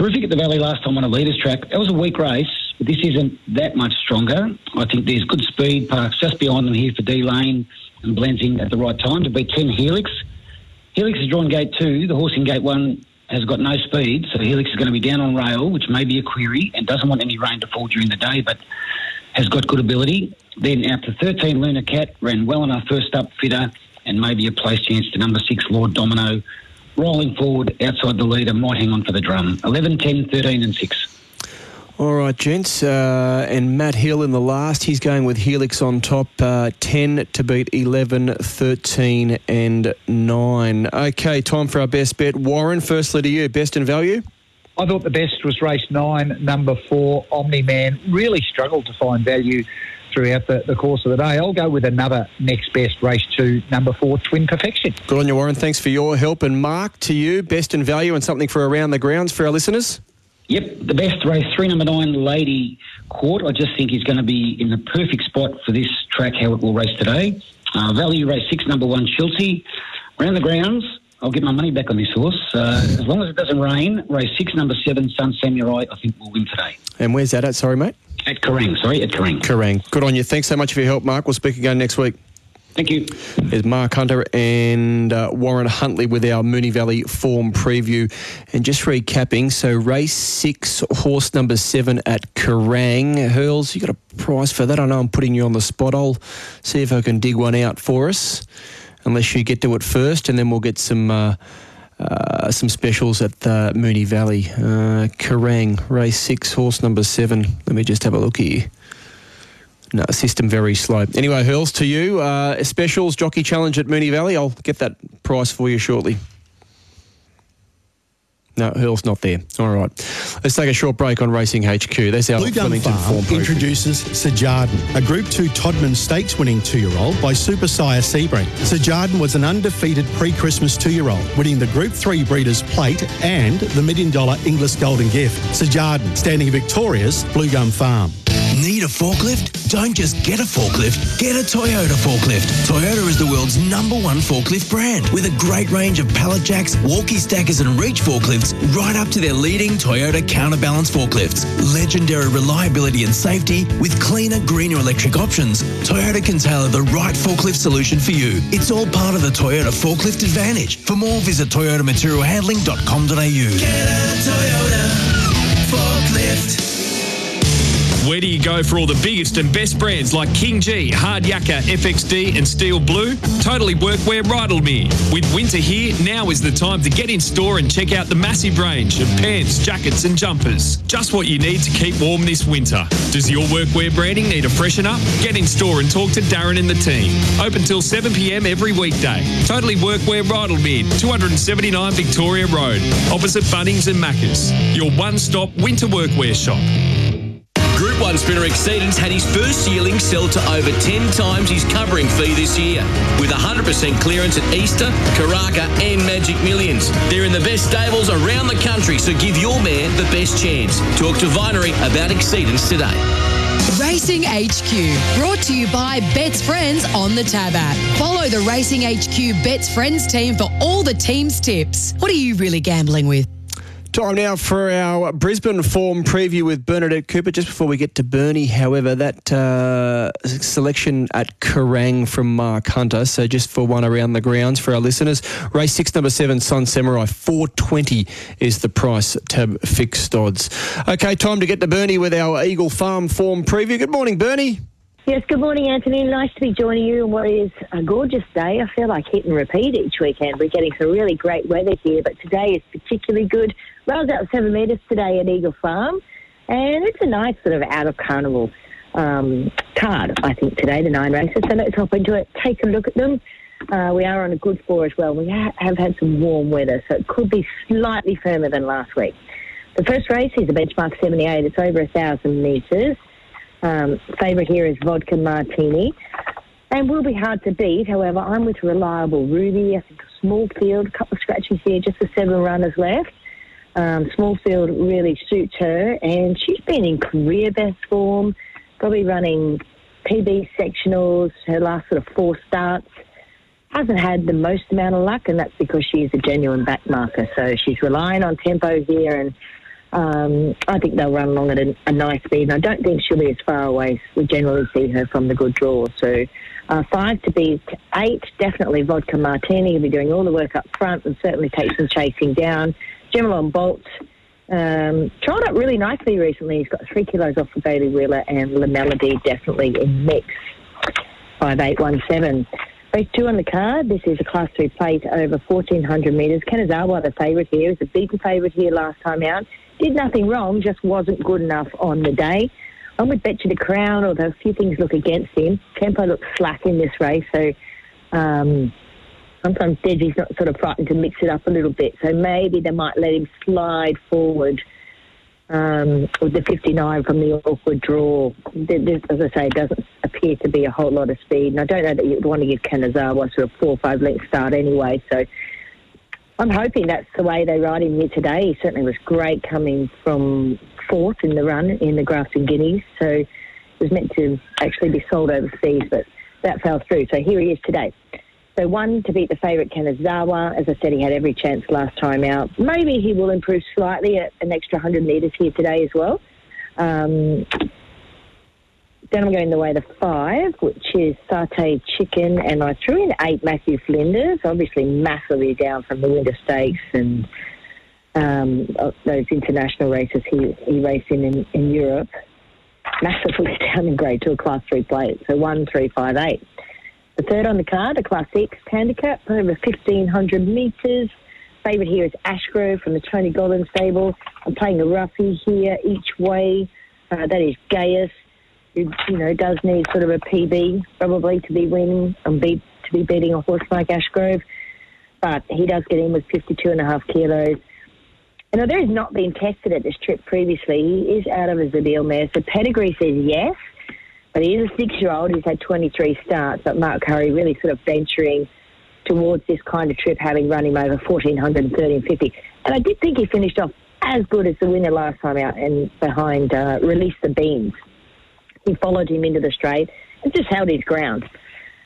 terrific at the Valley last time on a leaders track. That was a weak race, but this isn't that much stronger. I think there's good speed parks just behind them here for D Lane and blends in at the right time to beat 10 Helix. Helix is drawn gate two. The horse in gate one has got no speed, so Helix is going to be down on rail, which may be a query, and doesn't want any rain to fall during the day, but has got good ability. Then out to 13 Luna Cat, ran well in enough first up fitter, and maybe a place chance to number six Lord Domino. Rolling forward outside the leader, might hang on for the drum. 11, 10, 13, and 6. All right, gents. Uh, and Matt Hill in the last. He's going with Helix on top. Uh, 10 to beat 11, 13, and 9. Okay, time for our best bet. Warren, firstly to you. Best in value? I thought the best was race nine, number four, Omni Man. Really struggled to find value throughout the, the course of the day. I'll go with another next best race two, number four, Twin Perfection. Good on you, Warren. Thanks for your help. And Mark, to you, best in value and something for around the grounds for our listeners? Yep, the best race, three number nine, Lady Court. I just think he's going to be in the perfect spot for this track, how it will race today. Uh, value race six, number one, Chelsea. Around the grounds, I'll get my money back on this horse. Uh, as long as it doesn't rain, race six, number seven, Sun Samurai, I think will win today. And where's that at? Sorry, mate. At Kerang, sorry, at Kerang. Kerang. Good on you. Thanks so much for your help, Mark. We'll speak again next week. Thank you. There's Mark Hunter and uh, Warren Huntley with our Moonee Valley form preview. And just recapping, so race six, horse number seven at Kerang. Hurls, you got a price for that? I know I'm putting you on the spot. I'll see if I can dig one out for us, unless you get to it first, and then we'll get some. Uh, uh, some specials at the Moonee Valley. Uh, Kerang, race six, horse number seven. Let me just have a look here. No, system very slow. Anyway, Hurls, to you. Uh, specials, Jockey Challenge at Moonee Valley. I'll get that price for you shortly. No, Hurl's not there. All right. Let's take a short break on Racing HQ. That's our Blue Flemington Farm form. introduces Sir Jarden, a Group 2 Todman Stakes winning two-year-old by Super Sire Sebring. Sir Jarden was an undefeated pre-Christmas two-year-old, winning the Group 3 Breeders' Plate and the Million Dollar Inglis Golden Gift. Sir Jarden, standing in Victoria's Blue Gum Farm. Need a forklift? Don't just get a forklift, get a Toyota forklift. Toyota is the world's number one forklift brand with a great range of pallet jacks, walkie stackers, and reach forklifts, right up to their leading Toyota counterbalance forklifts. Legendary reliability and safety with cleaner, greener electric options. Toyota can tailor the right forklift solution for you. It's all part of the Toyota forklift advantage. For more, visit toyotamaterialhandling.com.au. Get a Toyota forklift. Where do you go for all the biggest and best brands like KingGee, Hard Yakka, FXD, and Steel Blue? Totally Workwear Rydalmere. With winter here, now is the time to get in store and check out the massive range of pants, jackets, and jumpers. Just what you need to keep warm this winter. Does your workwear branding need a freshen up? Get in store and talk to Darren and the team. Open till 7 pm every weekday. Totally Workwear Rydalmere, 279 Victoria Road, opposite Bunnings and Maccas. Your one stop winter workwear shop. 1 spinner Exceedance had his first yearling sell to over 10 times his covering fee this year, with 100% clearance at Easter, Karaka, and Magic Millions. They're in the best stables around the country, so give your mare the best chance. Talk to Vinery about Exceedance today. Racing HQ, brought to you by Bet's Friends on the Tab app. Follow the Racing HQ Bet's Friends team for all the team's tips. What are you really gambling with? Time now for our Brisbane form preview with Bernadette Cooper. Just before we get to Bernie, however, that uh, selection at Kerang from Mark Hunter. So just for one around the grounds for our listeners, race six, number seven, Sun Samurai, four twenty is the price. Tab fixed odds. Okay, time to get to Bernie with our Eagle Farm form preview. Good morning, Bernie. Yes, good morning, Anthony. Nice to be joining you on what is a gorgeous day. I feel like hit and repeat each weekend. We're getting some really great weather here, but today is particularly good. Rails out seven metres today at Eagle Farm, and it's a nice sort of out of carnival um, card, I think, today, the nine races. So let's hop into it, take a look at them. Uh, we are on a good four as well. We ha- have had some warm weather, so it could be slightly firmer than last week. The first race is a benchmark 78. It's over a thousand metres. Um, favourite here is Vodka Martini. And will be hard to beat. However, I'm with reliable Ruby. I think a small field, a couple of scratches here, just the seven runners left. Um, small field really suits her, and she's been in career best form, probably running PB sectionals, her last sort of four starts. Hasn't had the most amount of luck, and that's because she's a genuine back marker. So she's relying on tempo here, and Um, I think they'll run along at a, a, nice speed, and I don't think she'll be as far away we generally see her from the good draw. So, uh, five to beat eight, definitely Vodka Martini. He'll be doing all the work up front and certainly take some chasing down. Gemelon Bolt um, tried up really nicely recently. He's got three kilos off for Bailey Wheeler and La Melody definitely in mix. 5817. Race two on the card. This is a Class 3 plate over 1,400 metres. Kanazawa, the favourite here, is a beaten favourite here last time out. Did nothing wrong, just wasn't good enough on the day. I'm with Betcha the Crown, although a few things look against him. Tempo looks slack in this race, so um, sometimes Deji's not sort of frightened to mix it up a little bit. So maybe they might let him slide forward um, with the 59 from the awkward draw. As I say, doesn't appear to be a whole lot of speed. And I don't know that you'd want to give Kanazawa sort of four or five length start anyway. So I'm hoping that's the way they ride him here today. He certainly was great coming from fourth in the run in the Grafton Guineas. So it was meant to actually be sold overseas, but that fell through. So here he is today. So one to beat the favourite Kanazawa. As I said, he had every chance last time out. Maybe he will improve slightly at an extra 100 metres here today as well. Um, then I'm going the way to five, which is satay chicken, and I threw in eight Matthew Flinders, obviously massively down from the Winter Stakes and um, those international races he, he raced in, in in Europe. Massively down in grade to a class three plate, so one, three, five, eight. The third on the card, a Class X handicap, over 1,500 metres. Favourite here is Ashgrove from the Tony Gollan stable. I'm playing a roughie here each way. Uh, that is Gaius, who you know does need sort of a PB probably to be winning and be to be beating a horse like Ashgrove, but he does get in with 52 and a half kilos. And although not been tested at this trip previously, he is out of a Zabeel mare. So pedigree says yes. But he is a six-year-old He's had 23 starts, but Mark Currie really sort of venturing towards this kind of trip, having run him over 1,400 and 1350. And I did think he finished off as good as the winner last time out and behind uh, Release the Beans. He followed him into the straight and just held his ground.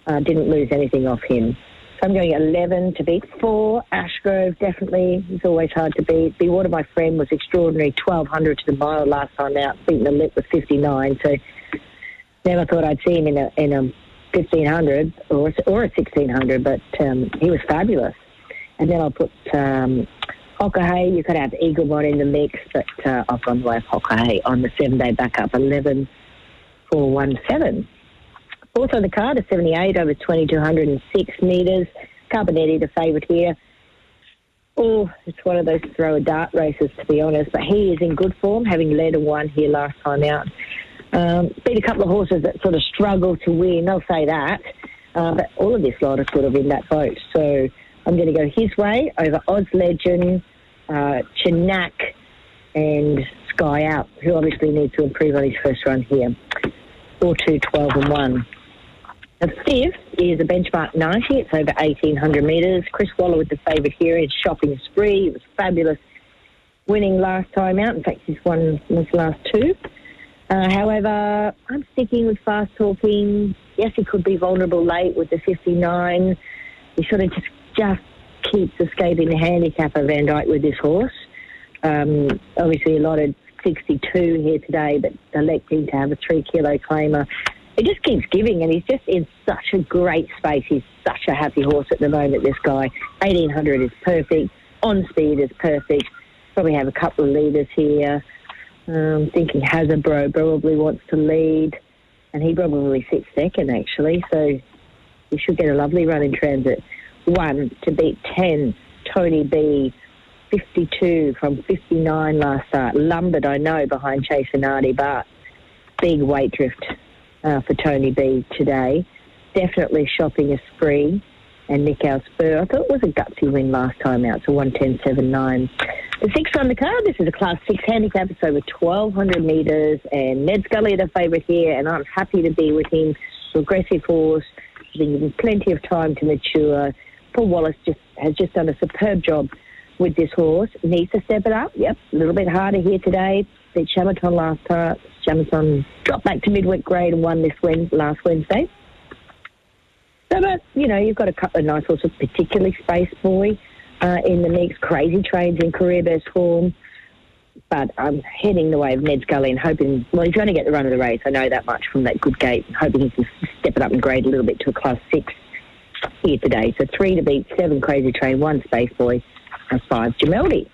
Uh, didn't lose anything off him. So I'm going 11 to beat 4. Ashgrove, definitely. It's always hard to beat. Be Water, my friend, was extraordinary. 1200 to the mile last time out. Beating the lip with 59. So never thought I'd see him in a in a 1500 or or a 1600, but um, he was fabulous. And then I'll put um. You could have Eaglebot in the mix, but uh, I've gone with Hokahay on the seven day backup 11 417. Also, the card is 78 over 2206 metres. Carbonetti, the favourite here. Oh, it's one of those throw a dart races, to be honest. But he is in good form, having led a one here last time out. Um, beat a couple of horses that sort of struggle to win. I'll say that. Uh, but all of this lot are sort of in that boat. So I'm going to go his way over Oz Legend, uh, Chinak, and Sky Out, who obviously needs to improve on his first run here. 4 2 12 and 1. The fifth is a benchmark 90. It's over 1,800 metres. Chris Waller with the favourite here. It's shopping spree. It was fabulous winning last time out. In fact, he's won his last two. Uh, however, I'm sticking with fast talking. Yes, he could be vulnerable late with the 59. He sort of just just keeps escaping the handicap of Van Dyke with this horse. Um, obviously, a lot of 62 here today, but electing to have a three kilo claimer. He just keeps giving, and he's just in such a great space. He's such a happy horse at the moment, this guy. 1800 is perfect. On speed is perfect. Probably have a couple of leaders here. Um, thinking Hasbro probably wants to lead, and he probably sits second actually. So he should get a lovely run in transit. One to beat ten, Tony B. 52 from 59 last start. Lumbered, I know, behind Chase and Nardi but big weight drift uh, for Tony B today. Definitely shopping a spree and Nick Spur. I thought it was a gutsy win last time out, so 110.79. The sixth on the card, this is a Class 6 handicap. It's over 1,200 metres, and Ned Scully, the favourite here, and I'm happy to be with him. Aggressive horse, him plenty of time to mature. Paul Wallace just has just done a superb job with this horse. Needs to step it up. Yep, a little bit harder here today. Beat Shamaton last time. Shamaton dropped back to midweek grade and won this Wednesday, last Wednesday. So, but, you know, you've got a couple of nice horses, particularly Space Boy uh, in the mix. Crazy Trains in career best form. but I'm heading the way of Ned's Gully and hoping, well, he's going to get the run of the race. I know that much from that good gate. Hoping he can step it up and grade a little bit to a class six here today. So three to beat, seven Crazy Train, one Space Boy, and five Jameldi.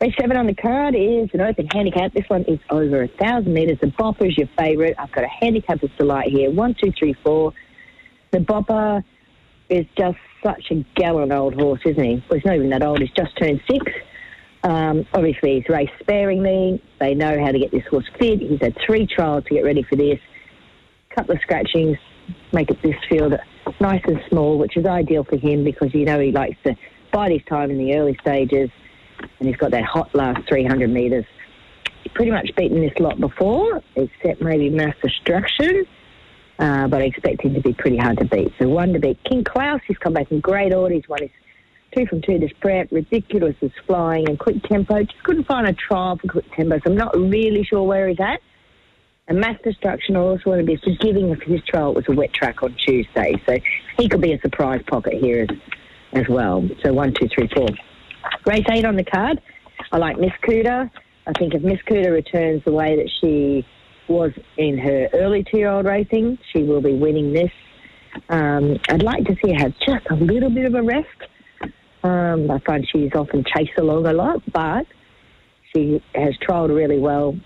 Race seven on the card is an open handicap. This one is over a thousand metres. The Bopper is your favourite. I've got a handicap of delight here. One, two, three, four. The Bopper is just such a gallant old horse, isn't he? Well, he's not even that old. He's just turned six. Um, obviously, he's raced sparingly. They know how to get this horse fit. He's had three trials to get ready for this. couple of scratchings make it this field nice and small, which is ideal for him because you know he likes to bide his time in the early stages, and he's got that hot last 300 metres. He's pretty much beaten this lot before, except maybe Mass Destruction. Uh, but I expect him to be pretty hard to beat. So one to beat King Klaus. He's come back in great order. He's won his two from two this prep. Ridiculous is flying and quick tempo. Just couldn't find a trial for quick tempo, so I'm not really sure where he's at. And mass destruction, I also want to be forgiving of his trial. Was a wet track on Tuesday, so he could be a surprise pocket here as, as well. So one, two, three, four. Race eight on the card. I like Miss Cooter. I think if Miss Cooter returns the way that she was in her early two-year-old racing, she will be winning this. Um, I'd like to see her have just a little bit of a rest. Um, I find she's often chased along a lot, but she has trialled really well.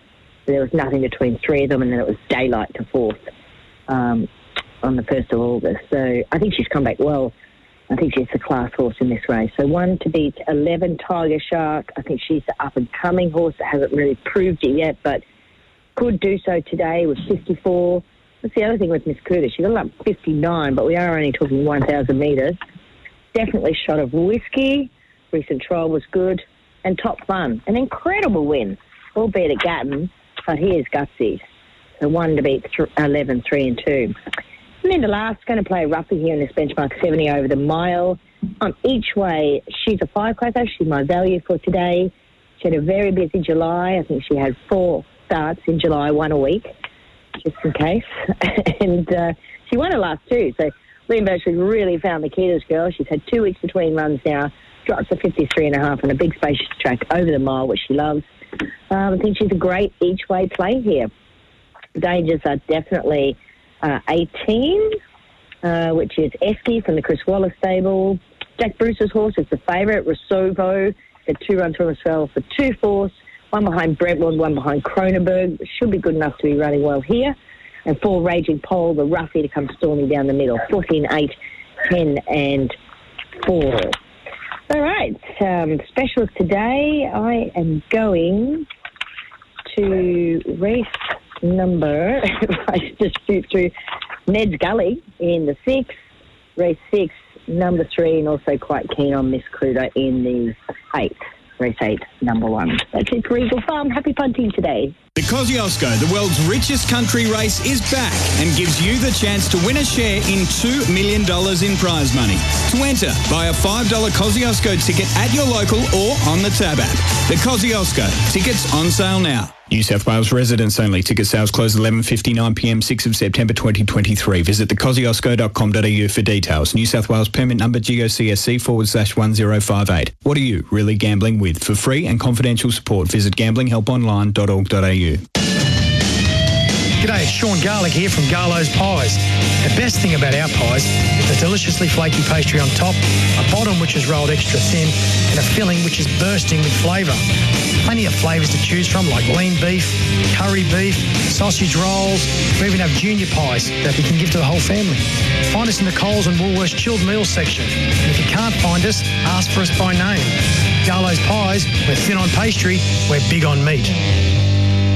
There was nothing between three of them, and then it was daylight to fourth um, on the 1st of August. So I think she's come back well. I think she's the class horse in this race. So one to beat 11 Tiger Shark. I think she's the up and coming horse that hasn't really proved it yet, but could do so today with 54. That's the other thing with Miss Cooter. She got up 59, but we are only talking 1,000 metres. Definitely shot of whiskey. Recent trial was good. And top fun. An incredible win, albeit at Gatton, but he is gutsy. So one to beat th- 11, 3 and 2. And then the last, going to play roughly here in this benchmark 70 over the mile. On each way, she's a firecracker. She's my value for today. She had a very busy July. I think she had four starts in July, one a week, just in case. and uh, she won her last two. So Liam Birchley really found the key to this girl. She's had two weeks between runs now. Drops a 53 and a half on a big spacious track over the mile, which she loves. Um, I think she's a great each way play here. Dangers are definitely uh, 18, uh, which is Esky from the Chris Waller stable. Jack Bruce's horse is the favourite, Rosovo. The two runs from well for two fourths. One behind Brentwood, one behind Cronenberg. Should be good enough to be running well here. And four Raging Pole, the roughie to come storming down the middle. 14, 8, 10 and 4. All right, um, today. I am going to race number, I just shoot through Ned's Gully in the six, race six, number three, and also quite keen on Miss Cooter in the eight, race eight, number one. That's it for Eagle Farm. Happy punting today. The Kosciuszko, the world's richest country race, is back and gives you the chance to win a share in $2 million in prize money. To enter, buy a $5 Kosciuszko ticket at your local or on the Tab app. The Kosciuszko, tickets on sale now. New South Wales residents only. Ticket sales close 11.59pm 6 of September 2023. Visit thekosciuszko.com.au for details. New South Wales permit number GOCSC forward slash 1058. What are you really gambling with? For free and confidential support, visit gamblinghelponline.org.au. G'day, it's Sean Garlick here from Garlo's Pies. The best thing about our pies is the deliciously flaky pastry on top, a bottom which is rolled extra thin, and a filling which is bursting with flavour. Plenty of flavours to choose from like lean beef, curry beef, sausage rolls. We even have junior pies that we can give to the whole family. Find us in the Coles and Woolworths chilled meals section. And if you can't find us, ask for us by name. Garlo's Pies, we're thin on pastry, we're big on meat.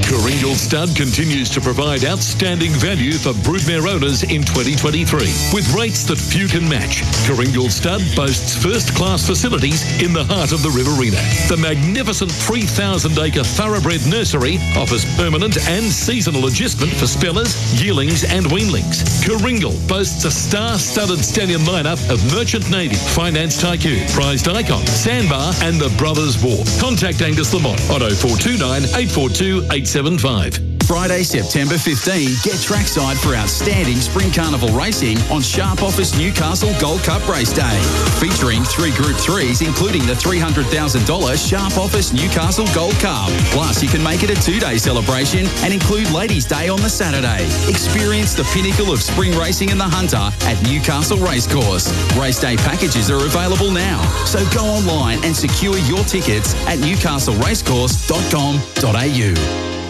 Coringal Stud continues to provide outstanding value for broodmare owners in 2023 with rates that few can match. Coringal Stud boasts first-class facilities in the heart of the Riverina. The magnificent 3,000-acre thoroughbred nursery offers permanent and seasonal agistment for spellers, yearlings and weanlings. Coringal boasts a star-studded stallion lineup of Merchant Navy, Finance Tycoon, Prized Icon, Sandbar and the Brothers War. Contact Angus Lamont on 0429 842 875. Friday, September 15, get trackside for outstanding Spring Carnival racing on Sharp Office Newcastle Gold Cup Race Day. Featuring three Group 3s, including the $300,000 Sharp Office Newcastle Gold Cup. Plus, you can make it a two-day celebration and include Ladies' Day on the Saturday. Experience the pinnacle of spring racing in the Hunter at Newcastle Racecourse. Race day packages are available now, so go online and secure your tickets at newcastleraccourse.com.au.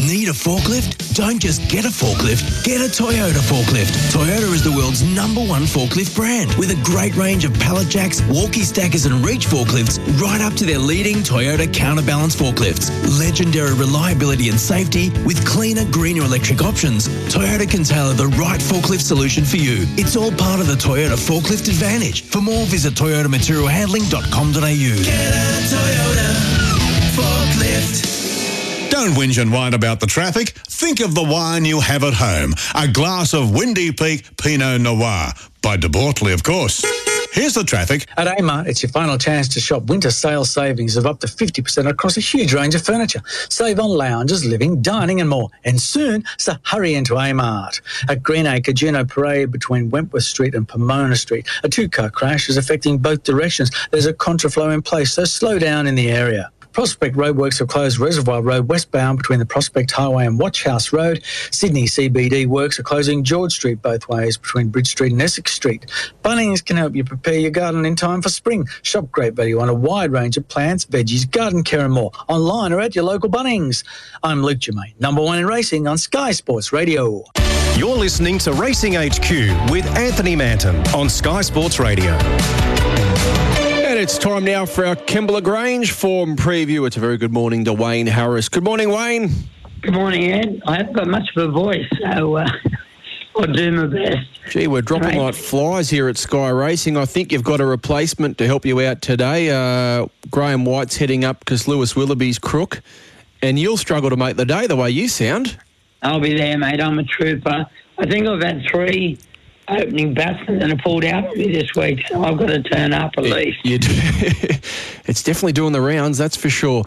Need a forklift? Don't just get a forklift, get a Toyota forklift. Toyota is the world's number one forklift brand with a great range of pallet jacks, walkie stackers, and reach forklifts, right up to their leading Toyota counterbalance forklifts. Legendary reliability and safety with cleaner, greener electric options. Toyota can tailor the right forklift solution for you. It's all part of the Toyota Forklift Advantage. For more, visit toyotamaterialhandling.com.au. Get a Toyota. Don't whinge and whine about the traffic. Think of the wine you have at home. A glass of Windy Peak Pinot Noir. By De Bortoli, of course. Here's the traffic. At Amart, it's your final chance to shop winter sale savings of up to 50% across a huge range of furniture. Save on lounges, living, dining, and more. And soon, so hurry into Amart. At Greenacre, Juno Parade between Wentworth Street and Pomona Street, a two car crash is affecting both directions. There's a contraflow in place, so slow down in the area. Prospect roadworks have closed Reservoir Road westbound between the Prospect Highway and Watch House Road. Sydney CBD works are closing George Street both ways between Bridge Street and Essex Street. Bunnings can help you prepare your garden in time for spring. Shop great value on a wide range of plants, veggies, garden care and more. Online or at your local Bunnings. I'm Luke Germain, number one in racing on Sky Sports Radio. You're listening to Racing HQ with Anthony Manton on Sky Sports Radio. It's time now for our Kembla Grange form preview. It's a very good morning to Wayne Harris. Good morning, Wayne. Good morning, Ed. I haven't got much of a voice, so uh, I'll do my best. Gee, we're dropping Right. like flies here at Sky Racing. I think you've got a replacement to help you out today. Uh, Graham White's heading up because Lewis Willoughby's crook, and you'll struggle to make the day the way you sound. I'll be there, mate. I'm a trooper. I think I've had three opening batsmen and have pulled out on me this week, so I've got to turn up at least. You do. it's definitely doing the rounds, that's for sure.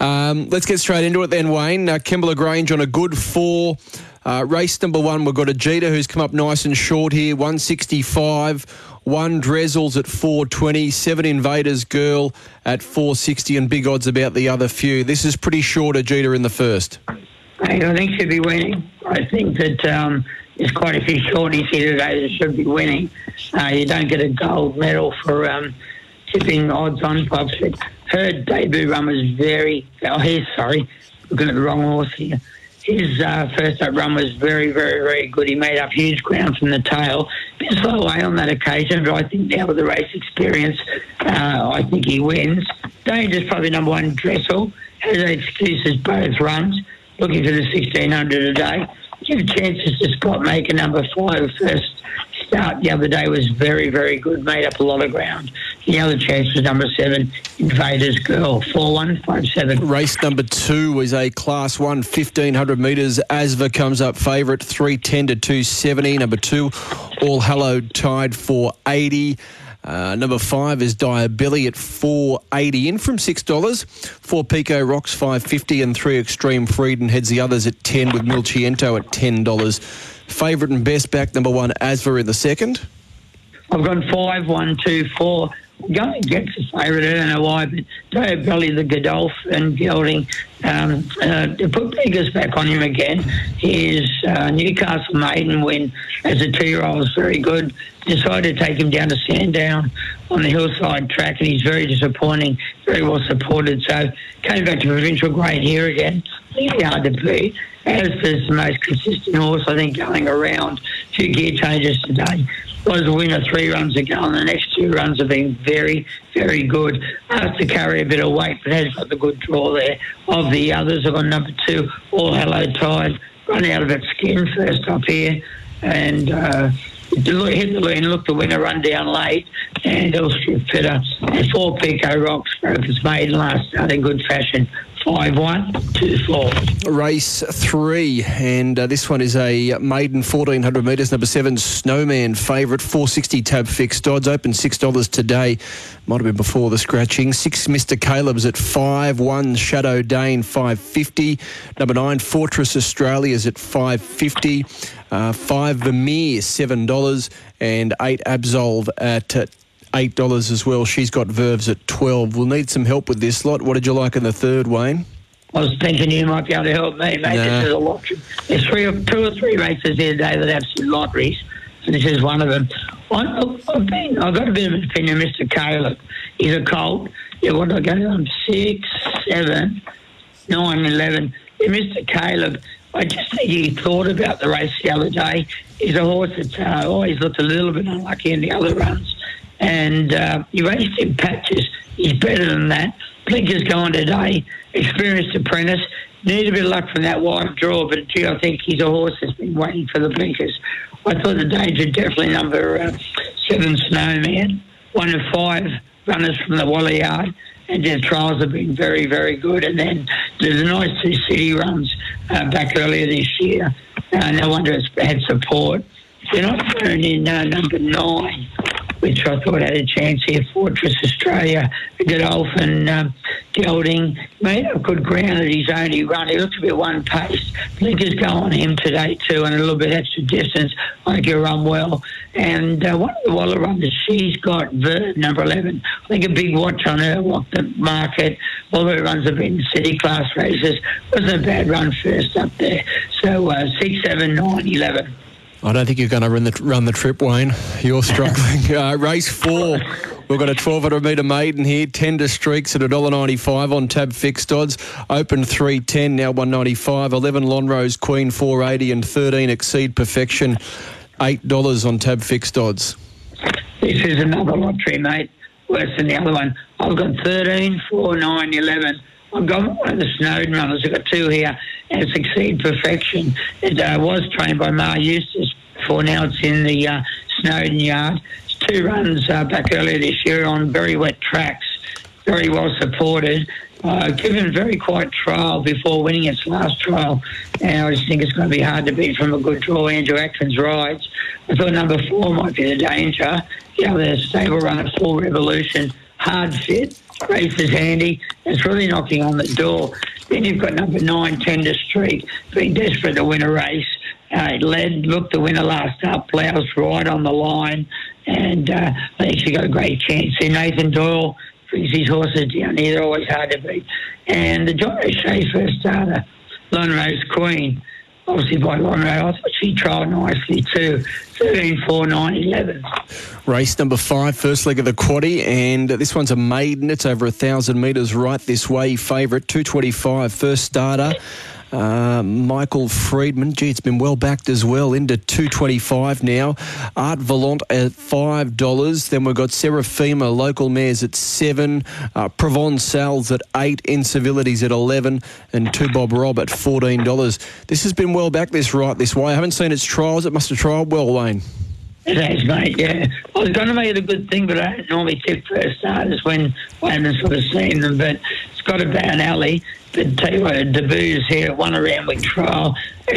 Um, let's get straight into it then, Wayne. Uh, Grange on a good four. Uh, race number one, we've got a Jeter who's come up nice and short here, 165. One Drezzles at 420, seven Invaders Girl at 460, and big odds about the other few. This is pretty short a Jeter in the first. I think she'll be winning. I think that um, there's quite a few shorties here today that should be winning. Uh, you don't get a gold medal for um, tipping odds on pops. But her debut run was very, oh, his, sorry, looking at the wrong horse here. His uh, first up run was very, very, very good. He made up huge ground from the tail. Bit slow away on that occasion, but I think now with the race experience, uh, I think he wins. Danger's probably number one Dressel. Has excuses both runs. Looking for the 1600 a Give chances to Scott Maker, number five. First start the other day was very, very good. Made up a lot of ground. The other chance was number seven, Invaders Girl, 4157. Race number two is a Class 1 1500 metres. Asva comes up favourite, 310 to 270. Number two, All Hallowed tied for 80. Uh, number five is Diabelli at 480 in from $6. Four Pico Rocks 550 and three Extreme Freedom heads the others at 10 with Milchiento at $10. Favourite and best back number one, Asva in the second. I've gone five, one, two, four. Going the favourite, I don't know why, but Diabelli, the Godolph and Gelding, um, uh, to put Beggars back on him again. His uh, Newcastle maiden win as a two-year-old was very good. Decided to take him down to Sandown on the hillside track, and he's very disappointing, very well supported. So came back to provincial grade here again. Really hard to beat. As is the most consistent horse, I think, going around. Two gear changes today. Was a winner three runs ago, and the next two runs have been very, very good. Has to carry a bit of weight, but has got the good draw there. Of the others, I've got number two, All Hello Tide, run out of its skin first up here, and uh, hit the lean, look the winner run down late, and strip fitter. And four Pico Rocks broke its maiden last start in good fashion, five one two four. Race three, and uh, this one is a maiden 1400 metres, number seven, Snowman favourite, 460 tab fixed odds, open $6 today. Might have been before the scratching. Six, Mr. Caleb's at five, one, Shadow Dane, 550. Number nine, Fortress Australia's at 550. Uh, five, Vermeer, $7, and eight, Absolve at uh, eight dollars as well. She's got Verves at twelve. We'll need some help with this lot. What did you like in the third, Wayne? I was thinking you might be able to help me, mate. Nah. This is a lottery. There's three or two or three races here today that have some lotteries, and this is one of them. I, I've been, I've got a bit of an opinion, Mr. Caleb. He's a colt. Yeah, what did I go on? Six, seven, nine, eleven. Yeah, Mr. Caleb, I just think he thought about the race the other day. He's a horse that uh, always looked a little bit unlucky in the other runs, and uh, in patches. He's better than that. Blinker's going today. Experienced apprentice. Need a bit of luck from that wide draw, but gee, I think he's a horse that's been waiting for the blinkers. I thought the danger definitely number uh, seven Snowman, one of five runners from the Waller Yard, and their trials have been very, very good. And then there's a nice two city runs uh, back earlier this year. Uh, no wonder it's had support. They're not thrown in uh, number nine, which I thought had a chance here. Fortress Australia, Godolphin, um, Gelding, made up good ground at his only run. He looked a bit one pace. Blinkers go on him today too, and a little bit extra distance. I think he'll run well. And uh, one of the Waller runners, she's got Verb, number 11. I think a big watch on her, what the market. Her runs have been city class races. Wasn't a bad run first up there. So uh, 6, 7, 9, 11. I don't think you're going to run the run the trip, Wayne. You're struggling. uh, race four. We've got a 1200 metre maiden here. Tender streaks at $1.95 on tab fixed odds. Open 310, now 195. 11 Lonrose Queen 480 and 13 Exceed Perfection $8 on tab fixed odds. This is another lottery, mate. Worse than the other one. I've got 13, 4, 9, 11. I've got one of the Snowden runners. I've got two here. And Succeed Perfection. It uh, was trained by Mar Eustace before. Now it's in the uh, Snowden yard. It's two runs uh, back earlier this year on very wet tracks. Very well supported. Uh, given very quiet trial before winning its last trial. And I just think it's going to be hard to beat from a good draw. Andrew Atkins rides. I thought number four might be the danger. The other stable runner, Full Revolution, hard fit. Race is handy. It's really knocking on the door. Then you've got number nine, Tender Streak, being desperate to win a race. Uh, led, looked the winner last up, Plows right on the line, and uh, think she got a great chance there. Nathan Doyle brings his horses down here, they're always hard to beat. And the John O'Shea first starter, Lonrose Queen, obviously by Lonrose, I thought she trialled nicely too. 13, 4, 9, 11. Race number five, first leg of the quaddy, and this one's a maiden. It's over a thousand metres right this way. Favourite, 225, first starter. Uh, Michael Friedman, gee, it's been well backed as well, into 225 now. Art Volant at $5. Then we've got Seraphima, local mares at 7 uh, Provençals at 8 Incivilities at 11 and Two Bob Rob at $14. This has been well backed this right this way. I haven't seen its trials. It must have trialled well, Wayne. It has, mate, yeah. I was going to make it a good thing, but I don't normally tip first starters when I haven't sort of seen them. But got a bad alley. But what, her here at one around week trial.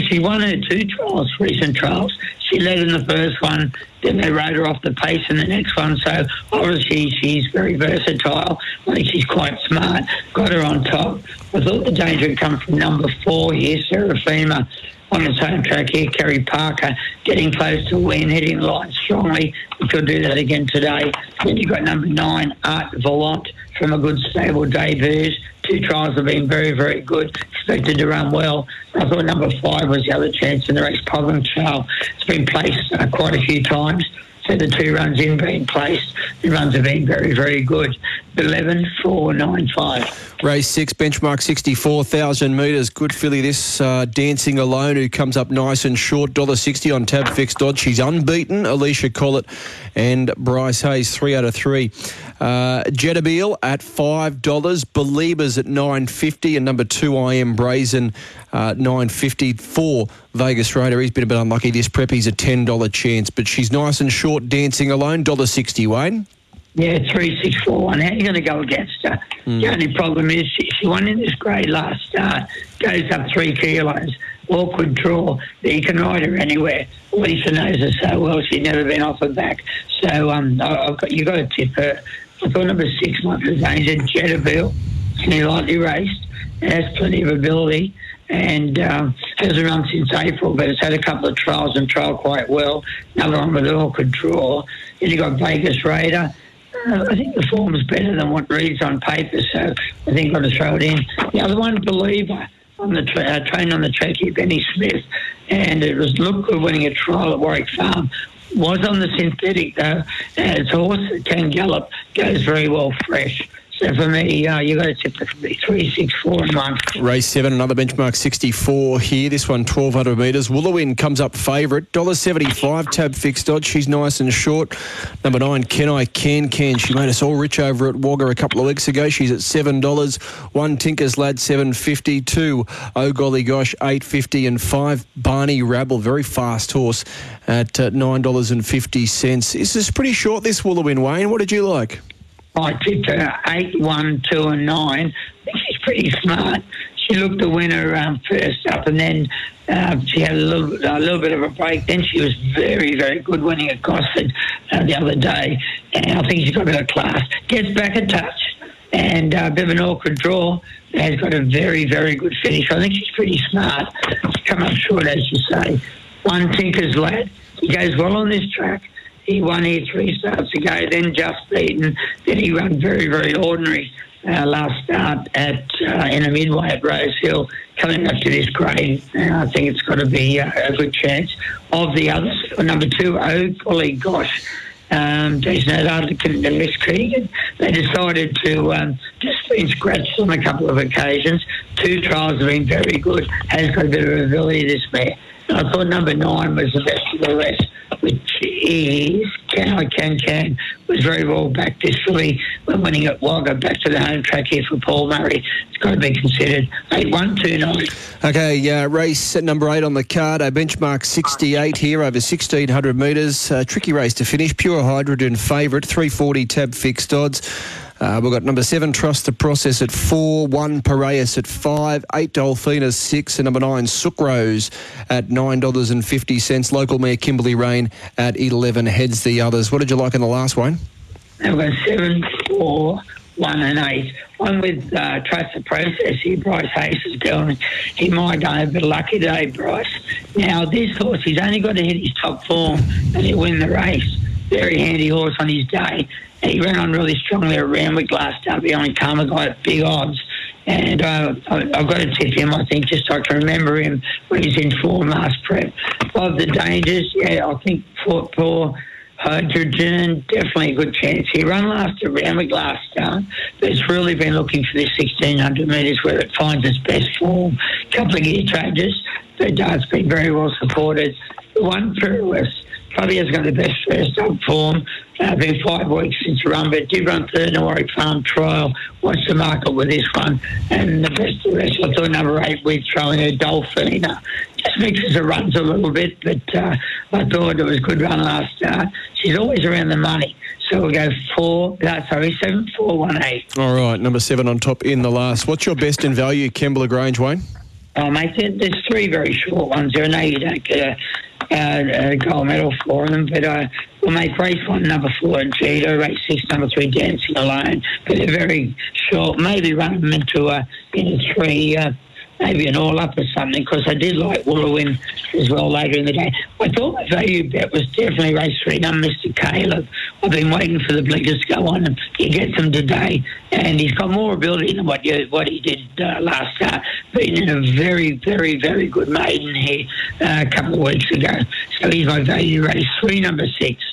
She won her two trials, recent trials. She led in the first one, then they rode her off the pace in the next one. So obviously she's very versatile. I think she's quite smart. Got her on top. I thought the danger had come from number four here, Seraphima on its home track here, Kerry Parker getting close to win, hitting the line strongly. If he'll do that again today. Then you've got number nine, Art Volant, from a good stable debuts. Two trials have been very, very good. Expected to run well. I thought number five was the other chance in the race, Provençal. It's been placed uh, quite a few times. So the two runs in being placed, the runs have been very, very good. 11, 4, 9, 5. Race six, benchmark 64,000 metres. Good filly this, uh, Dancing Alone, who comes up nice and short, $1.60 on tab fixed odds. She's unbeaten. Alicia Collett and Bryce Hayes, three out of three. Uh, Jetabil at $5. Believers at nine fifty, and number two, I Am Brazen, uh, nine fifty for Vegas Raider. He's been a bit unlucky this prep. He's a $10 chance, but she's nice and short, Dancing Alone, $1.60, Wayne. Yeah, three, six, four, one. How are you going to go against her? Mm. The only problem is she, She won in this grade last start. Goes up three kilos. Awkward draw. He can ride her anywhere. Lisa knows her so well. She's never been off her back. So um, I've got, you've got to tip her. I thought number six might be danger. Jetterville. She lightly raced. It has plenty of ability and um, hasn't run since April, but it's had a couple of trials and trialled quite well. Another one with an awkward draw. Then you got Vegas Raider. Uh, I think the form's better than what reads on paper, so I think I've got to throw it in. The other one, Believer, on the tra- uh, train on the track here, Benny Smith, and it was look good winning a trial at Warwick Farm. Was on the synthetic though, and a horse can gallop, goes very well fresh. For me, you got to tip the three, six, four, and. Race seven, another benchmark 64 here. This one 1200 metres. Woolowin comes up favourite. $1.75 tab fixed odds. She's nice and short. Number nine, Can I Can Can. She made us all rich over at Wagga a couple of weeks ago. She's at $7. One Tinker's Lad 750 Oh, Golly Gosh 850 And five Barney Rabble, very fast horse at uh, $9.50. This is pretty short, this Woolowin, Wayne. What did you like? I tipped her eight, one, two, and nine. I think she's pretty smart. She looked the winner um, first up, and then uh, she had a little, a little bit of a break. Then she was very, very good winning at Gosford uh, the other day, and I think she's got a bit of class. Gets back a touch, and uh, a bit of an awkward draw. Has got a very, very good finish. I think she's pretty smart. She's come up short, as you say. One Tinker's lad. He goes well on this track. He won here three starts ago, then just beaten. Then he ran very, very ordinary uh, last start at uh, in a midway at Rose Hill. Coming up to this grade, uh, I think it's got to be uh, a good chance. Of the others, number two, oh golly gosh, um, Jason Atherton and Miss Keegan, they decided to um, just been scratched on a couple of occasions. Two trials have been very good. Has got a bit of ability, this mare. I thought number nine was the best of the rest, which is Can I Can Can was very well back this filly when winning at Wagga back to the home track here for Paul Murray. It's got to be considered eight one two nine. Okay, uh, race number eight on the card. A benchmark 68 here over 1600 metres. Uh, tricky race to finish. Pure Hydrogen favourite. 340 tab fixed odds. Uh, we've got number seven, Trust the Process at four, one, Piraeus at five, eight, Dolphina six, and number nine, Sucrose at $9.50. Local Mayor Kimberley Rain at 11 heads the others. What did you like in the last one? I've seven, four, one, and eight. One with uh, Trust the Process here, Bryce Hayes is going. He might bit of lucky today, Bryce. Now, this horse, he's only got to hit his top form and he'll win the race. Very handy horse on his day. And he ran on really strongly at Randwick last time behind Carmaguy at big odds. And uh, I- I've got to tip him, I think, just I can remember him when he's in form last prep. Of the dangers, yeah, I think Fort Paul, Hydrogen, definitely a good chance. He ran last at Randwick last start, but it's really been looking for this 1600 metres where it finds its best form. A couple of gear changes, but uh, it's been very well supported. One for Probably has got the best first up form. Uh, been five weeks since run, but did run third in the Warwick Farm trial. Watched the market with this one, and the best of the rest. I thought number eight with throwing a Dolphina. Just mixes the runs a little bit, but uh, I thought it was a good run last start. She's always around the money, so we'll go four. No, sorry, seven, four, one, eight. All right, number seven on top in the last. What's your best in value, Kembla Grange, Wayne? Oh, mate, there's three very short ones there. I know you don't get a, a, a gold medal for them, but uh, we'll make race one, number four, Cheetah, race six, number three, Dancing Alone. But they're very short. Maybe run them into a, in a three, uh, maybe an all up or something, because I did like Woolowin as well later in the day. I thought my value bet was definitely race three, number Mr. Caleb. I've been waiting for the blinkers to go on, and he gets them today. And he's got more ability than what you, what he did uh, last start. Been in a very, very, very good maiden here uh, a couple of weeks ago. So he's my value race three, number six.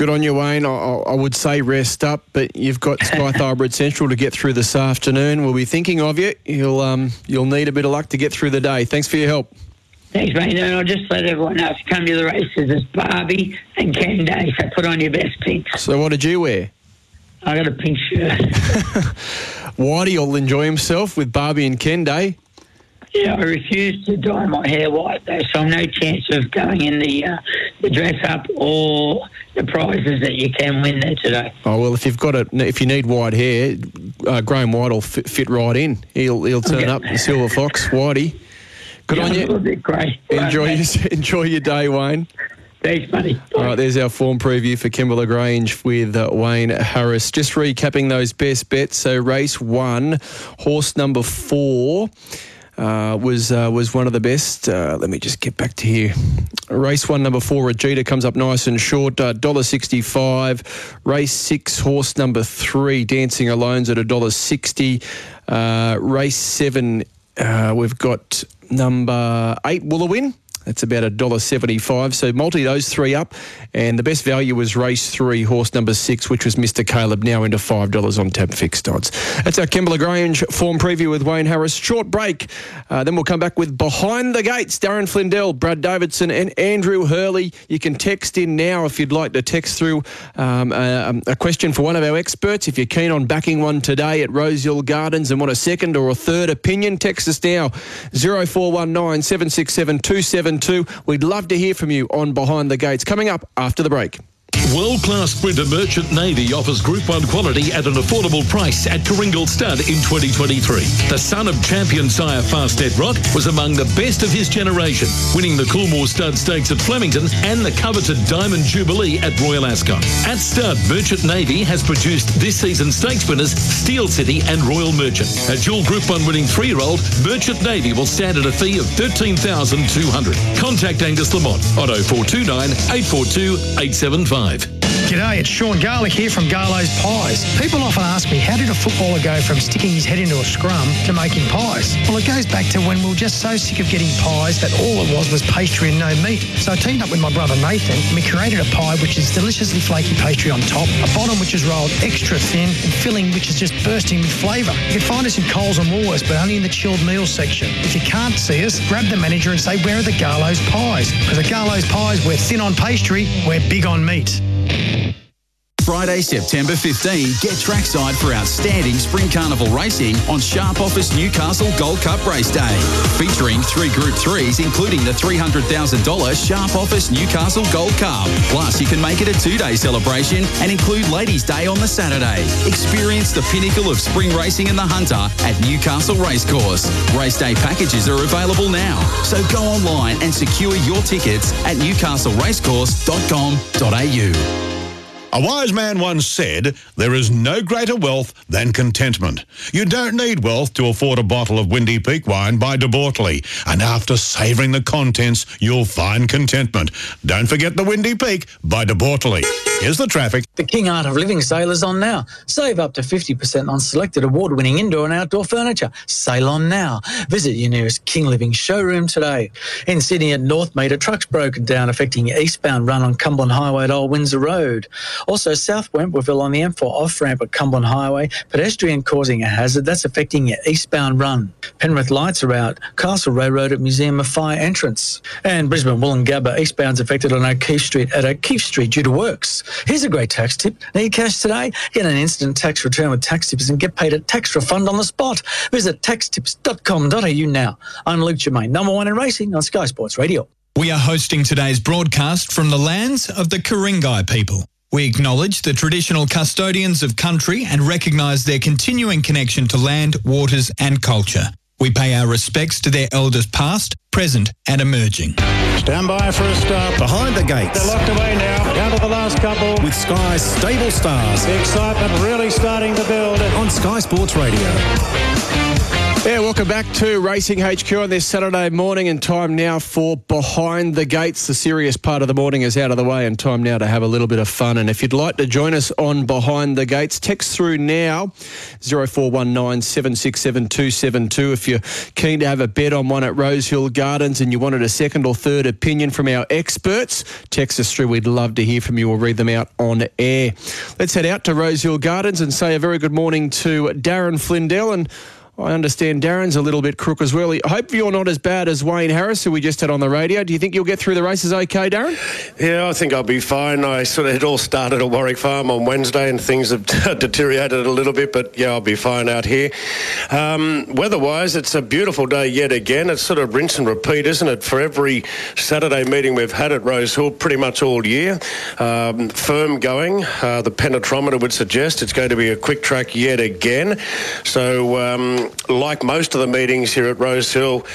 Good on you, Wayne. I, I would say rest up, but you've got Sky Thoroughbred Central to get through this afternoon. We'll be thinking of you. You'll um, you'll need a bit of luck to get through the day. Thanks for your help. Thanks, mate. And I'll just let everyone know if you come to the races, it's Barbie and Ken Day. So put on your best pinks. So, what did you wear? I got a pink shirt. Whitey will enjoy himself with Barbie and Ken Day. Yeah, I refuse to dye my hair white, though, so I'm no chance of going in the uh, the dress up or the prizes that you can win there today. Oh well, if you've got it, if you need white hair, uh, Graham White will fit, fit right in. He'll he'll turn Okay. up the silver fox, Whitey. Good Yeah, on you. a little bit grey. Enjoy your, enjoy your day, Wayne. Thanks, buddy. All right, there's our form preview for Kembla Grange with uh, Wayne Harris. Just recapping those best bets. So race one, horse number four. Uh, was uh, was one of the best. Uh, let me just get back to here. Race one, number four, Regita comes up nice and short, uh, dollar sixty five. Race six, horse number three, Dancing Alone's at a dollar sixty. Uh, race seven, uh, we've got number eight, Woolawin. That's about a dollar seventy-five. So multi those three up, and the best value was race three, horse number six, which was Mr. Caleb, now into five dollars on tab fixed odds. That's our Kembla Grange form preview with Wayne Harris. Short break, uh, then we'll come back with behind the gates. Darren Flindell, Brad Davidson, and Andrew Hurley. You can text in now if you'd like to text through um, a, a question for one of our experts. If you're keen on backing one today at Rosehill Gardens and want a second or a third opinion, text us now 0419 767 272. We'd love to hear from you on Behind the Gates. Coming up after the break. World class sprinter Merchant Navy offers Group 1 quality at an affordable price at Coringal Stud in 2023. The son of champion sire Fastnet Rock was among the best of his generation, winning the Coolmore Stud Stakes at Flemington and the coveted Diamond Jubilee at Royal Ascot. At Stud, Merchant Navy has produced this season's stakes winners Steel City and Royal Merchant. A dual Group 1 winning three-year-old, Merchant Navy will stand at a fee of 13200 Contact Angus Lamont on 0429 842 875. 5. G'day, it's Sean Garlick here from Garlo's Pies. People often ask me, how did a footballer go from sticking his head into a scrum to making pies? Well, it goes back to when we were just so sick of getting pies that all it was was pastry and no meat. So I teamed up with my brother Nathan and we created a pie which is deliciously flaky pastry on top, a bottom which is rolled extra thin, and filling which is just bursting with flavour. You can find us in Coles and Woolworths, but only in the chilled meals section. If you can't see us, grab the manager and say, where are the Garlo's Pies? Because at Garlo's Pies, we're thin on pastry, we're big on meat. Friday, September 15, get trackside for outstanding Spring Carnival racing on Sharp Office Newcastle Gold Cup Race Day. Featuring three Group 3s, including the $300,000 Sharp Office Newcastle Gold Cup. Plus, you can make it a two-day celebration and include Ladies' Day on the Saturday. Experience the pinnacle of spring racing in the Hunter at Newcastle Racecourse. Race day packages are available now, so go online and secure your tickets at newcastleracecourse.com.au. A wise man once said, There is no greater wealth than contentment. You don't need wealth to afford a bottle of Windy Peak wine by De Bortoli. And after savouring the contents, you'll find contentment. Don't forget the Windy Peak by De Bortoli. Here's the traffic. The King Art of Living sale is on now. Save up to 50% on selected award winning indoor and outdoor furniture. Sale on now. Visit your nearest King Living showroom today. In Sydney at Northmead, a truck's broken down, affecting eastbound run on Cumberland Highway at Old Windsor Road. Also, South Wentworthville on the M4 off ramp at Cumberland Highway, pedestrian causing a hazard that's affecting your eastbound run. Penrith lights are out. Castlereagh Road at Museum of Fire entrance. And Brisbane Woolloongabba eastbound's affected on O'Keefe Street at O'Keefe Street due to works. Here's a great tax tip. Need cash today? Get an instant tax return with tax tips and get paid a tax refund on the spot. Visit taxtips.com.au now. I'm Luke Germain, number one in racing on Sky Sports Radio. We are hosting today's broadcast from the lands of the Karingai people. We acknowledge the traditional custodians of country and recognise their continuing connection to land, waters and culture. We pay our respects to their elders past, present and emerging. Stand by for a start. Behind the gates. They're locked away now. Down to the last couple. With Sky's stable stars. The excitement really starting to build. On Sky Sports Radio. Yeah, welcome back to Racing HQ on this Saturday morning, and time now for Behind the Gates. The serious part of the morning is out of the way, and time now to have a little bit of fun. And if you'd like to join us on Behind the Gates, text through now 0419 767 272. If you're keen to have a bet on one at Rosehill Gardens and you wanted a second or third opinion from our experts, text us through. We'd love to hear from you. We'll read them out on air. Let's head out to Rosehill Gardens and say a very good morning to Darren Flindell. And I understand Darren's a little bit crook as well. I hope you're not as bad as Wayne Harris, who we just had on the radio. Do you think you'll get through the races okay, Darren? Yeah, I think I'll be fine. I sort of it all started at Warwick Farm on Wednesday, and things have deteriorated a little bit, but yeah, I'll be fine out here. Um, weather-wise, it's a beautiful day yet again. It's sort of rinse and repeat, isn't it? For every Saturday meeting we've had at Rose Hill, pretty much all year, um, firm going. Uh, the penetrometer would suggest it's going to be a quick track yet again. So. Um, like most of the meetings here at Rose Hill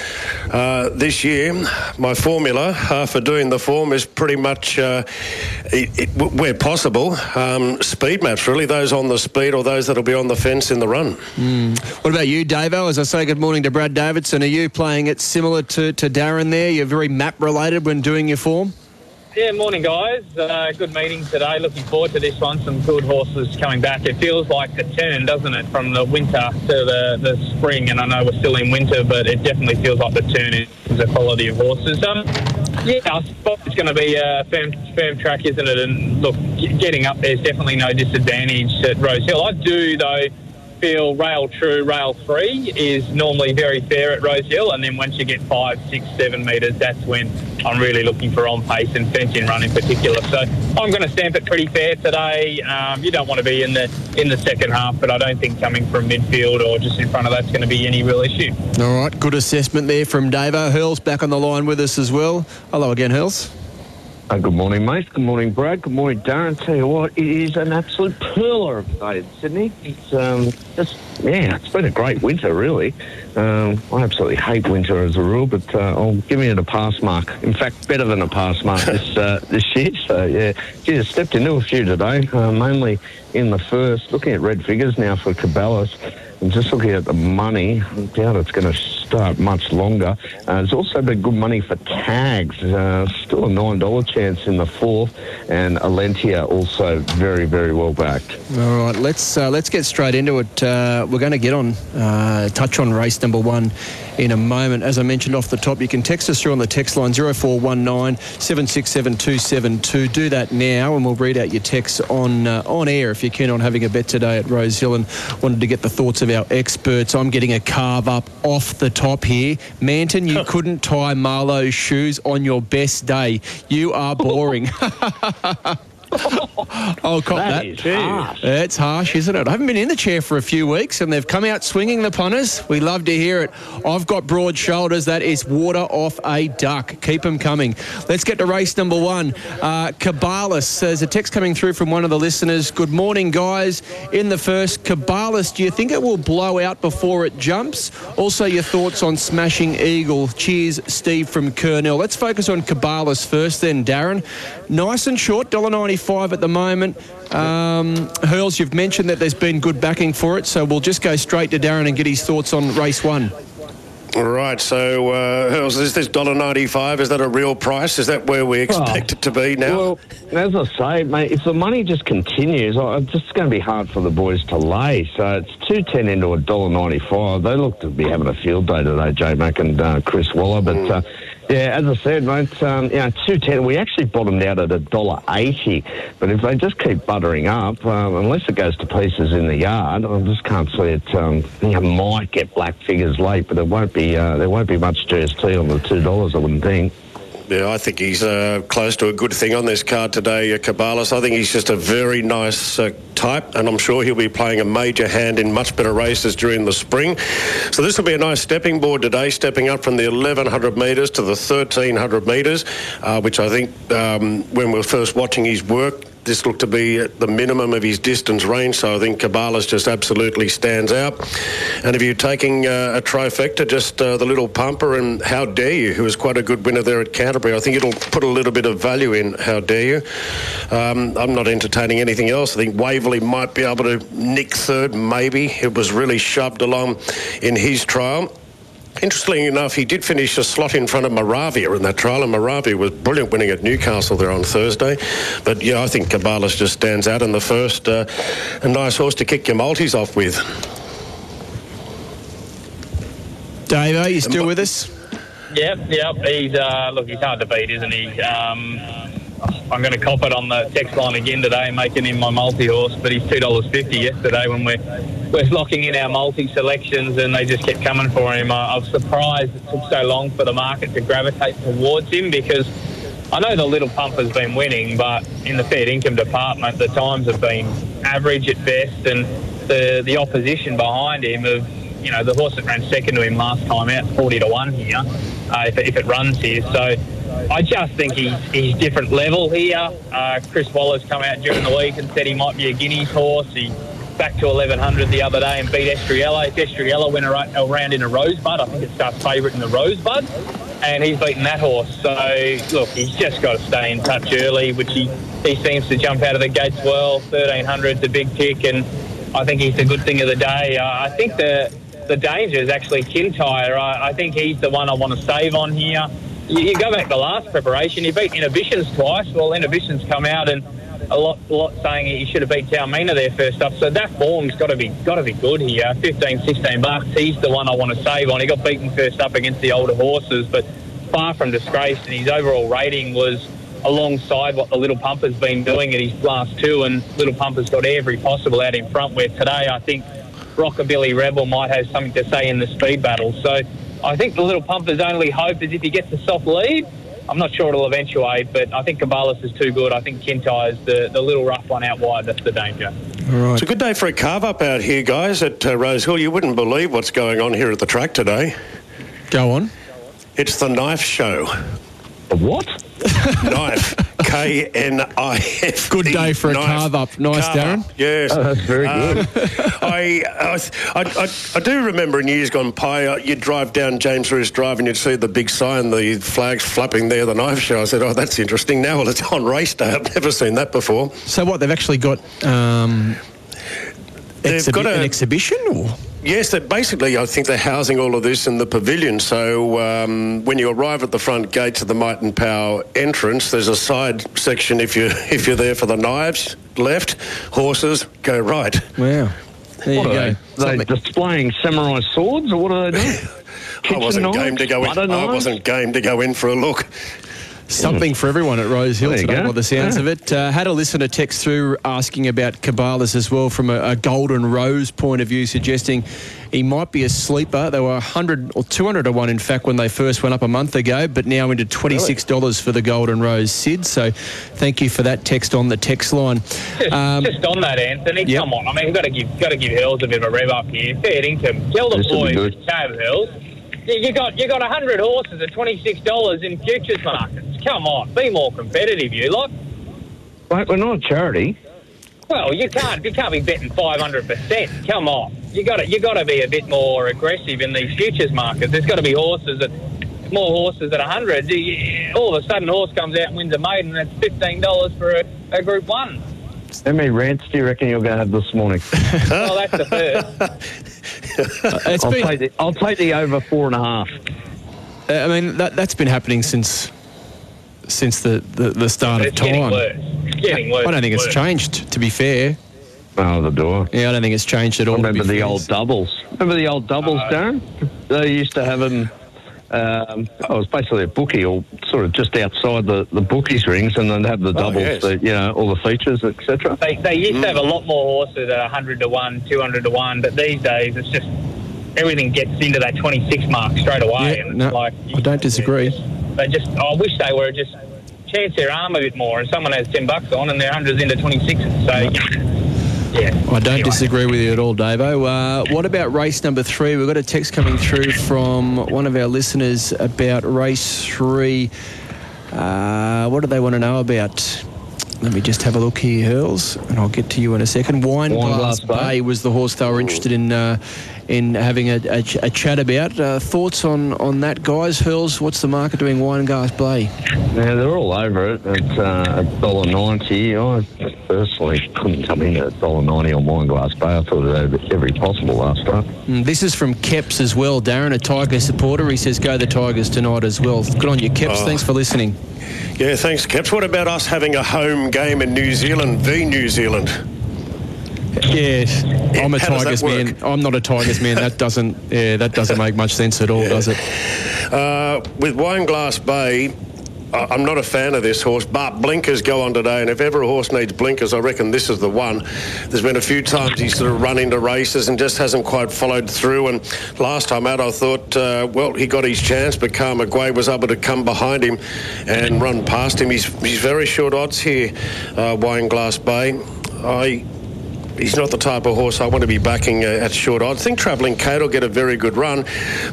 uh, this year, my formula uh, for doing the form is pretty much, uh, it, it, where possible, um, speed maps, really, those on the speed or those that'll be on the fence in the run. Mm. What about you, Davo? As I say good morning to Brad Davidson, are you playing it similar to, to Darren there? You're very map related when doing your form? Yeah, morning, guys. Uh, good meeting today. Looking forward to this one. Some good horses coming back. It feels like a turn, doesn't it, from the winter to the, the spring? And I know we're still in winter, but it definitely feels like the turn in the quality of horses. Um, yeah, I suppose it's going to be a firm, firm track, isn't it? And look, getting up there's definitely no disadvantage at Rose Hill. I do, though feel rail true, rail free is normally very fair at Rose Hill, and then once you get five, six, seven metres, that's when I'm really looking for on pace and fencing run in particular. So I'm going to stamp it pretty fair today. Um, you don't want to be in the in the second half, but I don't think coming from midfield or just in front of that's going to be any real issue. All right, good assessment there from Davo. Hurls back on the line with us as well. Hello again, Hurls. Uh, good morning, mate. Good morning, Brad. Good morning, Darren. Tell you what, it is an absolute perler of a day in Sydney. It's um, just, yeah, it's been a great winter, really. Um, I absolutely hate winter as a rule, but uh, I'll give it a pass mark. In fact, better than a pass mark this uh, this year. So yeah, geez, stepped into a few today, uh, mainly in the first. Looking at red figures now for Cabalas. And just looking at the money, I doubt it's going to start much longer. Uh, there's also been good money for tags. Uh, still a $9 chance in the fourth. And Alentia also very, very well backed. All right, let's uh, let's get straight into it. Uh, we're going to get on, uh, touch on race number one in a moment. As I mentioned off the top, you can text us through on the text line 0419 767 272. Do that now, and we'll read out your texts on uh, on air if you're keen on having a bet today at Rose Hill and wanted to get the thoughts of our experts. I'm getting a carve up off the top here. Manton, you couldn't tie Marlowe's shoes on your best day. You are boring. I'll cop that. That harsh. It's harsh, isn't it? I haven't been in the chair for a few weeks and they've come out swinging the punters. We love to hear it. I've got broad shoulders. That is water off a duck. Keep them coming. Let's get to race number one. Uh, Cabalas. There's a text coming through from one of the listeners. Good morning, guys. In the first, Cabalas, do you think it will blow out before it jumps? Also, your thoughts on Smashing Eagle. Cheers, Steve from Kurnell. Let's focus on Cabalas first, then, Darren. Nice and short, $1.95 at the moment. Um, Hurls, you've mentioned that there's been good backing for it, so we'll just go straight to Darren and get his thoughts on race one. All right, so uh, Hurls, is this $1.95? Is that a real price? Is that where we expect it to be now? Well, as I say, mate, if the money just continues, I- it's just going to be hard for the boys to lay. So it's two ten into a dollar ninety five. They look to be having a field day today, J Mac and uh, Chris Waller. But uh, yeah, as I said, mate, um, know, two ten. We actually bottomed out at a dollar eighty. But if they just keep buttering up, um, unless it goes to pieces in the yard, I just can't see it. Um, you might get black figures late, but it won't be. Uh, there won't be much GST on the two dollars. I wouldn't think. Yeah, I think he's uh, close to a good thing on this card today, uh, Cabalas. I think he's just a very nice uh, type, and I'm sure he'll be playing a major hand in much better races during the spring. So this will be a nice stepping board today, stepping up from the 1100 metres to the 1300 metres, uh, which I think um, when we were first watching his work, this looked to be at the minimum of his distance range, so I think Cabalas just absolutely stands out. And if you're taking uh, a trifecta, just uh, the little pumper and How Dare You, who was quite a good winner there at Canterbury, I think it'll put a little bit of value in How Dare You. Um, I'm not entertaining anything else. I think Waverley might be able to nick third, maybe. It was really shoved along in his trial. Interestingly enough, he did finish a slot in front of Moravia in that trial, and Moravia was brilliant winning at Newcastle there on Thursday. But yeah, I think Cabalas just stands out in the first. Uh, a nice horse to kick your multis off with. Dave, are you still with us? Yep, yep. He's uh, look, he's hard to beat, isn't he? Um, I'm going to cop it on the text line again today, making him my multi horse. But he's two dollars fifty yesterday when we're we're locking in our multi selections, and they just kept coming for him. I, was surprised it took so long for the market to gravitate towards him because I know the little pump has been winning, but in the fair income department, the times have been average at best, and the the opposition behind him of you know the horse that ran second to him last time out, forty to one here, uh, if, it, if it runs here. So I just think he's he's different level here. Uh, Chris Waller's come out during the week and said he might be a Guineas horse. He back to 1100 the other day and beat Estriella. Estriella went ar- around in a Rosebud, I think it starts favourite in the Rosebud, and he's beaten that horse. So look, he's just got to stay in touch early, which he he seems to jump out of the gates well. 1300's a big tick, and I think he's the good thing of the day. Uh, I think the the danger is actually Kintyre. I, I think he's the one I want to save on here. You, you go back to last preparation, he beat Inhibitions twice. Well, Inhibitions come out and a lot, lot saying he should have beat Taumina there first up. So that form's got to be got to be good here. 15, 16 bucks. He's the one I want to save on. He got beaten first up against the older horses, but far from disgraced. And his overall rating was alongside what the Little Pumper's been doing at his last two. And Little Pumper's got every possible out in front. Where today I think Rockabilly Rebel might have something to say in the speed battle. So I think the Little Pumper's only hope is if he gets a soft lead. I'm not sure it'll eventuate, but I think Cabalas is too good. I think Kintyre is the, the little rough one out wide. That's the danger. It's a good day for a carve up out here, guys, at uh, Rose Hill. You wouldn't believe what's going on here at the track today. Go on. It's the knife show. The what? Knife. K N I F. Good day for a carve up. Nice, Darren. Yes. Oh, that's very good. I, I, I, I do remember in years gone by, uh, you'd drive down James Ruse Drive and you'd see the big sign, the flags flapping there, the knife show. I said, oh, that's interesting. Now well, it's on race day. I've never seen that before. So what? They've actually got um, They've exhibi- got a- an exhibition, or Yes, that basically, I think they're housing all of this in the pavilion. So um, when you arrive at the front gates of the Might and Power entrance, there's a side section if you if you're there for the knives, left, horses, go right. Wow. There what you are go. they? They displaying samurai swords, or what are they doing? I wasn't Kitchen game to go in. knives, butter I wasn't game to go in for a look. Something for everyone at Rose Hill There today, go. by the sounds Yeah. of it. Uh, had a listener text through asking about Cabalas as well from a, a Golden Rose point of view, suggesting he might be a sleeper. They were 100 or 200 to 1, in fact, when they first went up a month ago, but now into $26 for the Golden Rose Sid. So thank you for that text on the text line. Just, Um, just on that, Anthony. Yep. Come on. I mean, you've got to give got to give Hills a bit of a rev up here. Fair income. Tell the This will be boys good. at Hills. You got you got hundred horses at twenty six dollars in futures markets. Come on, be more competitive, you lot. Mate, we're not a charity. Well, you can't you can't be betting five hundred percent. Come on, you got to you got to be a bit more aggressive in these futures markets. There's got to be horses at more horses at hundred. All of a sudden, a horse comes out and wins a maiden, and it's fifteen dollars for a, a Group One. How many rants do you reckon you're going to have this morning? well, that's the first. it's I'll, been- take the, I'll take the over four and a half. Uh, I mean, that, that's been happening since since the, the, the start of It's getting time. worse. It's getting worse. I don't think it's Worse. changed, to be fair. Oh, the door. Yeah, I don't think it's changed at all. to Remember the fair. old doubles? Remember the old doubles, Uh, Darren? They used to have them. Um, oh, it was basically a bookie, or sort of just outside the, the bookies rings, and then have the Oh, doubles, yes. the, you know, all the features, etc. They, they used to have a lot more horses at 100 to 1, 200 to 1, but these days it's just everything gets into that 26 mark straight away. Yeah, and it's no, like, I don't disagree. they just, I wish they were just chance their arm a bit more and someone has 10 bucks on and their 100's into 26. So, yeah. I don't disagree with you at all, Davo. Uh, what about race number three? We've got a text coming through from one of our listeners about race three. Uh, what do they want to know about? Let me just have a look here, Hurls, and I'll get to you in a second. Wine, Glass Wineglass Bay. Bay was the horse they were interested in uh, in having a, a, a chat about. Uh, thoughts on, on that, guys? Hurls, what's the market doing Wine Glass Bay? Yeah, they're all over it at uh, dollar ninety. I personally couldn't come in at dollar ninety on wine glass bay. I thought it had every possible last time. Mm, This is from Keps as well, Darren, a Tiger supporter. He says, go the Tigers tonight as well. Good on you, Keps. Oh. Thanks for listening. Yeah, thanks, Keps. What about us having a home game in New Zealand, v New Zealand? Yes, I'm a how Tigers man. I'm not a Tigers man. That doesn't, yeah, that doesn't make much sense at all, does it? Uh, with Wineglass Bay, I'm not a fan of this horse, but blinkers go on today, and if ever a horse needs blinkers, I reckon this is the one. There's been a few times he's sort of run into races and just hasn't quite followed through. And last time out, I thought, uh, well, he got his chance, but Karma Guay was able to come behind him and run past him. He's, he's very short odds here, uh, Wine Glass Bay. I He's not the type of horse I want to be backing uh, at short odds. I think Travelling Kate will get a very good run,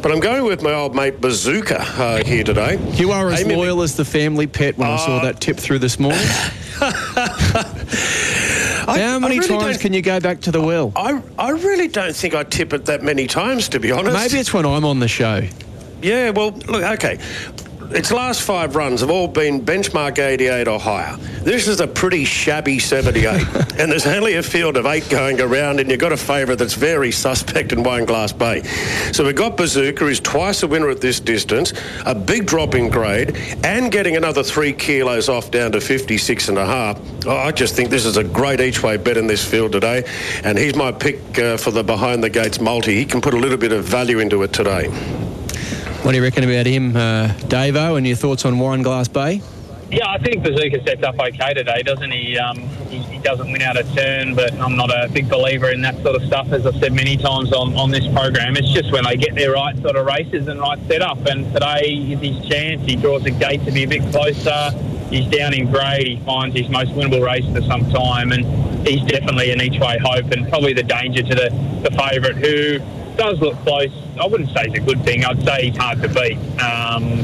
but I'm going with my old mate Bazooka uh, here today. You are as Amy- loyal as the family pet when I saw Uh, that tip through this morning. How many really times can you go back to the well? I, I really don't think I tip it that many times, to be honest. Maybe it's when I'm on the show. Yeah, well, look, okay. Its last five runs have all been benchmark 88 or higher. This is a pretty shabby 78, and there's only a field of eight going around, and you've got a favourite that's very suspect in Wine Glass Bay. So we've got Bazooka, who's twice a winner at this distance, a big drop in grade, and getting another three kilos off down to 56 and a half. Oh, I just think this is a great each way bet in this field today, and he's my pick uh, for the behind the gates multi. He can put a little bit of value into it today. What do you reckon about him, uh, Davo, and your thoughts on Wine Glass Bay? Yeah, I think Bazooka sets up okay today, doesn't he? Um, he? He doesn't win out of turn, but I'm not a big believer in that sort of stuff, as I've said many times on, on this program. It's just when they get their right sort of races and right setup, and today is his chance. He draws a gate to be a bit closer. He's down in grade. He finds his most winnable race for some time, and he's definitely an each way hope and probably the danger to the, the favourite who does look close. I wouldn't say it's a good thing. I'd say he's hard to beat. Um,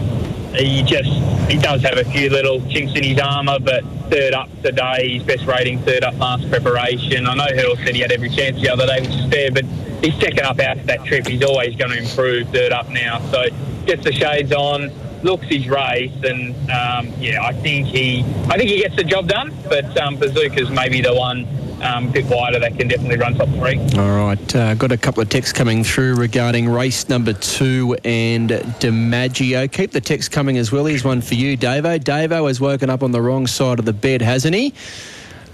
he just he does have a few little chinks in his armour, but third up today, his best rating, third up last preparation. I know Hurl said he had every chance the other day, which is fair, but he's second up after that trip. He's always going to improve third up now. So gets the shades on, looks his race, and um, yeah, I think he I think he gets the job done. But um, Bazooka's maybe the one um, a bit wider that can definitely run top three. All right, uh, got a couple of texts coming through regarding race number two and DiMaggio. Keep the text coming as well. Here's one for you, Davo. Davo has woken up on the wrong side of the bed, hasn't he?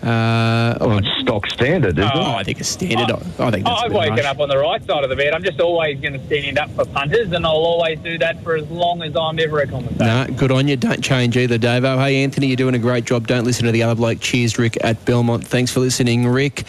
Uh, oh, it's stock standard, isn't oh, it? I think it's standard. I, I think that's a I've woken harsh. up on the right side of the bed. I'm just always going to stand up for punters, and I'll always do that for as long as I'm ever a commentator. No, good on you. Don't change either, Davo. Hey, Anthony, you're doing a great job. Don't listen to the other bloke. Cheers, Rick at Belmont. Thanks for listening, Rick.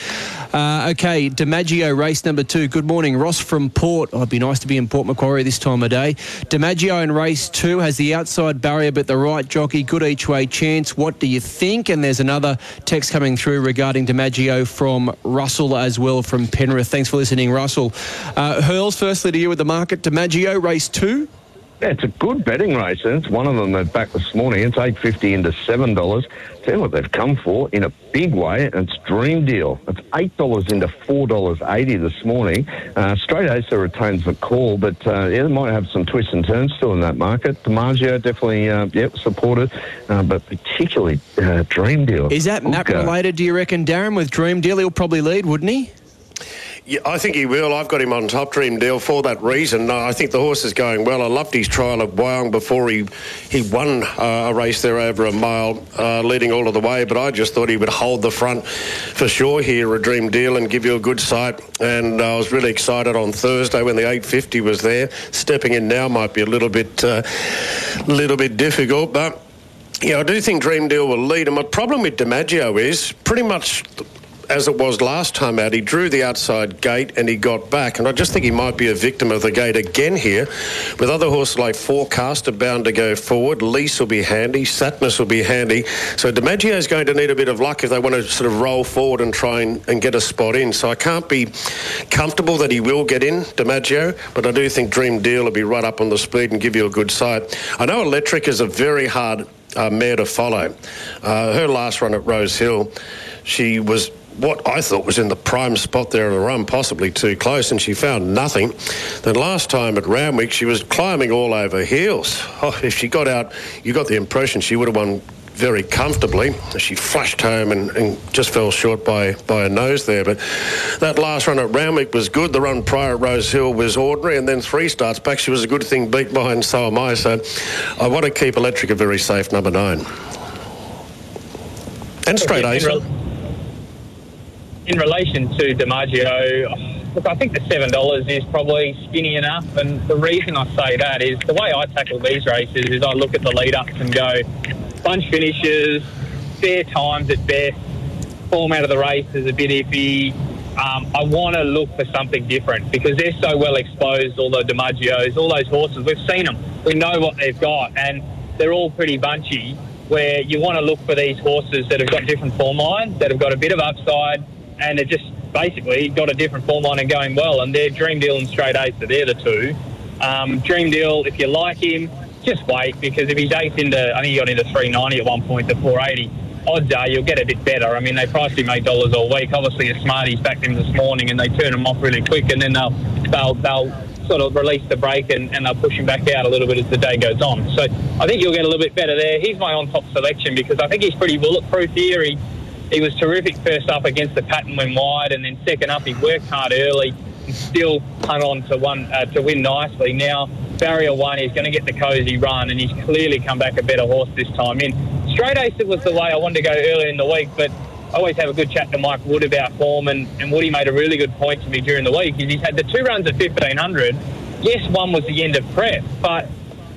Uh, okay, DiMaggio, race number two. Good morning, Ross from Port. Oh, it'd be nice to be in Port Macquarie this time of day. DiMaggio in race two has the outside barrier, but the right jockey. Good each way chance. What do you think? And there's another text coming through regarding DiMaggio from Russell as well from Penrith. Thanks for listening, Russell. Uh, Hurls, firstly to you with the market. DiMaggio, race two. Yeah, it's a good betting race, and it's one of them that back this morning. It's eight fifty into seven dollars. Tell what they've come for in a big way. and It's Dream Deal. It's eight dollars into four dollars eighty this morning. Uh, straight Acer retains the call, but uh, yeah, they might have some twists and turns still in that market. DiMaggio definitely, uh, yep, supported, uh, but particularly uh, Dream Deal. Is that map related, do you reckon, Darren, with Dream Deal? He'll probably lead, wouldn't he? Yeah, I think he will. I've got him on top dream deal for that reason. I think the horse is going well. I loved his trial at Wyong before he he won uh, a race there over a mile, uh, leading all of the way. But I just thought he would hold the front for sure here, a dream deal, and give you a good sight. And I was really excited on Thursday when the 850 was there. Stepping in now might be a little bit, uh, little bit difficult, but. Yeah, I do think Dream Deal will lead. And my problem with DiMaggio is pretty much as it was last time out. He drew the outside gate and he got back. And I just think he might be a victim of the gate again here. With other horses like Forecaster bound to go forward, Lease will be handy, Satnus will be handy. So DiMaggio is going to need a bit of luck if they want to sort of roll forward and try and, and get a spot in. So I can't be comfortable that he will get in, DiMaggio, but I do think Dream Deal will be right up on the speed and give you a good sight. I know Electric is a very hard uh, mare to follow. Uh, her last run at Rose Hill, she was what I thought was in the prime spot there of the run, possibly too close, and she found nothing. Then last time at Randwick, she was climbing all over heels. Oh, if she got out, you got the impression she would have won very comfortably. She flushed home and, and just fell short by, by a nose there. But that last run at Randwick was good. The run prior at Rose Hill was ordinary. And then three starts back, she was a good thing beat behind So Am I. So I want to keep Electric a very safe number nine. And straight rel- in relation to DiMaggio, look, I think the seven dollars is probably skinny enough, and the reason I say that is the way I tackle these races is I look at the lead ups and go bunch finishes, fair times at best, form out of the race is a bit iffy. Um, I want to look for something different because they're so well exposed. All the DiMaggios, all those horses, we've seen them. We know what they've got, and they're all pretty bunchy. Where you want to look for these horses that have got different form lines, that have got a bit of upside, and are just basically got a different form line and going well. And they're Dream Deal and Straight Ace, so they're the two. Um, Dream Deal, if you like him, just wait because if he's eighth into, I think he got into 390 at one point to 480 odds are you'll get a bit better. I mean, they priced him eight dollars all week. Obviously, a Smarties backed him this morning, and they turn him off really quick, and then they'll they'll they'll sort of release the brake and, and they'll push him back out a little bit as the day goes on. So I think you'll get a little bit better there. He's my on top selection because I think he's pretty bulletproof here. He he was terrific first up against the pattern when wide, and then second up he worked hard early and still hung on to one uh, to win nicely. Now barrier one, he's going to get the cosy run, and he's clearly come back a better horse this time in. Straight Ace it was the way I wanted to go earlier in the week, but I always have a good chat to Mike Wood about form, and, and Woody made a really good point to me during the week. Is he's had the two runs at 1500. Yes, one was the end of prep, but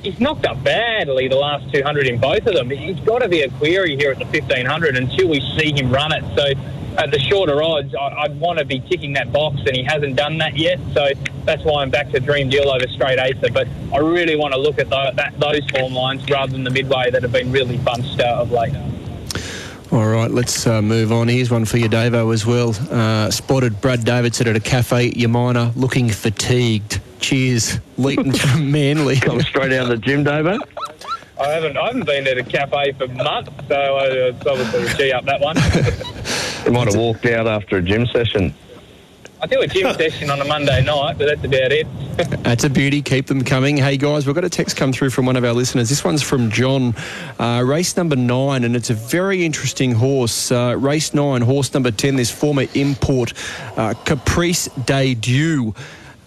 he's knocked up badly the last 200 in both of them. He's got to be a query here at the 1500 until we see him run it. So at the shorter odds, I, would want to be ticking that box, and he hasn't done that yet. So that's why I'm back to Dream Deal over Straight Acer. But I really want to look at the, that, those form lines rather than the midway that have been really bunched out of late. All right, let's uh, move on. Here's one for you, Davo, as well. Uh, spotted Brad Davidson at a cafe, Umina, looking fatigued. Cheers, Leighton from Manly. Come straight out of the gym, Davo. I haven't, I haven't been at a cafe for months, so I, it's obviously a G up that one. you might have walked out after a gym session. I do a gym session on a Monday night, but that's about it. that's a beauty. Keep them coming. Hey, guys, we've got a text come through from one of our listeners. This one's from John. Uh, race number nine, and it's a very interesting horse. Uh, race nine, horse number 10, this former import, uh, Caprice de Dieu.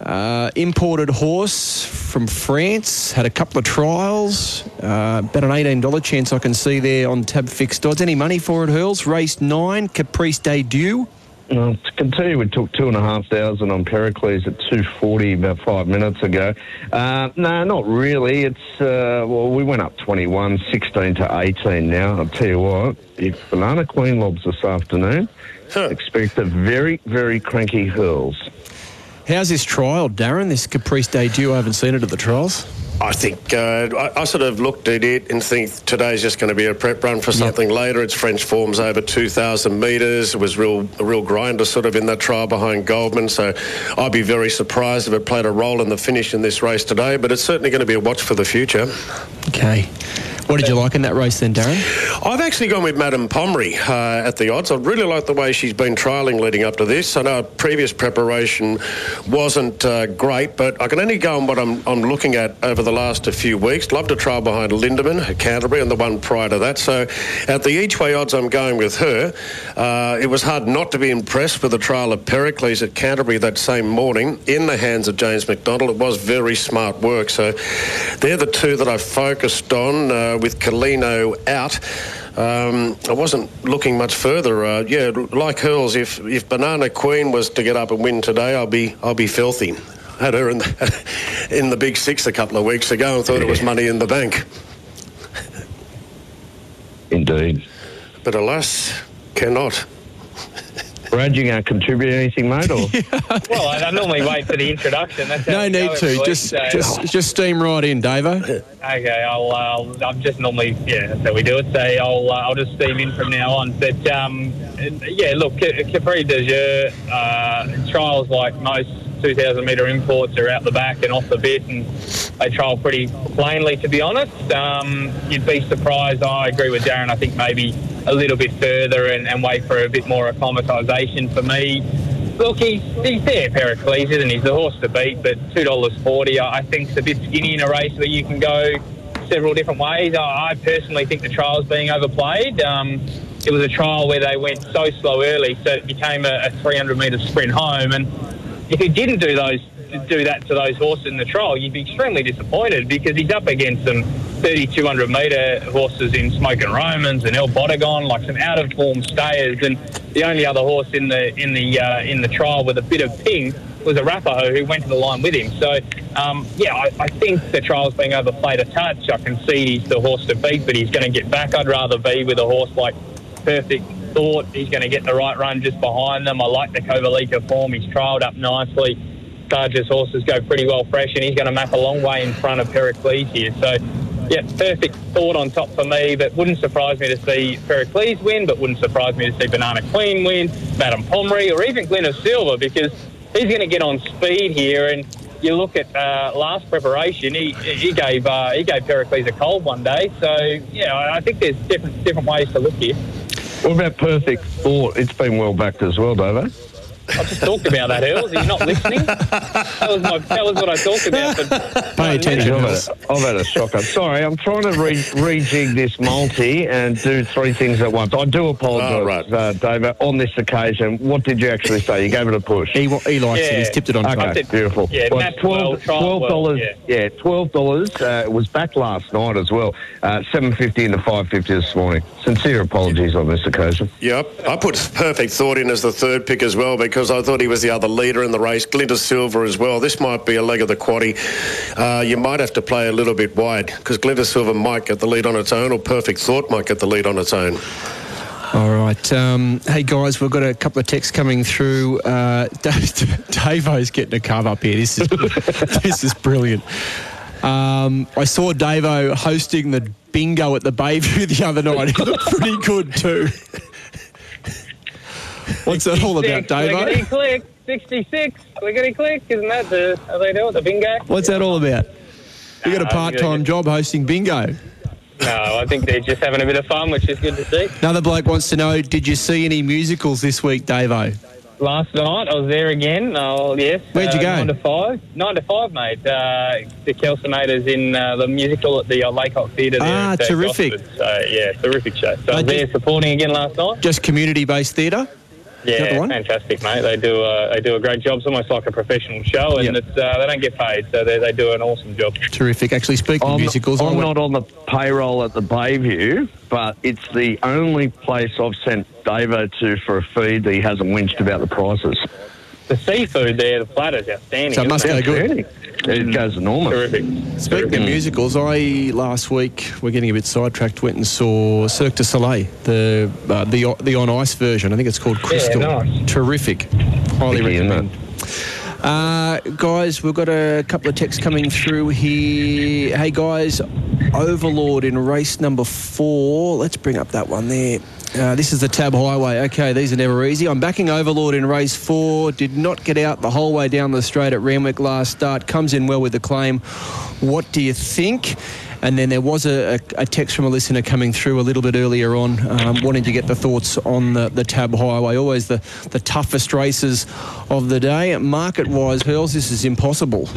Uh, imported horse from France, had a couple of trials, uh, about an $18 chance I can see there on tab fixed odds. Any money for it, Hurls? Race nine, Caprice de Dieu. I can tell you we took two and a half thousand on Pericles at two forty about five minutes ago. Uh, no, not really. It's uh, well, we went up 21, 16 to eighteen now. I'll tell you what, if Banana Queen lobs this afternoon, expect a very, very cranky hurls. How's this trial, Darren? This Caprice de Dieu? I haven't seen it at the trials. I think uh, I, I, sort of looked at it and think today's just going to be a prep run for something yep. later. It's French forms over 2,000 metres. It was real a real grinder sort of in that trial behind Goldman. So I'd be very surprised if it played a role in the finish in this race today. But it's certainly going to be a watch for the future. Okay. What did you like in that race then, Darren? I've actually gone with Madame Pommery uh, at the odds. I really like the way she's been trialling leading up to this. I know previous preparation wasn't uh, great, but I can only go on what I'm, I'm looking at over the last a few weeks. Love to trial behind Lindemann at Canterbury and the one prior to that. So at the each way odds, I'm going with her. Uh, it was hard not to be impressed with the trial of Pericles at Canterbury that same morning in the hands of James McDonald. It was very smart work. So they're the two that I focused on. Uh, with Colino out. Um, I wasn't looking much further. Uh, yeah, like Hurls, if if Banana Queen was to get up and win today, I'll be I'll be filthy. Had her in the, in the big six a couple of weeks ago and thought it was money in the bank. Indeed. But alas, cannot. Brad, you going to contribute anything, mate? Or? well, I, I, normally wait for the introduction. That's no need to. Week, just, so. just, just steam right in, Davo. Okay, I'll. Uh, I'm just normally, yeah, that's how we do it. So I'll, uh, I'll just steam in from now on. But um, yeah, look, Caprice de Dieu uh, trials like most 2,000 metre imports are out the back and off the bit, and they trial pretty plainly, to be honest. Um, you'd be surprised. I agree with Darren. I think maybe a little bit further and, and wait for a bit more acclimatisation for me. Look, he's, he's there, Pericles, isn't he? He's the horse to beat, but $2.40 I think is a bit skinny in a race where you can go several different ways. I, I personally think the trial's being overplayed. Um, it was a trial where they went so slow early, so it became a, a 300 metre sprint home. And if he didn't do those do that to those horses in the trial, you'd be extremely disappointed because he's up against some 3,200 metre horses in Smoking Romans and El Bodegon, like some out of form stayers. And the only other horse in the in the uh, in the trial with a bit of ping was Arapaho who went to the line with him. So, um, yeah, I, I think the trial's being overplayed a touch. I can see he's the horse to beat, but he's going to get back. I'd rather be with a horse like Perfect Thought. He's going to get the right run just behind them. I like the Kovalica form. He's trialled up nicely. Sarge's horses go pretty well fresh, and he's going to map a long way in front of Pericles here. So, yeah, perfect thought on top for me, but wouldn't surprise me to see Pericles win, but wouldn't surprise me to see Banana Queen win, Madame Pommery, or even Glen of Silver, because he's going to get on speed here. And you look at uh, last preparation, he, he gave uh, he gave Pericles a cold one day. So yeah, I think there's different different ways to look here. What about Perfect Thought? It's been well backed as well, Davo. I just talked about that, Earls. Are you not listening? That was, my, that was what I talked about. But Pay attention. I've had, a, I've had a shocker. Sorry, I'm trying to re- rejig this multi and do three things at once. I do apologise, Oh, right. uh, David. On this occasion, what did you actually say? You gave it a push. He, wa- he likes it. He's tipped it on Okay, track. beautiful. Yeah, well, mapped well, twelve trialled twelve well, dollars. yeah. yeah, twelve dollars. Uh, it was back last night as well. Uh, Seven fifty into five fifty this morning. Sincere apologies on this occasion. Yep, I put Perfect Thought in as the third pick as well because I thought he was the other leader in the race. Glinter Silver as well. This might be a leg of the quaddy. Uh, you might have to play a little bit wide because Glinter Silver might get the lead on its own, or Perfect Thought might get the lead on its own. All right. Um, hey, guys, we've got a couple of texts coming through. Uh, Davo's getting a carve up here. This is, this is brilliant. Um, I saw Davo hosting the bingo at the Bayview the other night. He looked pretty good, too. What's that all about, Clickety Davo? click, 66. Clickety click. Isn't that the, how they do it, the bingo? What's that all about? You got a part time job hosting bingo. No, I think they're just having a bit of fun, which is good to see. Another bloke wants to know Did you see any musicals this week, Davo? Last night I was there again. Oh yes. Where'd you uh, go? Nine to five. Nine to five, mate. Uh, the Kelsomators in uh, the musical at the uh, Laycock Theatre. Ah, at, uh, terrific. Gosford. So yeah, terrific show. So I was there supporting again last night. Just community based theatre? That the Yeah, one? fantastic, mate. They do uh, they do a great job. It's almost like a professional show, and it's, uh, they don't get paid, so they, they do an awesome job. Terrific. Actually, speaking of I'm, musicals, I I'm not on the payroll at the Bayview, but it's the only place I've sent Davo to for a feed that he hasn't winched about the prices. The seafood there, the platter's outstanding. So it must isn't go it? good. It goes enormous. Terrific. Speaking of musicals, I last week we're getting a bit sidetracked. Went and saw Cirque du Soleil, the uh, the the on ice version. I think it's called Crystal. nice. Terrific. Highly Vicky, isn't recommend. Uh, guys, we've got a couple of texts coming through here. Hey guys, Overlord in race number four. Let's bring up that one there. Uh, this is the Tab Highway. Okay, these are never easy. I'm backing Overlord in race four. Did not get out the whole way down the straight at Randwick last start. Comes in well with the claim. What do you think? And then there was a, a, text from a listener coming through a little bit earlier on, um, wanting to get the thoughts on the, the Tab Highway. Always the, the toughest races of the day. Market wise, Hurls, this is impossible.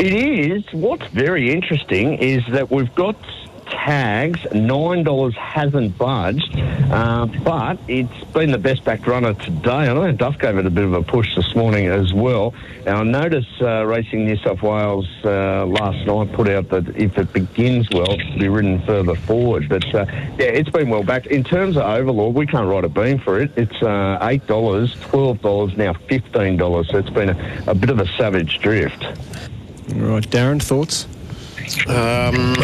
It is. What's very interesting is that we've got tags. Nine dollars hasn't budged, uh, but it's been the best backed runner today. I know Duff gave it a bit of a push this morning as well. Now I noticed uh, Racing New South Wales uh, last night put out that if it begins well, it'll be ridden further forward. But uh, yeah, it's been well backed. In terms of Overlord, we can't write a beam for it. It's uh, eight dollars, twelve dollars, now fifteen dollars. So it's been a, a bit of a savage drift. All right, Darren, thoughts? Um,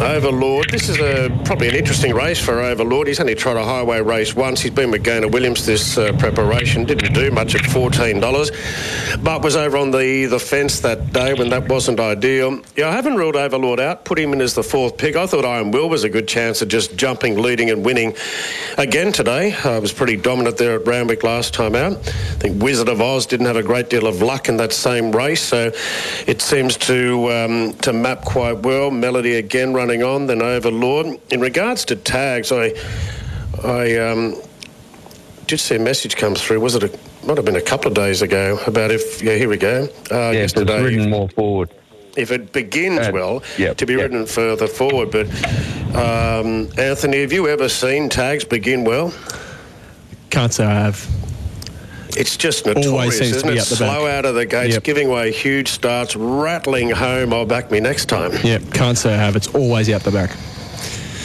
Overlord. This is a, probably an interesting race for Overlord. He's only tried a highway race once. He's been with Gaynor Williams this uh, preparation. Didn't do much at fourteen dollars, but was over on the the fence that day when that wasn't ideal. Yeah, I haven't ruled Overlord out. Put him in as the fourth pick. I thought Iron Will was a good chance of just jumping, leading, and winning again today. I was pretty dominant there at Randwick last time out. I think Wizard of Oz didn't have a great deal of luck in that same race, so it seems to um, to map quite well. Melody again running on, then Overlord. In regards to tags, I I um, did see a message come through. Was it a might have been a couple of days ago about if yeah here we go. Uh, Yeah, it's yesterday, ridden more forward. if it begins Uh, well, yep, to be yep. ridden further forward. But um, Anthony, have you ever seen tags begin well? Can't say I have. It's just notorious, seems isn't it? up the Slow back. out of the gates, Yep. giving away huge starts, rattling home. I'll back me next time. Yeah, can't say I have. It's always out the back.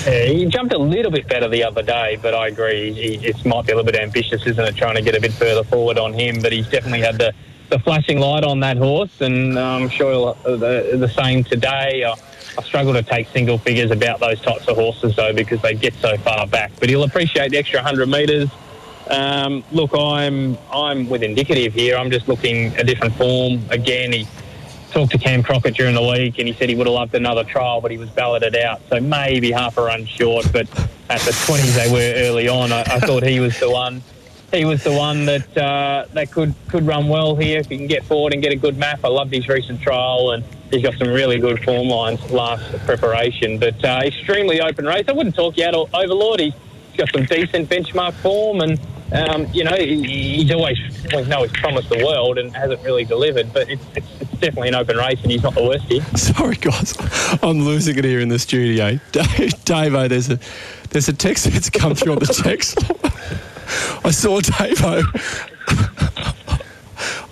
Yeah, he jumped a little bit better the other day, but I agree. He, it might be a little bit ambitious, isn't it, trying to get a bit further forward on him? But he's definitely had the, the flashing light on that horse, and I'm sure he'll, uh, the, the same today. I, I struggle to take single figures about those types of horses though because they get so far back. But he'll appreciate the extra 100 metres. Um, look, I'm I'm with indicative here. I'm just looking a different form. Again, he talked to Cam Crockett during the week, and he said he would have loved another trial, but he was balloted out, so maybe half a run short. But at the 20s they were early on, I, I thought he was the one. He was the one that uh, that could could run well here if he can get forward and get a good map. I loved his recent trial, and he's got some really good form lines last preparation. But uh, extremely open race. I wouldn't talk you out Overlord. He's got some decent benchmark form, and um, you know he, he's always we know he's promised the world and hasn't really delivered. But it's, it's, it's definitely an open race, and he's not the worst here. Sorry, guys, I'm losing it here in the studio. Davo, there's a there's a text that's come through on the text. I saw Davo.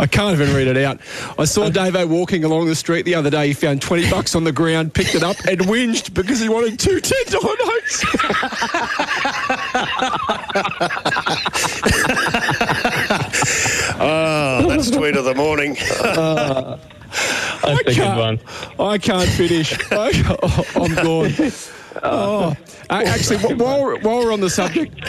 I can't even read it out. I saw Davo walking along the street the other day. He found 20 bucks on the ground, picked it up, and whinged because he wanted two $10 notes. oh, that's tweet of the morning. Uh, That's a good can't- one. I can't finish. I, oh, I'm gone. Oh, A- actually, while we're, while we're on the subject,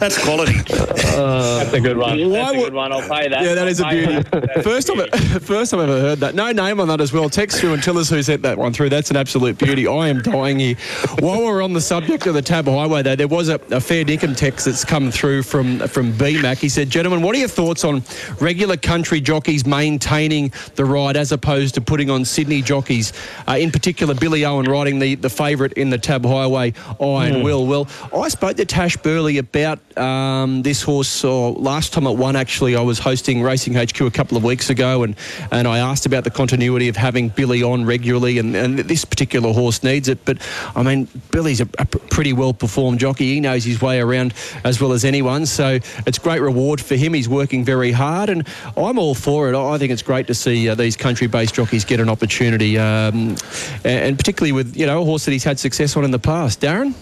That's quality. That's a good one. Why That's a would- good one. I'll pay that. yeah, that is a I'll pay beauty. that. That is First time, first time I've ever heard that. No name on that as well. Text through and tell us who sent that one through. That's an absolute beauty. I am dying here. While we're on the subject of the Tab Highway, though, there was a, a fair dinkum text that's come through from from BMAC. He said, "Gentlemen, what are your thoughts on regular country jockeys maintaining the ride as opposed to putting on Sydney jockeys? Uh, in particular, Billy Owen riding the the favourite in the Tab Highway, Iron Hmm. Will. Well, I spoke to Tash Burley about um, this horse or last time it won. Actually, I was hosting Racing HQ a couple of weeks ago, and and I asked about the continuity of having Billy on regularly, and, and this particular horse needs it. But I mean, Billy's a, a pretty well performed jockey. He knows his way around as well as anyone, so it's great reward for him. He's working very hard, and I'm all for it. I think it's great to see uh, these country-based jockeys get an opportunity, um, and, and particularly with you know a horse that he's had success on in the past. Darren.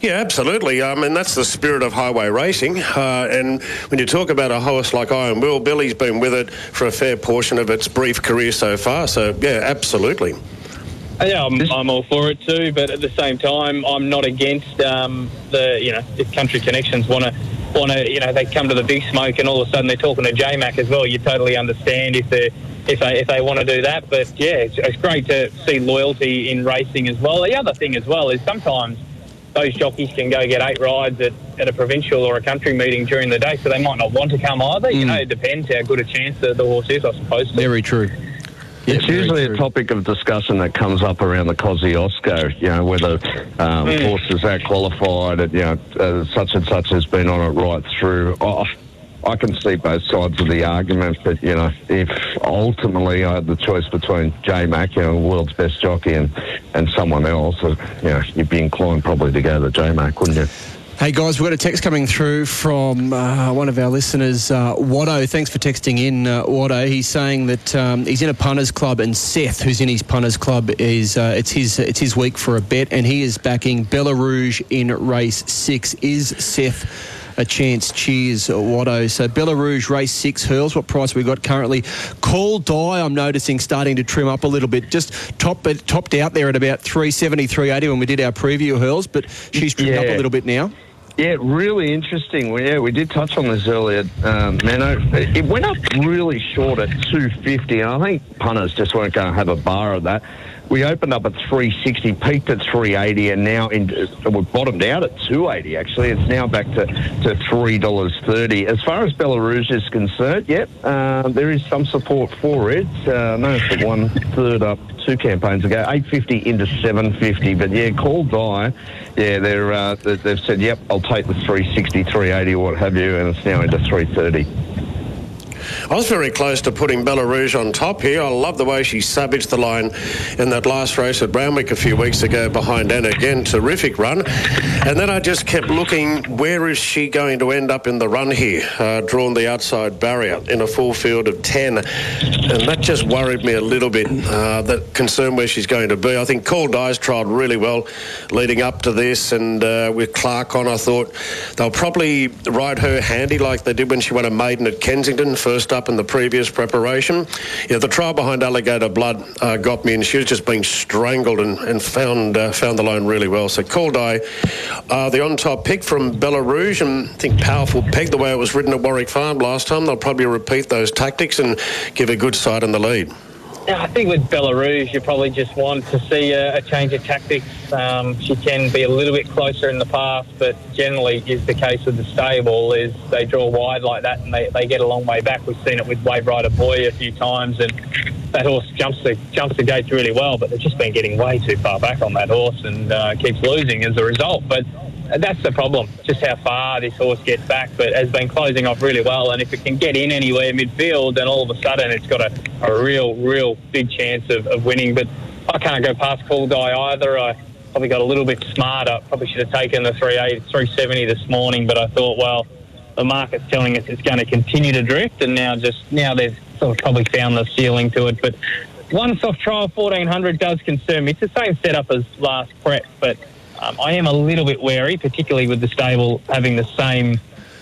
Yeah, absolutely. I mean, that's the spirit of highway racing. Uh, and when you talk about a horse like Iron Will, Billy's been with it for a fair portion of its brief career so far. So, yeah, absolutely. Yeah, I'm, I'm all for it too, but at the same time, I'm not against um, the you know if country connections want to want to you know they come to the big smoke and all of a sudden they're talking to JMac as well. You totally understand if they if they if they want to do that, but yeah, it's, it's great to see loyalty in racing as well. The other thing as well is sometimes those jockeys can go get eight rides at, at a provincial or a country meeting during the day, so they might not want to come either. You know, it depends how good a chance the, the horse is, I suppose. Very true. it's usually a topic of discussion that comes up around the Kosciuszko, you know, whether um, Mm. horses are qualified, and, you know, uh, such and such has been on it right through. Oh, I can see both sides of the argument, but, you know, if ultimately I had the choice between J Mac, you know, world's best jockey, and, and someone else, uh, you know, you'd be inclined probably to go to J Mac, wouldn't you? Hey guys, we've got a text coming through from uh, one of our listeners, uh, Watto. Thanks for texting in, uh, Watto. He's saying that um, he's in a punters club, and Seth, who's in his punters club, is uh, it's his it's his week for a bet, and he is backing Bella Rouge in race six. Is Seth? A chance. Cheers, Watto. So Bella Rouge, race six, hurls. What price we got currently? Call Die, I'm noticing, starting to trim up a little bit. Just top, topped out there at about 370, 380 when we did our preview hurls, but she's trimmed up a little bit now. Yeah, really interesting. Well, yeah, we did touch on this earlier, um, Menno. It it went up really short at 250, and I think punters just weren't going to have a bar of that. We opened up at 360, peaked at 380, and now in, we bottomed out at 280. Actually, it's now back to, to three dollars thirty. As far as Bella Rouge is concerned, yep, uh, there is some support for it. Uh, I noticed it one third up two campaigns ago, 850 into 750. But yeah, call die. Yeah, they're uh, they- they've said, yep, I'll take the 360, 380, or what have you, and it's now into 330. I was very close to putting Bella Rouge on top here. I love the way she savaged the line in that last race at Randwick a few weeks ago behind Anna. Again, terrific run. And then I just kept looking, where is she going to end up in the run here? Uh, drawn the outside barrier in a full field of 10. And that just worried me a little bit, uh, that concern where she's going to be. I think Call Dies trialled really well leading up to this. And uh, with Clark on, I thought they'll probably ride her handy like they did when she won a maiden at Kensington, first up in the previous preparation. Yeah, the trial behind Alligator Blood uh, got me, and she was just being strangled and, and found uh, found the line really well. So Caldai, uh, the on top pick from Bella Rouge, and I think powerful peg the way it was ridden at Warwick Farm last time. They'll probably repeat those tactics and give a good side in the lead. I think with Bella Rouge, you probably just want to see a, a change of tactics. Um, she can be a little bit closer in the past, but generally is the case with the stable is they draw wide like that and they, they get a long way back. We've seen it with Wave Rider Boy a few times, and that horse jumps the jumps the gates really well, but they've just been getting way too far back on that horse and uh, keeps losing as a result. But that's the problem, just how far this horse gets back, but has been closing off really well. And if it can get in anywhere midfield, then all of a sudden it's got a, a real, real big chance of, of winning. But I can't go past Cool Guy either. I probably got a little bit smarter. Probably should have taken the 380, 370 this morning, but I thought, well, the market's telling us it's going to continue to drift, and now just now they've sort of probably found the ceiling to it. But one soft trial 1400 does concern me. It's the same setup as last prep, but um, I am a little bit wary, particularly with the stable having the same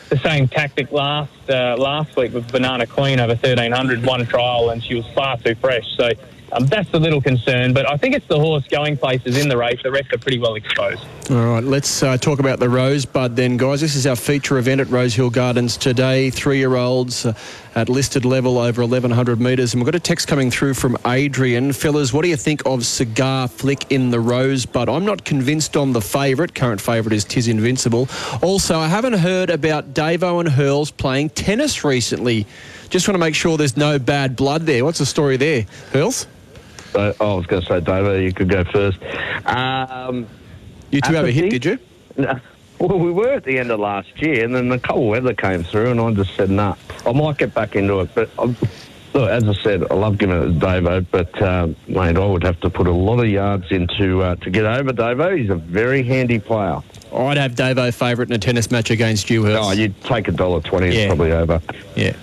the same tactic last uh, last week with Banana Queen over 1300 one trial, and she was far too fresh. So um, that's a little concern, but I think it's the horse going places in the race. The rest are pretty well exposed. All right, let's uh, talk about the Rosebud then, guys. This is our feature event at Rosehill Gardens today. Three-year-olds uh, at listed level over 1,100 metres. And we've got a text coming through from Adrian. Fellas, what do you think of Cigar Flick in the Rosebud? I'm not convinced on the favourite. Current favourite is Tiz Invincible. Also, I haven't heard about Davo and Hurls playing tennis recently. Just want to make sure there's no bad blood there. What's the story there, Hurls? Oh, I was going to say, Davo, you could go first. Um, you two have a hit, did you? No. Well, we were at the end of last year, and then the cold weather came through, and I just said, nah, I might get back into it. But um, look, as I said, I love giving it to Davo, but um, mate, I would have to put a lot of yards into uh, to get over Davo. He's a very handy player. I'd have Davo favourite in a tennis match against you. Oh, you'd take a dollar twenty. Yeah. It's probably over. Yeah.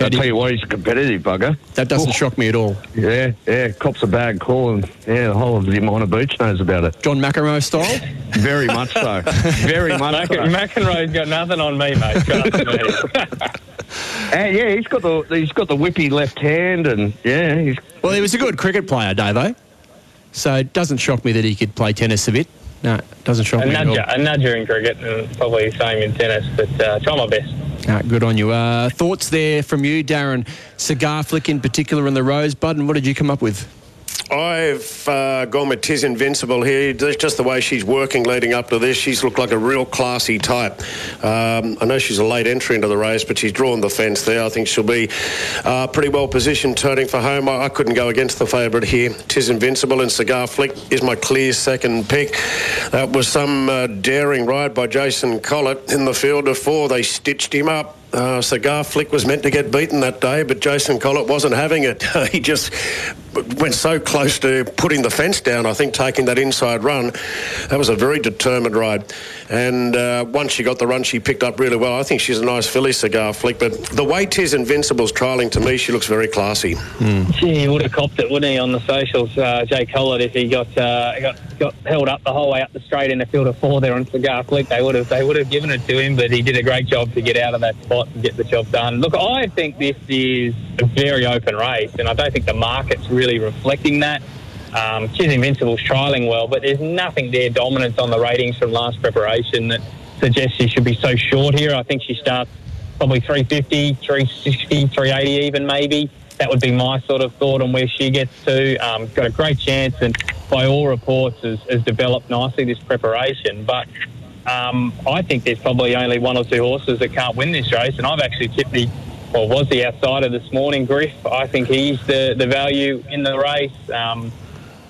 I'll tell you what, he's a competitive bugger. That doesn't shock me at all. Yeah, yeah, cops a bad call, and yeah, the whole of Umina Beach knows about it. John McEnroe style? Very much so. Very much Mc- so. McEnroe's got nothing on me, mate. Trust. And yeah, he's got the he's got the whippy left hand, and yeah, he's Well, he was a good cricket player, Davo. So it doesn't shock me that he could play tennis a bit. No, it doesn't shock a me at all. a nudger in cricket, and probably the same in tennis. But uh, try my best. Ah, good on you. Uh, thoughts there from you, Darren? Cigar flick in particular in the Rosebud, and what did you come up with? I've uh, gone with Tiz Invincible here. Just the way she's working leading up to this. She's looked like a real classy type. Um, I know she's a late entry into the race, but she's drawn the fence there. I think she'll be uh, pretty well positioned turning for home. I, I couldn't go against the favourite here. Tiz Invincible and Cigar Flick is my clear second pick. That was some uh, daring ride by Jason Collett in the field of four. They stitched him up. Uh, Cigar Flick was meant to get beaten that day, but Jason Collett wasn't having it. he just went so close to putting the fence down, I think, taking that inside run. That was a very determined ride. And uh, once she got the run, she picked up really well. I think she's a nice filly, Cigar Flick, but the way Tiz Invincible's trialling to me, she looks very classy. Gee, he would have copped it, wouldn't he, on the socials, uh, Jay Collett, if he got, uh, got got held up the whole way up the straight in a field of four there on Cigar Flick. They would have they would have given it to him, but he did a great job to get out of that spot and get the job done. Look, I think this is a very open race, and I don't think the market's really reflecting that. Um, Tiz Invincible's trialling well, but there's nothing there dominance on the ratings from last preparation that suggests she should be so short here. I think she starts probably 350, 360, 380 even maybe. That would be my sort of thought on where she gets to. Um, got a great chance and by all reports has, has developed nicely this preparation. But um, I think there's probably only one or two horses that can't win this race. And I've actually tipped the, well, was the outsider this morning, Griff. I think he's the, the value in the race. Um,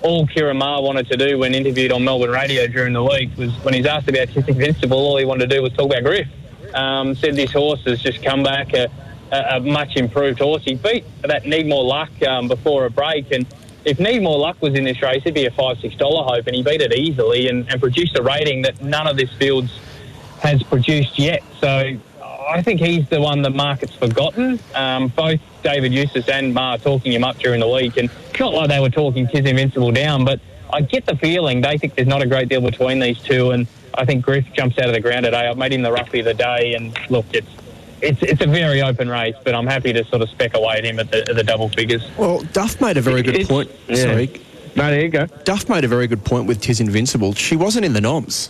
all Ciaron Maher wanted to do when interviewed on Melbourne radio during the week was when he's asked about Tiz Invincible, all he wanted to do was talk about Griff. Um, said this horse has just come back a, a, a much improved horse. He beat that Need More Luck um, before a break, and if Need More Luck was in this race, it'd be a five six dollar hope, and he beat it easily and, and produced a rating that none of this field's has produced yet. So I think he's the one the market's forgotten. Um, both David Eustace and Maher talking him up during the week, and it's not like they were talking Tiz Invincible down, but I get the feeling they think there's not a great deal between these two, and I think Griff jumps out of the ground today. I've made him the roughie of the day, and look, it's it's it's a very open race, but I'm happy to sort of spec away at him at the, at the double figures. Well, Duff made a very good It's- point. yeah. Sorry. No, there you go. Duff made a very good point with Tiz Invincible. She wasn't in the noms.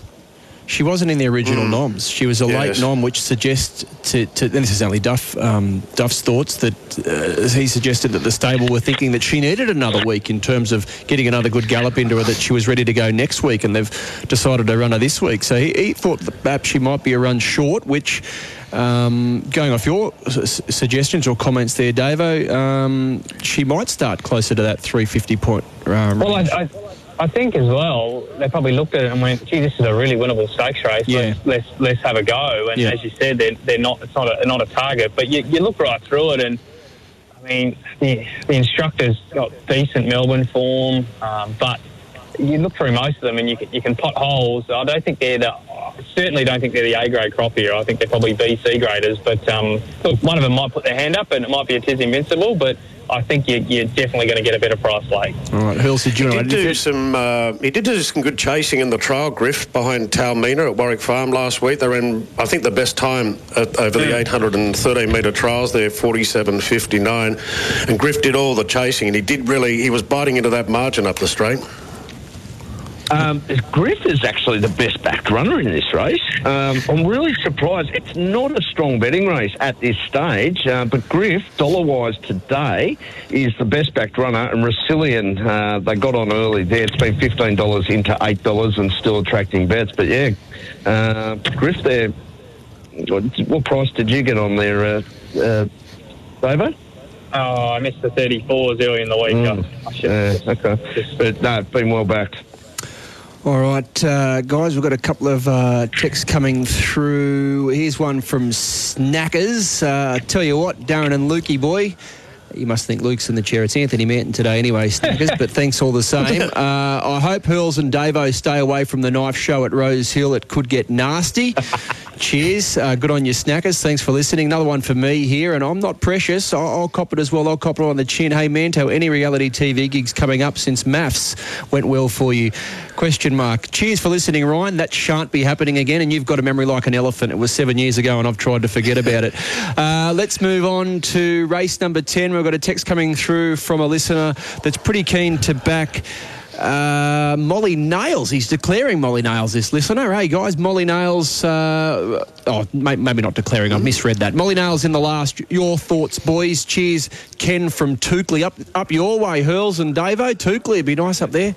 She wasn't in the original noms. She was a late nom, which suggests to, to and this is only Duff um, Duff's thoughts that uh, he suggested that the stable were thinking that she needed another week in terms of getting another good gallop into her. That she was ready to go next week, and they've decided to run her this week. So he, he thought that perhaps she might be a run short, which. Um, going off your s- suggestions or comments there, Davo, um, she might start closer to that 350 point um, Well, I, I, I think as well, they probably looked at it and went, gee, this is a really winnable stakes race. Yeah. Let's, let's, let's have a go. And Yeah. as you said, they're, they're not, it's not a, not a target. But you, you look right through it and, I mean, the, the instructor's got decent Melbourne form, um, but you look through most of them and you can, you can pot holes. I don't think they're the, certainly don't think they're the A grade crop here. I think they're probably B, C graders. But um, look, one of them might put their hand up and it might be a Tiz Invincible, but I think you, you're definitely going to get a better price late. All right, Hurls, did you He did do some. Uh, he did do some good chasing in the trial Griff behind Talmina at Warwick Farm last week. They ran, I think, the best time at, over the 813 metre trials there, 47.59. And Griff did all the chasing, and he did really. He was biting into that margin up the straight. Um, Griff is actually the best backed runner in this race. Um, I'm really surprised. It's not a strong betting race at this stage, uh, but Griff, dollar wise today, is the best backed runner. And Resilient, uh, they got on early there. It's been $15 into $8 and still attracting bets. But yeah, uh, Griff there, what, what price did you get on there, uh, uh, Oh, I missed the 34s early in the week. I should Yeah, okay. But no, it's been well backed. All right, uh, guys, we've got a couple of uh, texts coming through. Here's one from Snackers. Uh, tell you what, Darren and Lukey boy, you must think Luke's in the chair. It's Anthony Manton today, anyway, Snackers, but thanks all the same. Uh, I hope Hurls and Davo stay away from the knife show at Rose Hill. It could get nasty. Cheers. Uh, good on you, Snackers. Thanks for listening. Another one for me here, and I'm not precious. I'll, I'll cop it as well. I'll cop it on the chin. Hey, Manto, any reality TV gigs coming up since maths went well for you? Question mark. Cheers for listening, Ryan. That shan't be happening again, and you've got a memory like an elephant. It was seven years ago, and I've tried to forget about it. Uh, let's move on to race number 10. We've got a text coming through from a listener that's pretty keen to back. Uh, Molly Nails. He's declaring Molly Nails, this listener. Hey, guys, Molly Nails. Uh, oh, may, maybe not declaring. I've misread that. Molly Nails in the last. Your thoughts, boys. Cheers, Ken from Toukley. Up up your way, Hurls and Davo. Toukley would be nice up there.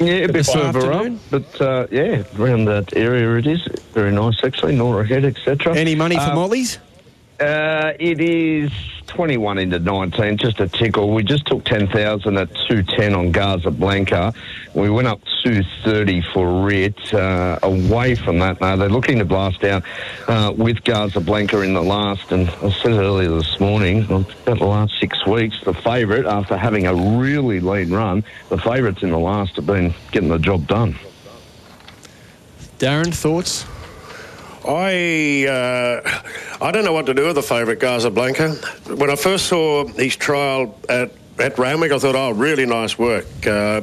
Yeah, a bit further up, but uh, yeah, around that area it is very nice actually. Norah Head, etc. Any money for Um, Molly's? Uh, it is 21 into 19, just a tickle. We just took 10,000 at 210 on Casablanca. We went up 230 for Rit. Uh, away from that, now they're looking to blast out uh, with Casablanca in the last. And I said earlier this morning, well, about the last six weeks, the favourite, after having a really lean run, the favourites in the last have been getting the job done. Darren, thoughts? I uh, I don't know what to do with the favourite Casablanca. When I first saw his trial at at Randwick, I thought, oh, really nice work. Uh,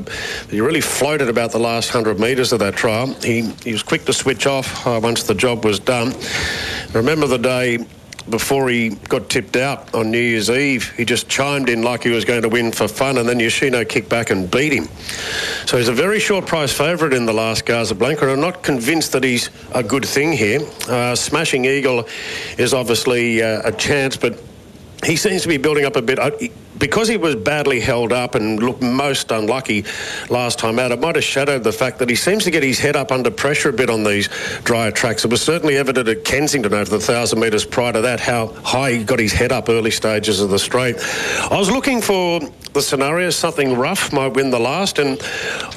he really floated about the last hundred metres of that trial. He he was quick to switch off uh, once the job was done. I remember the day before he got tipped out on New Year's Eve, he just chimed in like he was going to win for fun, and then Yoshino kicked back and beat him. So he's a very short price favourite in the last Casablanca, and I'm not convinced that he's a good thing here. Uh, Smashing Eagle is obviously uh, a chance, but he seems to be building up a bit. Uh, because he was badly held up and looked most unlucky last time out, it might have shadowed the fact that he seems to get his head up under pressure a bit on these drier tracks. It was certainly evident at Kensington over the 1,000 metres prior to that how high he got his head up early stages of the straight. I was looking for the scenario, something rough might win the last, and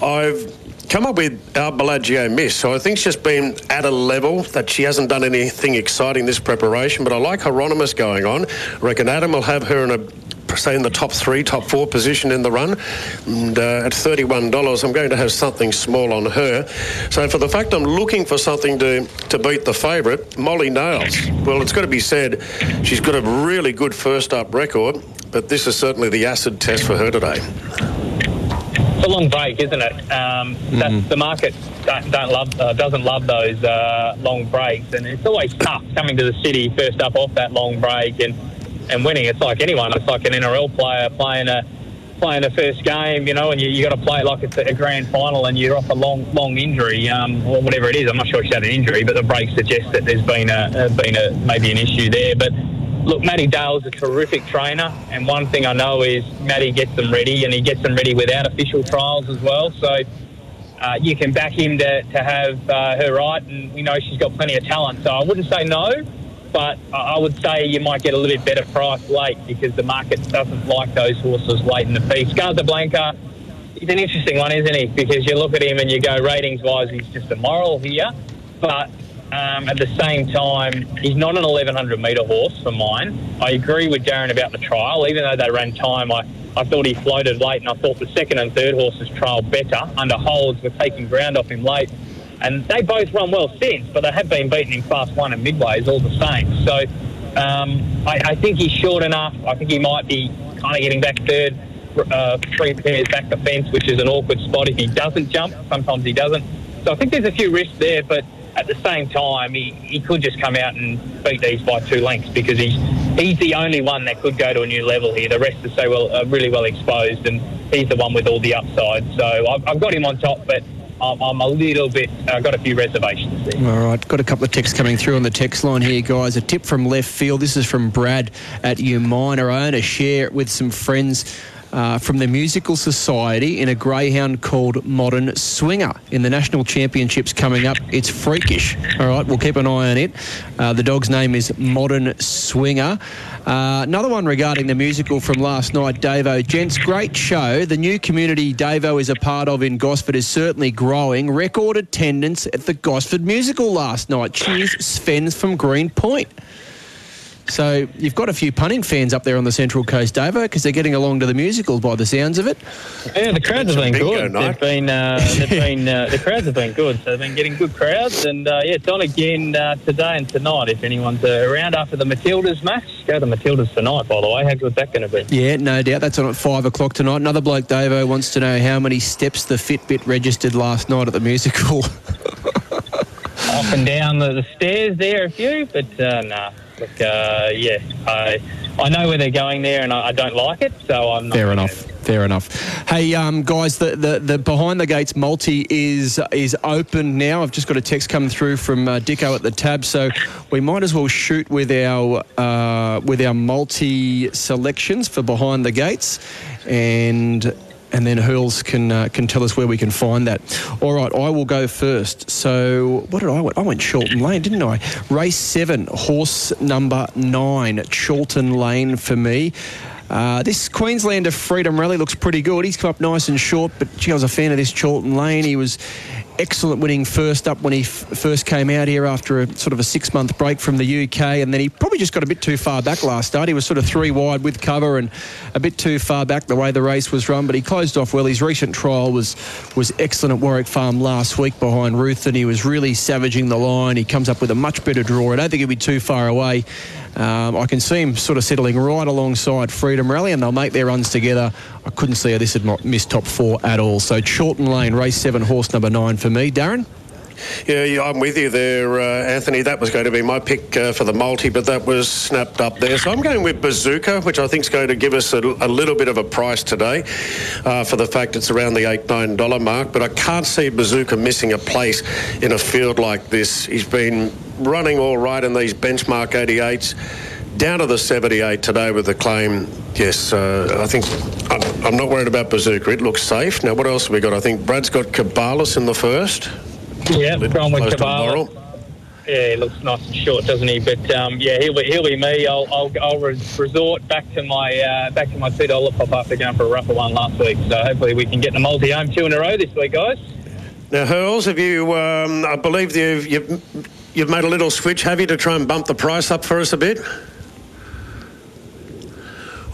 I've come up with our Bellagio Miss. So I think she's been at a level that she hasn't done anything exciting this preparation. But I like Hyeronimus going on. I reckon Adam will have her in a say in the top three, top four position in the run. And uh, at $31, I'm going to have something small on her. So for the fact I'm looking for something to, to beat the favourite, Molly Nails. Well, it's got to be said, she's got a really good first up record, but this is certainly the acid test for her today. It's a long break, isn't it? Um, that's, the market don't, don't love, uh, doesn't love those uh, long breaks, and it's always tough coming to the city first up off that long break and, and winning. It's like anyone. It's like an NRL player playing a playing a first game, you know, and you, you got to play like it's a grand final, and you're off a long long injury, um, or whatever it is. I'm not sure she's had an injury, but the break suggests that there's been a been a maybe an issue there, but. Look, Matty Dale's a terrific trainer, and one thing I know is Matty gets them ready, and he gets them ready without official trials as well. So uh, you can back him to, to have uh, her right, and we know she's got plenty of talent. So I wouldn't say no, but I would say you might get a little bit better price late because the market doesn't like those horses late in the piece. Casablanca, he's an interesting one, isn't he? Because you look at him and you go ratings wise, he's just a moral here, but um, at the same time, he's not an 1100 metre horse for mine. I agree with Darren about the trial. Even though they ran time, I, I thought he floated late, and I thought the second and third horses trialled better under holds were taking ground off him late. And they both run well since, but they have been beaten in class one and midways all the same. So um, I, I think he's short enough. I think he might be kind of getting back third, uh, three pairs back the fence, which is an awkward spot if he doesn't jump. Sometimes he doesn't. So I think there's a few risks there, but at the same time, he, he could just come out and beat these by two lengths because he's he's the only one that could go to a new level here. The rest are so well, uh, really well exposed, and he's the one with all the upside. So I've, I've got him on top, but I'm, a little bit. I've got a few reservations there. All right, got a couple of texts coming through on the text line here, guys. A tip from left field. This is from Brad at Umina. I own a share it with some friends. Uh, from the Musical Society in a greyhound called Modern Swinger in the National Championships coming up. It's freakish. All right, we'll keep an eye on it. Uh, the dog's name is Modern Swinger. Uh, another one regarding the musical from last night, Davo. Gents, great show. The new community Davo is a part of in Gosford is certainly growing. Record attendance at the Gosford musical last night. Cheers, Svens from Green Point. So you've got a few punning fans up there on the Central Coast, Davo, because they're getting along to the musical by the sounds of it. Yeah, the crowds have been good. night. They've been, uh, they've been, uh, the crowds have been good. So they've been getting good crowds, and uh, yeah, it's on again uh, today and tonight. If anyone's uh, around after the Matildas match, go to the Matildas tonight. By the way, how good's that going to be? Yeah, no doubt. That's on at five o'clock tonight. Another bloke, Davo, wants to know how many steps the Fitbit registered last night at the musical. Up and down the, the stairs there, a few, but uh, nah. Look, uh, yeah, I I know where they're going there, and I, I don't like it, so I'm not. Fair enough. Fair enough. Hey, um, guys, the, the, the behind the gates multi is is open now. I've just got a text come through from uh, Dicko at the tab, so we might as well shoot with our uh, with our multi selections for behind the gates, and and then Hurls can uh, can tell us where we can find that. All right, I will go first. So what did I went? I went Chorlton Lane, didn't I? Race seven, horse number nine, Chorlton Lane for me. Uh, this Queenslander Freedom Rally looks pretty good. He's come up nice and short, but gee, I was a fan of this Chorlton Lane. He was excellent winning first up when he f- first came out here after a sort of a six month break from the UK, and then he probably just got a bit too far back last start. He was sort of three wide with cover and a bit too far back the way the race was run, but he closed off well. His recent trial was was excellent at Warwick Farm last week behind Ruth, and he was really savaging the line. He comes up with a much better draw. I don't think he'll be too far away. Um, I can see him sort of settling right alongside Freedom Rally, and they'll make their runs together. I couldn't see how this had missed top four at all. So Chorlton Lane, race seven, horse number nine for me. Darren? Yeah, I'm with you there, uh, Anthony. That was going to be my pick uh, for the multi, but that was snapped up there. So I'm going with Bazooka, which I think is going to give us a, a little bit of a price today uh, for the fact it's around the eight nine dollar mark. But I can't see Bazooka missing a place in a field like this. He's been running all right in these benchmark 88s. Down to the 78 today with the claim. Yes, uh, I think I'm, I'm not worried about Bazooka. It looks safe. Now, what else have we got? I think Brad's got Cabalas in the first. Yeah, going with Close Cabal. Yeah, he looks nice and short, doesn't he? But um, yeah, he'll be, he'll be me. I'll, I'll, I'll res- resort back to my uh, back to my two dollar pop up. They're going for a rougher one last week, so hopefully we can get the multi home two in a row this week, guys. Now, Hurls, have you? Um, I believe you've, you've you've made a little switch, have you, to try and bump the price up for us a bit?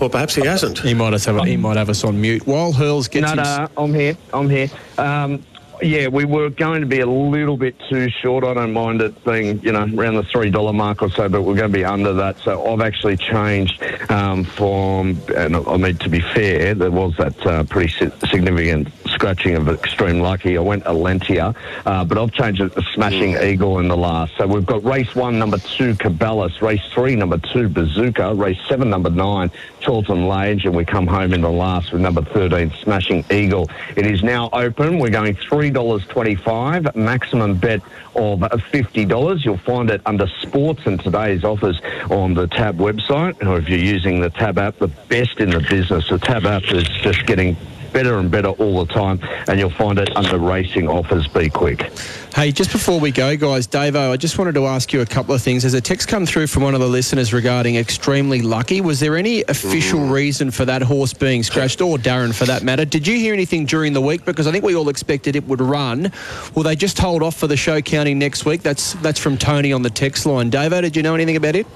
Or perhaps he hasn't. He might have he might have us on mute while Hurls gets. No, his- no, I'm here. I'm here. Um, yeah, we were going to be a little bit too short. I don't mind it being, you know, around the three dollar mark or so, but we're going to be under that. So I've actually changed um, from, and I mean to be fair, there was that uh, pretty si- significant scratching of extreme lucky. I went Alentia, uh, but I've changed it to Smashing Eagle in the last. So we've got race one, number two, Cabalas, race three, number two, Bazooka, race seven, number nine, Chorlton Lane, and we come home in the last with number 13, Smashing Eagle. It is now open. We're going $3.25, maximum bet of $50. You'll find it under sports and today's offers on the Tab website, or if you're using the Tab app, the best in the business. The Tab app is just getting better and better all the time, and you'll find it under racing offers. Be quick. Hey, just before we go, guys, Davo, I just wanted to ask you a couple of things. There's a text come through from one of the listeners regarding extremely lucky. Was there any official mm. reason for that horse being scratched, or Darren for that matter? Did you hear anything during the week? Because I think we all expected it would run. Will they just hold off for the Show County next week? That's that's from Tony on the text line. Davo, did you know anything about it?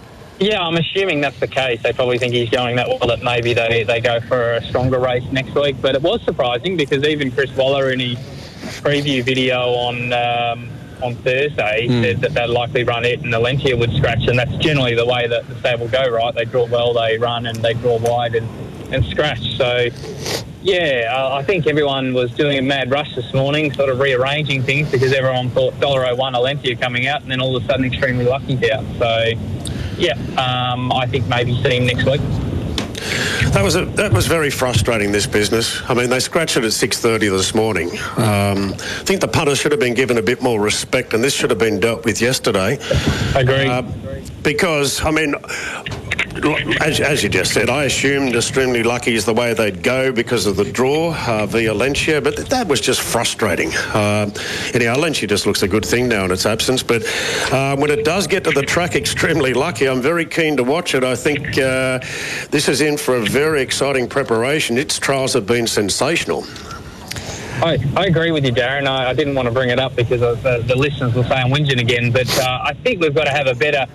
Yeah, I'm assuming that's the case. They probably think he's going that well that maybe they, they go for a stronger race next week. But it was surprising because even Chris Waller in his preview video on um, on Thursday Hmm. said that they'd likely run it and the Lentia would scratch. And that's generally the way that the stable go, right? They draw well, they run, and they draw wide and, and scratch. So, yeah, I I think everyone was doing a mad rush this morning, sort of rearranging things because everyone thought $1.01 Alentia coming out and then all of a sudden extremely lucky's out. So, yeah, um, I think maybe see him next week. That was a, that was very frustrating. This business. I mean, they scratched it at six thirty this morning. Um, I think the punters should have been given a bit more respect, and this should have been dealt with yesterday. I agree. Uh, because I mean, as, as you just said, I assumed extremely lucky is the way they'd go because of the draw uh, via Lencia, but th- that was just frustrating. Uh, anyhow, Lencia just looks a good thing now in its absence, but uh, when it does get to the track, extremely lucky. I'm very keen to watch it. I think uh, this is in for a very exciting preparation. Its trials have been sensational. I, I agree with you, Darren. I, I didn't want to bring it up because of, uh, the listeners will say I'm whinging again, but uh, I think we've got to have a better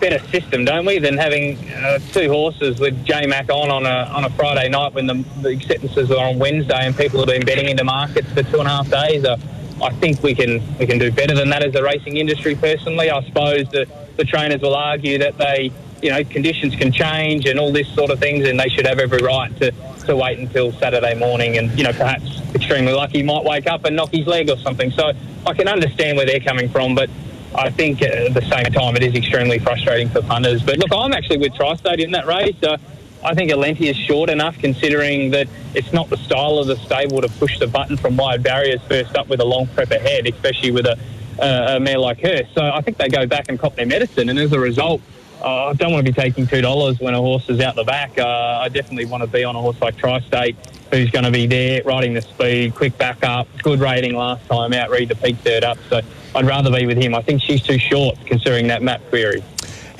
better system, don't we, than having uh, two horses with J Mac on on a, on a Friday night when the, the acceptances are on Wednesday and people have been betting into markets for two and a half days. Uh, I think we can we can do better than that as a racing industry. Personally, I suppose the, the trainers will argue that they you know conditions can change and all this sort of things, and they should have every right to, to wait until Saturday morning. And you know perhaps extremely lucky might wake up and knock his leg or something. So I can understand where they're coming from, but I think at the same time it is extremely frustrating for punters. But look, I'm actually with Tri-State in that race. Uh, I think Alenti is short enough considering that it's not the style of the stable to push the button from wide barriers first up with a long prep ahead, especially with a, uh, a mare like her. So I think they go back and cop their medicine. And as a result, I don't want to be taking $2 when a horse is out the back. Uh, I definitely want to be on a horse like Tri-State who's going to be there, riding the speed, quick back up, good rating last time out, read the peak third up. So I'd rather be with him. I think she's too short considering that map query.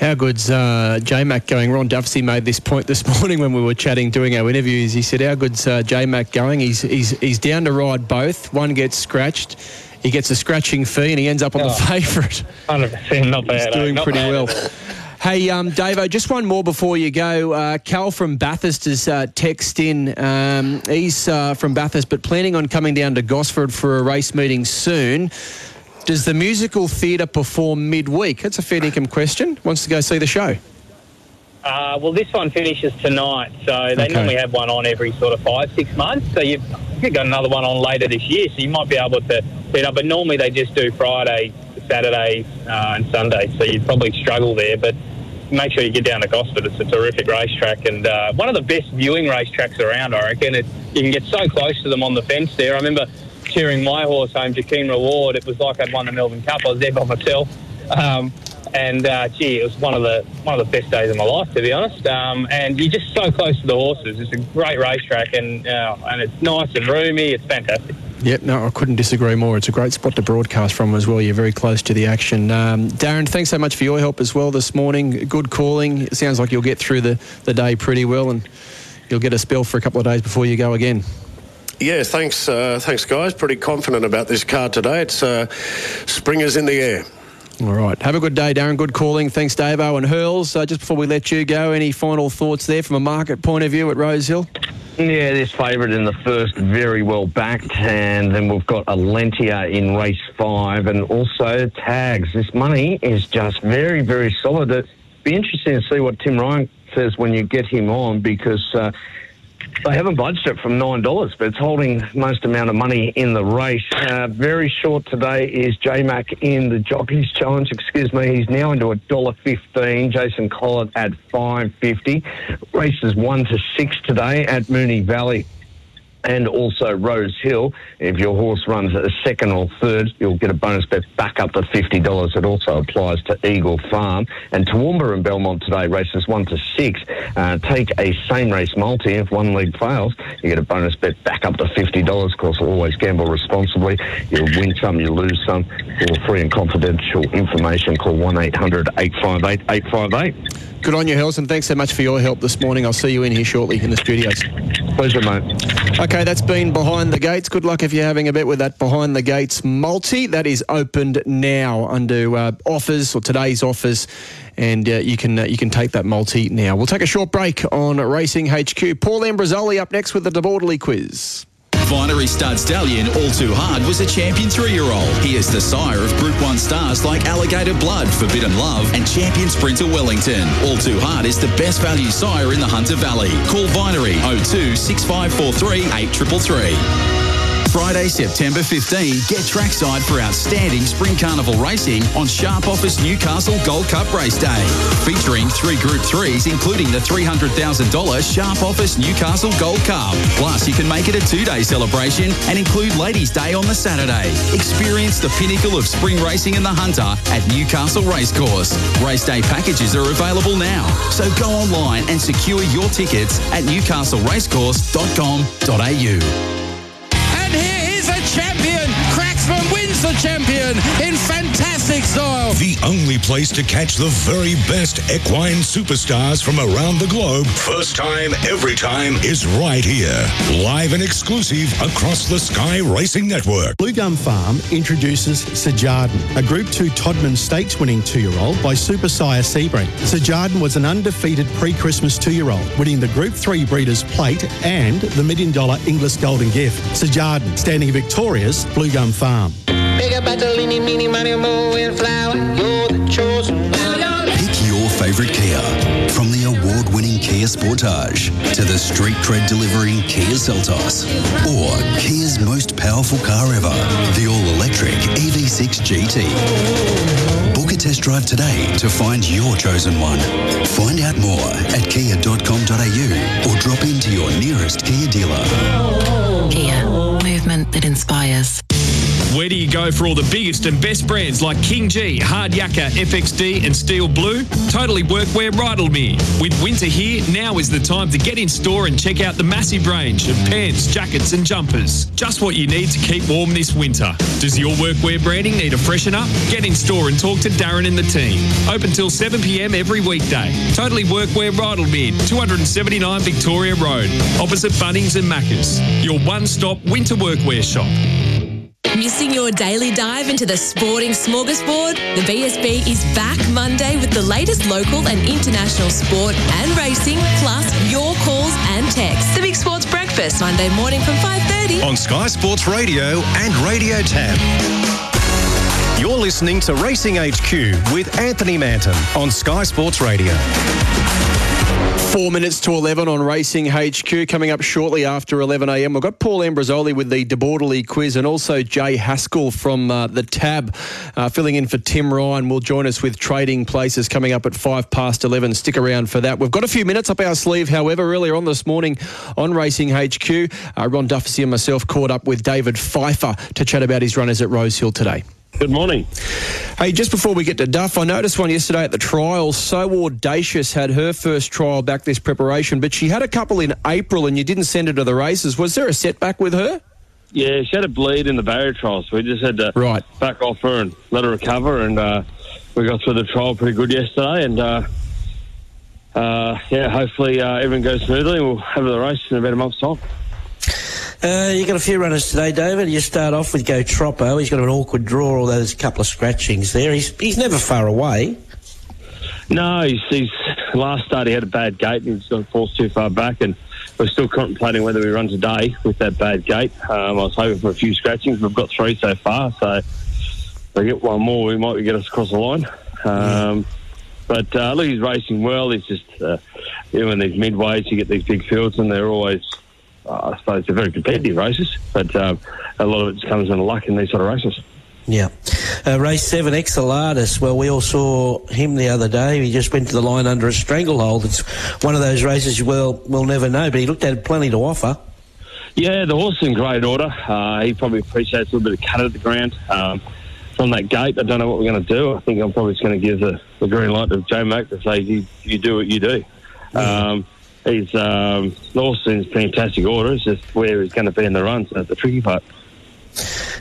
How good's uh, J Mac going? Ron Dufficy made this point this morning when we were chatting, doing our interviews. He said, "How good's uh, J Mac going? He's he's he's down to ride both. One gets scratched, he gets a scratching fee, and he ends up on Oh. the favourite. Hundred percent, not bad. He's eh? doing pretty bad well. Hey, um, Davo, just one more before you go. Uh, Cal from Bathurst has uh, text in. Um, he's uh, from Bathurst, but planning on coming down to Gosford for a race meeting soon. Does the musical theatre perform midweek? That's a fair income question. Wants to go see the show. Uh, well, this one finishes tonight, so they Okay. normally have one on every sort of five, six months. So you've, you've got another one on later this year, so you might be able to beat up. But normally they just do Friday, Saturday, uh, and Sunday, so you'd probably struggle there. But make sure you get down to Gosford. It's a terrific racetrack and uh, one of the best viewing racetracks around, I reckon. It, you can get so close to them on the fence there. I remember cheering my horse home, Jakeem Reward. It was like I'd won the Melbourne Cup. I was there by myself. Um, and uh, gee, it was one of the one of the best days of my life, to be honest. Um, and you're just so close to the horses. It's a great racetrack, and uh, and it's nice and roomy. It's fantastic. Yep, no, I couldn't disagree more. It's a great spot to broadcast from as well. You're very close to the action. Um, Darren, thanks so much for your help as well this morning. Good calling. It sounds like you'll get through the, the day pretty well and you'll get a spell for a couple of days before you go again. Yeah, thanks, uh, thanks, guys. Pretty confident about this card today. It's uh, springers in the air. All right. Have a good day, Darren. Good calling. Thanks, Dave and Hurls. Uh, just before we let you go, any final thoughts there from a market point of view at Rosehill? Yeah, this favourite in the first, very well backed, and then we've got Alentia in race five, and also tags. This money is just very, very solid. It'd be interesting to see what Tim Ryan says when you get him on, because uh, they haven't budged it from nine dollars, but it's holding most amount of money in the race. Uh, very short today is J Mac in the Jockeys Challenge. Excuse me, he's now into a dollar fifteen. Jason Collett at five fifty. Races one to six today at Moonee Valley and also Rose Hill. If your horse runs at a second or third, you'll get a bonus bet back up to $50. It also applies to Eagle Farm. And Toowoomba and Belmont today, races one to six. Uh, take a same race multi. If one leg fails, you get a bonus bet back up to $50. Of course, always gamble responsibly. You'll win some, you lose some. For free and confidential information, call 1 800 858 858. Good on you, Hurls, and thanks so much for your help this morning. I'll see you in here shortly in the studios. Pleasure, mate. Okay, that's been Behind the Gates. Good luck if you're having a bet with that Behind the Gates multi. That is opened now under uh, offers or today's offers, and uh, you can uh, you can take that multi now. We'll take a short break on Racing HQ. Paul Ambrosoli up next with the De Bortoli quiz. Vinery Stud Stallion All Too Hard was a champion three-year-old. He is the sire of Group 1 stars like Alligator Blood, Forbidden Love and champion sprinter Wellington. All Too Hard is the best value sire in the Hunter Valley. Call Vinery 02 6543 8333. Friday, September 15, get trackside for outstanding Spring Carnival racing on Sharp Office Newcastle Gold Cup Race Day. Featuring three Group 3s, including the $300,000 Sharp Office Newcastle Gold Cup. Plus, you can make it a two-day celebration and include Ladies' Day on the Saturday. Experience the pinnacle of spring racing in the Hunter at Newcastle Racecourse. Race day packages are available now, so go online and secure your tickets at newcastleracecourse.com.au. champion. Cracksman wins the champion in fantastic style. The only place to catch the very best equine superstars from around the globe, first time, every time, is right here. Live and exclusive across the Sky Racing Network. Blue Gum Farm introduces Sajardin, a Group 2 Todman Stakes winning two-year-old by Super Sire Sebring. Sajardin was an undefeated pre-Christmas two-year-old, winning the Group 3 Breeders' Plate and the Million Dollar Inglis Golden Gift. Sajardin, standing victorious Blue Gum Farm. Bigger, better, leany, meeny, money, mo, and flower. You're the chosen one. Pick your favourite Kia. From the award-winning Kia Sportage to the street cred delivering Kia Seltos. Or Kia's most powerful car ever, the all-electric EV6 GT. Book a test drive today to find your chosen one. Find out more at kia.com.au or drop into your nearest Kia dealer. Kia, movement that inspires. Where do you go for all the biggest and best brands like KingGee, Hard Yakka, FXD, and Steel Blue? Totally Workwear Rydalmere. With winter here, now is the time to get in store and check out the massive range of pants, jackets, and jumpers. Just what you need to keep warm this winter. Does your workwear branding need a freshen up? Get in store and talk to Darren and the team. Open till 7 pm every weekday. Totally Workwear Rydalmere, 279 Victoria Road, opposite Bunnings and Maccas. Your one-stop winter workwear shop. Missing your daily dive into the sporting smorgasbord? The BSB is back Monday with the latest local and international sport and racing, plus your calls and texts. The Big Sports Breakfast, Monday morning from 5.30. On Sky Sports Radio and Radio Tab. You're listening to Racing HQ with Anthony Manton on Sky Sports Radio. Four minutes to 11 on Racing HQ. Coming up shortly after 11 a.m. We've got Paul Ambrosoli with the De Bortoli quiz and also Jay Haskell from uh, the Tab uh, filling in for Tim Ryan. Will join us with Trading Places coming up at five past 11. Stick around for that. We've got a few minutes up our sleeve, however, earlier on this morning on Racing HQ, uh, Ron Dufficy and myself caught up with David Pfieffer to chat about his runners at Rosehill today. Good morning. Hey, just before we get to Duff, I noticed one yesterday at the trial. So Audacious had her first trial back this preparation, but she had a couple in April and you didn't send her to the races. Was there a setback with her? Yeah, she had a bleed in the barrier trial, so we just had to right. back off her and let her recover. And uh, we got through the trial pretty good yesterday. And uh, uh, yeah, hopefully uh, everything goes smoothly. We'll have the race in about a month's time. Uh, you got a few runners today, David. You start off with Go Troppo. He's got an awkward draw, although there's a couple of scratchings there. He's he's never far away. No, he's, he's last start he had a bad gate and he's got forced too far back, and we're still contemplating whether we run today with that bad gate. Um, I was hoping for a few scratchings. We've got three so far, so if we get one more, we might get us across the line. Um, But uh, look, he's racing well. He's just uh, in these midways, you get these big fields, and they're always, uh, I suppose, they're very competitive races. But um, a lot of it just comes in luck in these sort of races. Yeah. Uh, race seven, Exelardis. Well, we all saw him the other day. He just went to the line under a stranglehold. It's one of those races we'll, we'll never know, but he looked at plenty to offer. Yeah, the horse in great order. Uh, he probably appreciates a little bit of cut at the ground. Um, from that gate, I don't know what we're going to do. I think I'm probably just going to give the, the green light to Joe Mack to say, you, you do what you do. Um, he's, um, horse in fantastic order. It's just where he's going to be in the run, so that's the tricky part.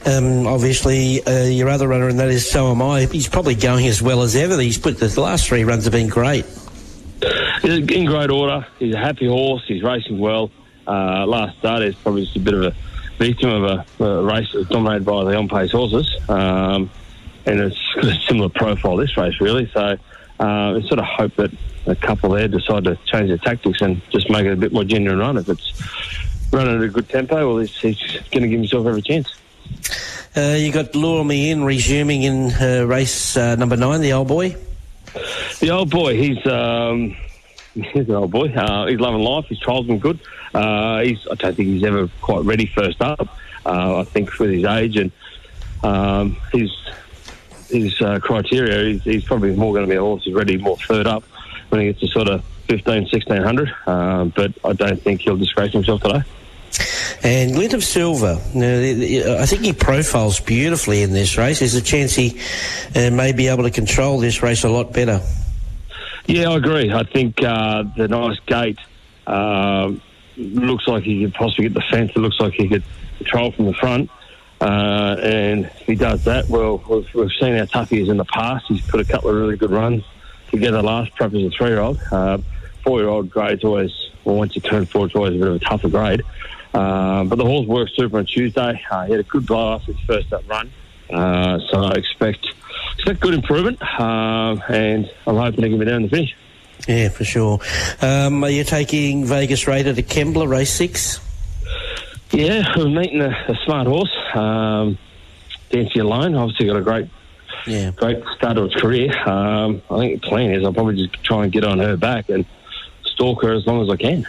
Um, obviously, uh, your other runner, and that is So Am I. He's probably going as well as ever. He's put the last three runs have been great. He's in great order. He's a happy horse. He's racing well. Uh, last start is probably just a bit of a victim of a, a race that was dominated by the on-pace horses. Um, and it's got a similar profile this race, really. So uh, I sort of hope that a couple there decide to change their tactics and just make it a bit more genuine run. If it's running at a good tempo, well, he's, he's going to give himself every chance. Uh, you got Lure Me In resuming in uh, race uh, number nine, the old boy. The old boy, he's um, he's an old boy. Uh, he's loving life. His trial's been good. Uh, he's, I don't think he's ever quite ready first up. Uh, I think with his age and um, his his uh, criteria, he's, he's probably more going to be a horse who's ready more third up when he gets to sort of 15, 1600. Uh, but I don't think he'll disgrace himself today. And Glint of Silver, now, the- the- I think he profiles beautifully in this race. There's a chance he uh, may be able to control this race a lot better. Yeah, I agree. I think uh, the nice gate um looks like he could possibly get the fence. It looks like he could control from the front. Uh, and if he does that, well, we've, we've seen how tough he is in the past. He's put a couple of really good runs together last prep as a three-year-old. Uh, four-year-old grade's always, well, once you turn four, it's always a bit of a tougher grade. Uh, but the horse worked super on Tuesday. Uh, he had a good blow off his first up run. Uh, so I expect expect good improvement, um, and I'm hoping he can be down the finish. Yeah, for sure. Um, are you taking Vegas Raider to Kembla, race six? Yeah, we're meeting a, a smart horse. Um, Dancy Alone, obviously got a great, yeah. great start to its career. Um, I think the plan is I'll probably just try and get on her back and stalk her as long as I can.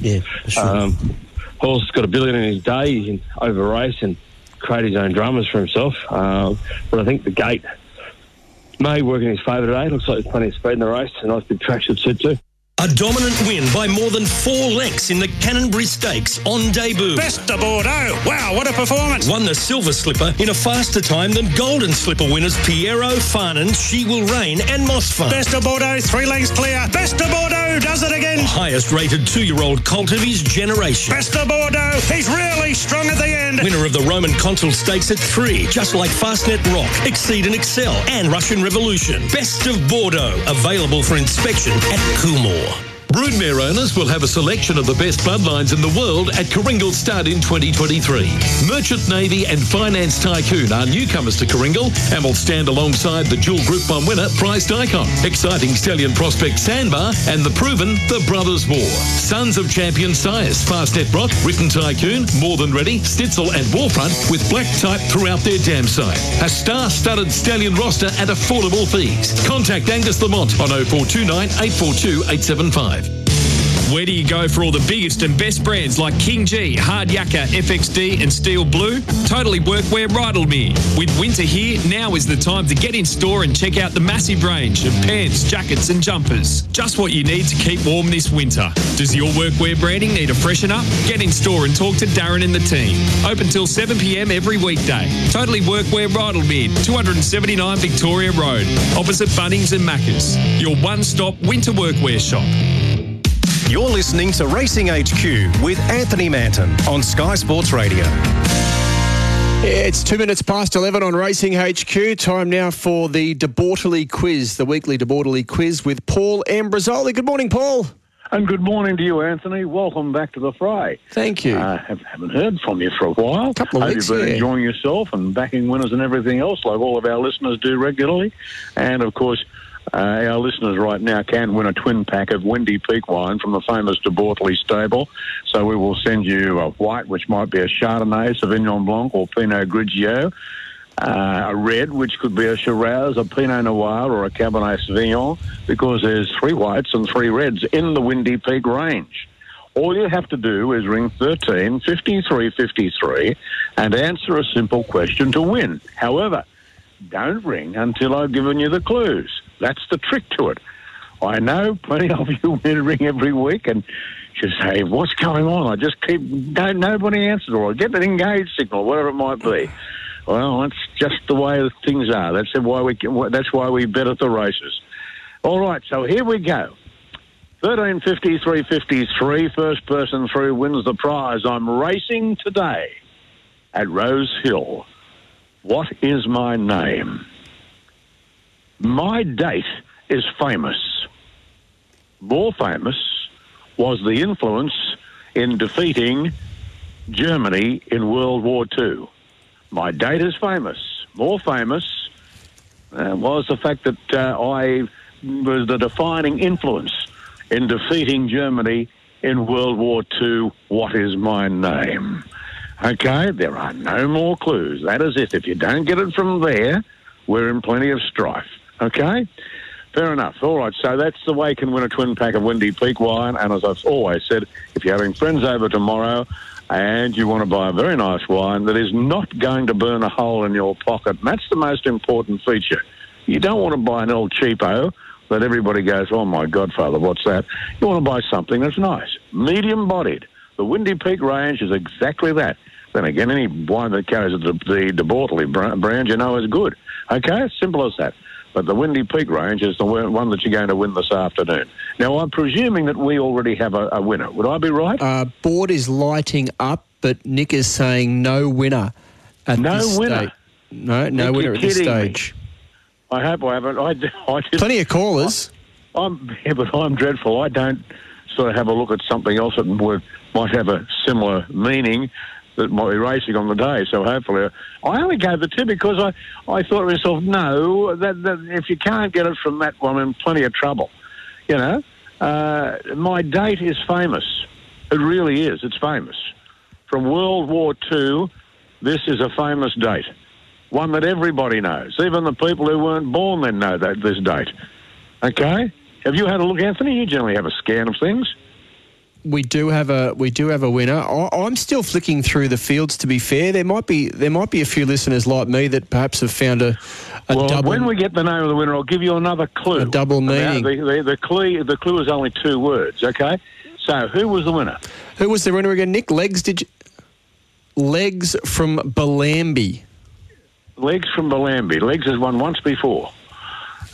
Yeah, for sure. Um, horse has got a billion in his day. He can over race and create his own dramas for himself. Um, but I think the gate may work in his favour today. Looks like there's plenty of speed in the race. and nice big should suit too. A dominant win by more than four lengths in the Canonbury Stakes on debut. Best of Bordeaux. Wow, what a performance. Won the Silver Slipper in a faster time than Golden Slipper winners Pierro, Farnan, She Will Reign and Mossfun. Best of Bordeaux, three lengths clear. Best of Bordeaux does it again. The highest rated two-year-old colt of his generation. Best of Bordeaux, he's really strong at the end. Winner of the Roman Consul Stakes at three, just like Fastnet Rock, Exceed and Excel, and Russian Revolution. Best of Bordeaux, available for inspection at Coolmore. Broodmare owners will have a selection of the best bloodlines in the world at Kooringal Stud in 2023. Merchant Navy and Finance Tycoon are newcomers to Kooringal and will stand alongside the dual Group 1 winner Priced Icon, exciting stallion prospect Sandbar, and the proven The Brothers War. Sons of champion sires Fastnet Rock, Written Tycoon, More Than Ready, Snitzel and Warfront with black type throughout their dam site. A star-studded stallion roster at affordable fees. Contact Angus Lamont on 0429 842 875. Where do you go for all the biggest and best brands like KingGee, Hard Yakka, FXD, and Steel Blue? Totally Workwear Rydalmere. With winter here, now is the time to get in store and check out the massive range of pants, jackets, and jumpers. Just what you need to keep warm this winter. Does your workwear branding need a freshen up? Get in store and talk to Darren and the team. Open till 7 pm every weekday. Totally Workwear Rydalmere, 279 Victoria Road, opposite Bunnings and Macca's. Your one-stop winter workwear shop. You're listening to Racing HQ with Anthony Manton on Sky Sports Radio. It's two minutes past 11 on Racing HQ. Time now for the De Bortoli quiz, the weekly De Bortoli quiz with Paul Ambrosoli. Good morning, Paul. And good morning to you, Anthony. Welcome back to the fray. Thank you. Uh, have, haven't heard from you for a while. A Couple of Hope weeks, you've been yeah. enjoying yourself and backing winners and everything else, like all of our listeners do regularly. And of course, uh, our listeners right now can win a twin pack of Windy Peak wine from the famous De Bortoli stable. So we will send you a white, which might be a Chardonnay, Sauvignon Blanc, or Pinot Grigio. Uh, a red, which could be a Shiraz, a Pinot Noir, or a Cabernet Sauvignon, because there's three whites and three reds in the Windy Peak range. All you have to do is ring 13 53 53 and answer a simple question to win. However, don't ring until I've given you the clues. That's the trick to it. I know plenty of you ring every week and just say, "What's going on?" I just keep don't nobody answers, or I get an engaged signal, whatever it might be. Well, that's just the way things are. That's why we that's why we bet at the races. All right, so here we go. 135353, first person through wins the prize. I'm racing today at Rose Hill. What is my name? My date is famous. More famous was the influence in defeating Germany in World War II. My date is famous. More famous uh, was the fact that uh, I was the defining influence in defeating Germany in World War II. What is my name? Okay, there are no more clues. That is it. If you don't get it from there, we're in plenty of strife. Okay? Fair enough. All right, so that's the way you can win a twin pack of Windy Peak wine. And as I've always said, if you're having friends over tomorrow and you want to buy a very nice wine that is not going to burn a hole in your pocket, that's the most important feature. You don't want to buy an old cheapo that everybody goes, oh my Godfather, what's that? You want to buy something that's nice, medium bodied. The Windy Peak range is exactly that. Then again, any wine that carries the, the Bortoli brand, you know, is good. Okay, simple as that. But the Windy Peak range is the one one that you're going to win this afternoon. Now, I'm presuming that we already have a, a winner. Would I be right? Uh, board is lighting up, but Nick is saying no winner at No this winner? stage. No, no Nick, winner at this kidding me. stage. I hope I haven't. I, I just, Plenty of callers. I'm, yeah, but I'm dreadful. I don't sort of have a look at something else that would, might have a similar meaning that might be racing on the day. So hopefully, I only gave the two because I, I thought to myself, no, that, that if you can't get it from that one, I'm in plenty of trouble. You know, uh, my date is famous. It really is. It's famous. From World War II, this is a famous date. One that everybody knows. Even the people who weren't born then know that this date. Okay? Have you had a look, Anthony? You generally have a scan of things. We do have a we do have a winner. I, I'm still flicking through the fields. To be fair, there might be there might be a few listeners like me that perhaps have found a, a well, double. when we get the name of the winner, I'll give you another clue. A double meaning. The, the, the, clue, the clue is only two words, okay? So, who was the winner? Who was the winner again? Nick Legs. Did you? Legs from Bellambi. Legs from Bellambi. Legs has won once before.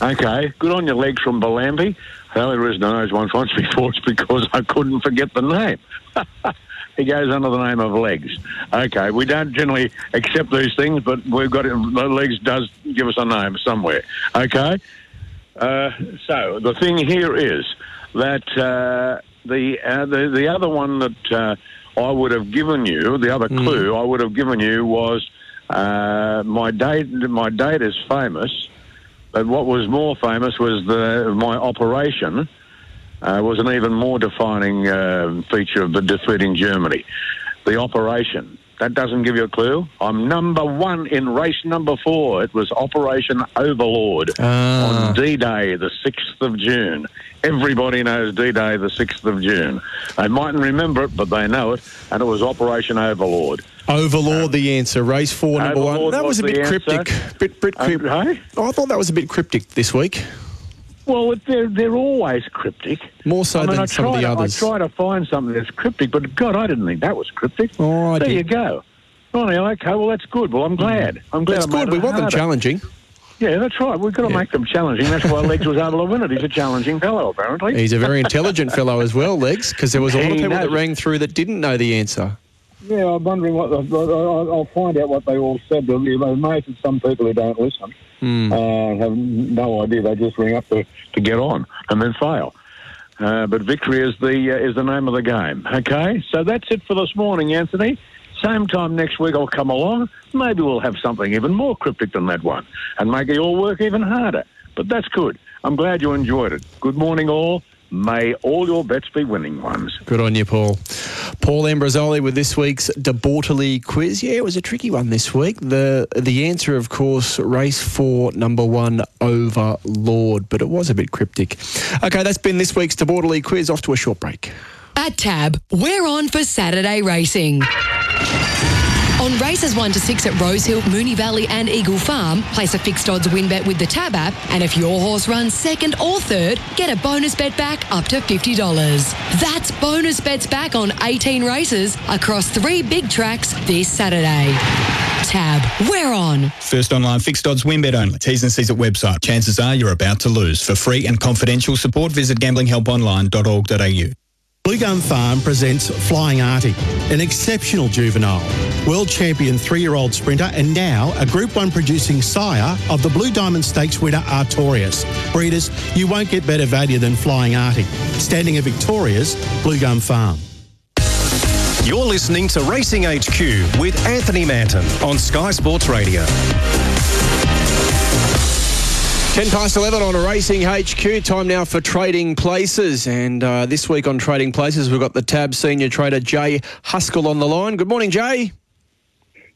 Okay, good on your legs from Bellambi. The only reason I know he's won once before is because I couldn't forget the name. he goes under the name of Legs. Okay, we don't generally accept these things, but we've got it. Legs does give us a name somewhere. Okay, uh, so the thing here is that uh, the, uh, the the other one that uh, I would have given you, the other clue I would have given you was uh, my date. My date is famous, but what was more famous was the my operation. Uh, was an even more defining uh, feature of the defeating Germany. The operation. That doesn't give you a clue. I'm number one in race number four. It was Operation Overlord Ah. on D-Day, the 6th of June. Everybody knows D-Day, the 6th of June. They mightn't remember it, but they know it, and it was Operation Overlord. Overlord, the answer. Race four, number one. That was a bit cryptic. answer. Bit, bit cryptic. I thought that was a bit cryptic this week. Well, they're, they're always cryptic. More so I mean, than I some of the to, others. I try to find something that's cryptic, but God, I didn't think that was cryptic. Oh, I there did. you go. Ronnie, okay, well, that's good. Well, I'm mm. glad. I'm glad That's I made good. We want them challenging. Yeah, that's right. We've got to make them challenging. That's why Legs was able to win it. He's a challenging fellow, apparently. He's a very intelligent fellow as well, Legs, because there was a lot of people that rang through that didn't know the answer. Yeah, I'm wondering what. The, I'll find out what they all said. They're amazed some people who don't listen. Hmm. Uh, have no idea. They just ring up to, to get on and then fail. Uh, but victory is the uh, is the name of the game. Okay, so that's it for this morning, Anthony. Same time next week I'll come along. Maybe we'll have something even more cryptic than that one, and make your work even harder. But that's good. I'm glad you enjoyed it. Good morning, all. May all your bets be winning ones. Good on you, Paul. Paul Ambrosoli with this week's De Bortoli quiz. Yeah, it was a tricky one this week. The the answer, of course, race four, number one, Overlord, but it was a bit cryptic. Okay, that's been this week's De Bortoli quiz. Off to a short break. At Tab, we're on for Saturday racing. On races 1 to 6 at Rosehill, Moonee Valley and Eagle Farm, place a fixed odds win bet with the Tab app, and if your horse runs second or third, get a bonus bet back up to $50. That's bonus bets back on 18 races across three big tracks this Saturday. Tab, we're on. First online fixed odds win bet only. T's and C's at website. Chances are you're about to lose. For free and confidential support, visit gamblinghelponline.org.au. Blue Gum Farm presents Flying Artie, an exceptional juvenile, world champion three-year-old sprinter and now a Group 1 producing sire of the Blue Diamond Stakes winner Artorius. Breeders, you won't get better value than Flying Artie. Standing at Victoria's Blue Gum Farm. You're listening to Racing HQ with Anthony Manton on Sky Sports Radio. 10 past 11 on Racing HQ. Time now for Trading Places. And uh, this week on Trading Places, we've got the TAB senior trader Jay Huskell on the line. Good morning, Jay.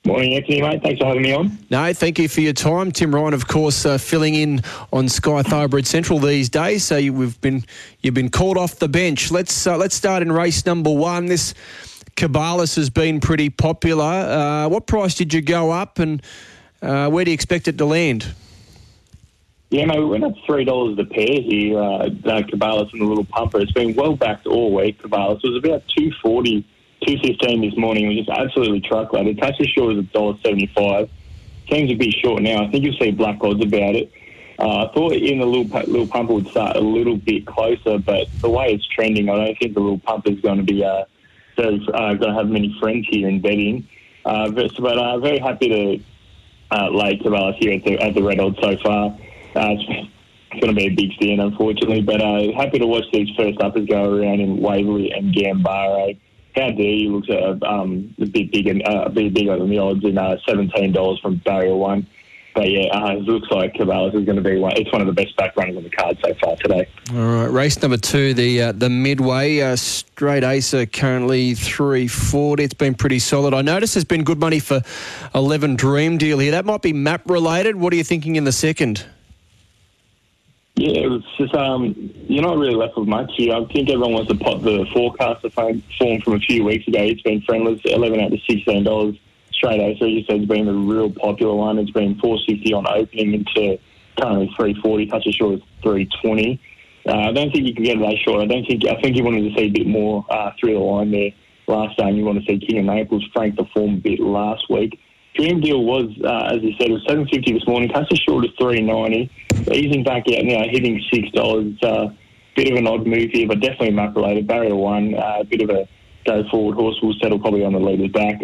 Morning, Anthony, mate. Thanks for having me on. No, thank you for your time. Tim Ryan, of course, uh, filling in on Sky Thoroughbred Central these days. So you, we've been you've been called off the bench. Let's uh, let's start in race number one. This Cabalas has been pretty popular. Uh, what price did you go up, and uh, where do you expect it to land? Yeah, mate, we went up three dollars the pair here. Uh, uh, Cabalas and the little pumper. It's been well backed all week. Cabalas it was about 240, 215 this morning. It was just absolutely truckloaded. Tasha Shore was a dollar seventy five. Seems a bit short now. I think you'll see black odds about it. Uh, I thought in the little little pumper would start a little bit closer, but the way it's trending, I don't think the little pumper is going to be uh, so, uh, going to have many friends here in betting. Uh, but but uh, very happy to uh, lay Cabalas here at the at the Red Odds so far. Uh, it's, going to be a big stand, unfortunately, but uh, happy to watch these first uppers go around in Waverley and Gambaro. How dare you looks at um, a bit bigger, uh, a bit bigger than the odds in uh, seventeen dollars from barrier one. But yeah, uh, it looks like Cabalas is going to be one. It's one of the best back runners on the card so far today. All right, race number two, the uh, the Midway uh, straight acer currently three forty. It's been pretty solid. I notice there's been good money for eleven Dream Deal here. That might be map related. What are you thinking in the second? Yeah, it's just um, you're not really left with much. I think everyone wants to pop the forecaster form form from a few weeks ago. It's been friendless, eleven out to sixteen dollars straight A. So you said it's been a real popular one. It's been four sixty on opening into currently three forty. Touch as short as three twenty. Uh, I don't think you can get it that short. I don't think. I think you wanted to see a bit more uh, through the line there last time. You want to see King of Naples frank the form a bit last week. Dream Deal was, uh, as you said, it was seven fifty this morning. Touch as short as three ninety. Easing back out now, hitting six dollars. Uh, bit of an odd move here, but definitely map related. Barrier one, uh, a bit of a go forward horse will settle probably on the leader's back.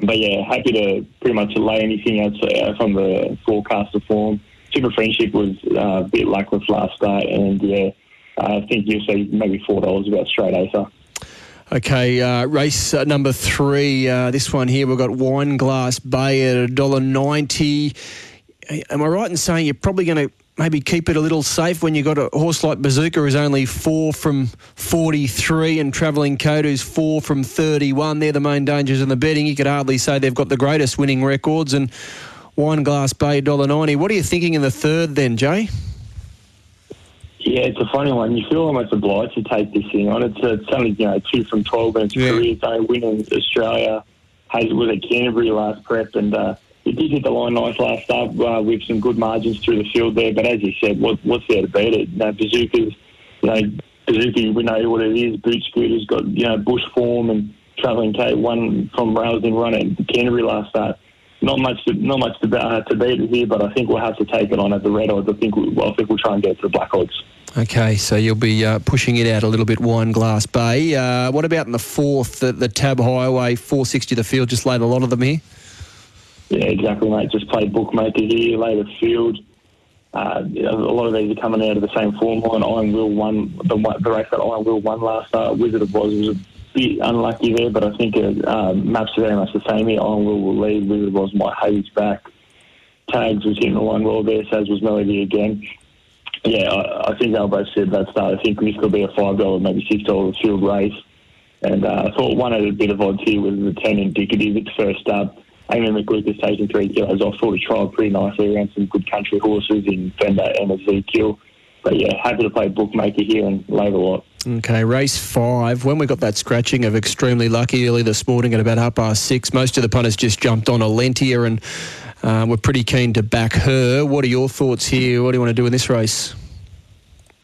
But yeah, happy to pretty much lay anything else uh, from the forecaster form. Super Friendship was uh, a bit lacklustre last start, and yeah, I think you'll see maybe four dollars about straight acer. Okay, uh, race uh, number three. Uh, this one here, we've got Wine Glass Bay at $1.90. Am I right in saying you're probably going to maybe keep it a little safe when you've got a horse like Bazooka who's only four from 43 and Travelling Code who's four from 31? They're the main dangers in the betting. You could hardly say they've got the greatest winning records. And Wine Glass Bay, $1.90. What are you thinking in the third then, Jay? Yeah, it's a funny one. You feel almost obliged to take this thing on. It's, it's only you know two from twelve in its Yeah. career. Only win in Australia. Has was at Canterbury last prep, and uh, it did hit the line nice last start uh, with some good margins through the field there. But as you said, what, what's there to beat it? You know, Bazooka's, you know, Bazooka, we know what it is. Boot Scooter's got you know bush form and travelling K one from Rousing run at Canterbury last start. Not much, to, not much to, uh, to beat it here, but I think we'll have to take it on at the red odds. I think, we, well, I think we'll try and get to the black odds. Okay, so you'll be uh, pushing it out a little bit, Wine Glass Bay. Uh, what about in the fourth, the, the Tab Highway, 460 the field, just laid a lot of them here? Yeah, exactly, mate. Just play bookmaker here, later field. Uh, a lot of these are coming out of the same form line. Iron Will won the, the race that Iron Will won last start. Wizard of Oz was a bit unlucky there, but I think uh, uh, maps are very much the same here. Iron Will will lead. Wizard of Oz might have his back. Tags was hitting the line well there, so was Melody again. Yeah, I, I think both said that start. I think this could be a five dollar, maybe six dollar field race. And uh, I thought one at a bit of odds here was the ten indicative. It's first up. Amy McLucas taking three kilos off. Thought he trialled pretty nicely around some good country horses in Fender and Ezekiel. But yeah, happy to play bookmaker here and the lot. Okay, race five. When we got that scratching of extremely lucky early this morning at about half past six, most of the punters just jumped on Alentia and uh, were pretty keen to back her. What are your thoughts here? What do you want to do in this race?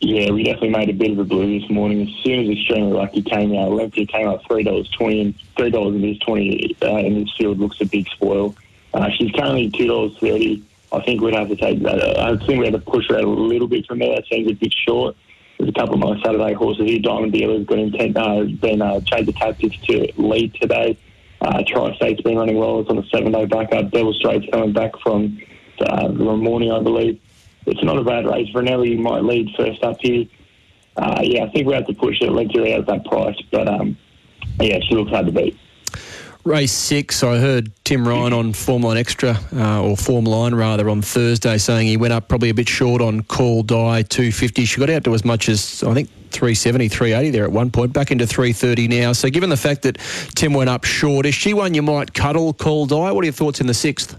Yeah, we definitely made a bit of a blue this morning. As soon as Extremely Lucky came out, Olympia came up three dollars twenty, and three dollars in this twenty uh, in this field looks a big spoil. Uh, she's currently two dollars thirty. I think we'd have to take that. I think we have to push her out a little bit from there. That seems a bit short. There's a couple of my Saturday horses here. Diamond Dealer's got intent, uh, been uh, changed the tactics to lead today. Uh, Tri-State's been running well. It's on a seven-day backup. Devil Strait's coming back from uh, the morning, I believe. It's not a bad race. Vernelli might lead first up here. Uh, yeah, I think we have to push it, let her out at that price. But um, yeah, she looks hard to beat. Race six, I heard Tim Ryan on Form Line Extra, uh, or Form Line rather, on Thursday saying he went up probably a bit short on Call Die 250. She got out to as much as, I think, 370, 380 there at one point, back into 330 now. So given the fact that Tim went up short, is she one you might cuddle, Call Die? What are your thoughts in the sixth?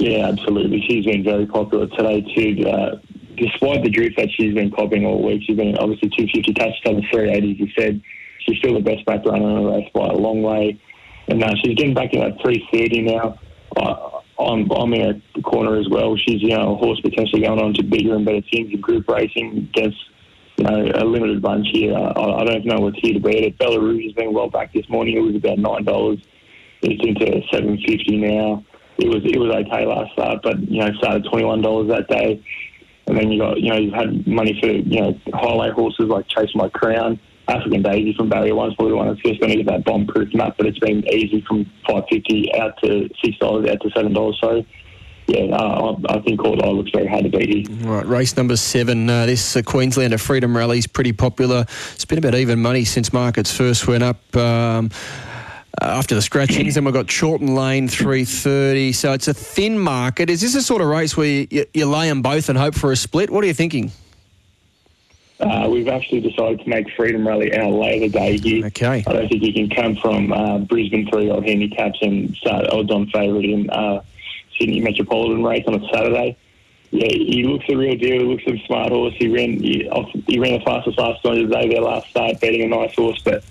Yeah, absolutely. She's been very popular today too. Uh, despite the drift that she's been copping all week, she's been obviously 250 touchdowns, 380 as you said. She's still the best back runner in the race by a long way. And uh, she's getting back in at 330 now. Uh, I'm, I'm in a corner as well. She's, you know, a horse potentially going on to bigger and better teams in group racing against, you know, a limited bunch here. I, I don't know what's here to beat it. Bella Rouge has been well back this morning. It was about $9. It's into 750 now. It was it was okay last start, but you know started twenty one dollars that day, and then you got you know you've had money for you know highlight horses like Chase My Crown, African Daisy from Barrier One's probably one that's just going to get that bomb proof map, but it's been easy from five fifty out to six dollars out to seven dollars. So yeah, uh, I, I think Cordell looks very hard to beat here. Right, race number seven. Uh, this uh, Queenslander Freedom Rally is pretty popular. It's been about even money since markets first went up. Um, after the scratchings, then we've got Chorlton Lane 330. So it's a thin market. Is this a sort of race where you, you, lay them both and hope for a split? What are you thinking? Uh, we've actually decided to make Freedom Rally our later day here. Okay. I don't think you can come from uh, Brisbane three odd handicaps and start odds on favourite in uh, Sydney Metropolitan race on a Saturday. Yeah, he looks a real deal. He looks a smart horse. He ran he, he ran the fastest last time of the day there last start, betting a nice horse. But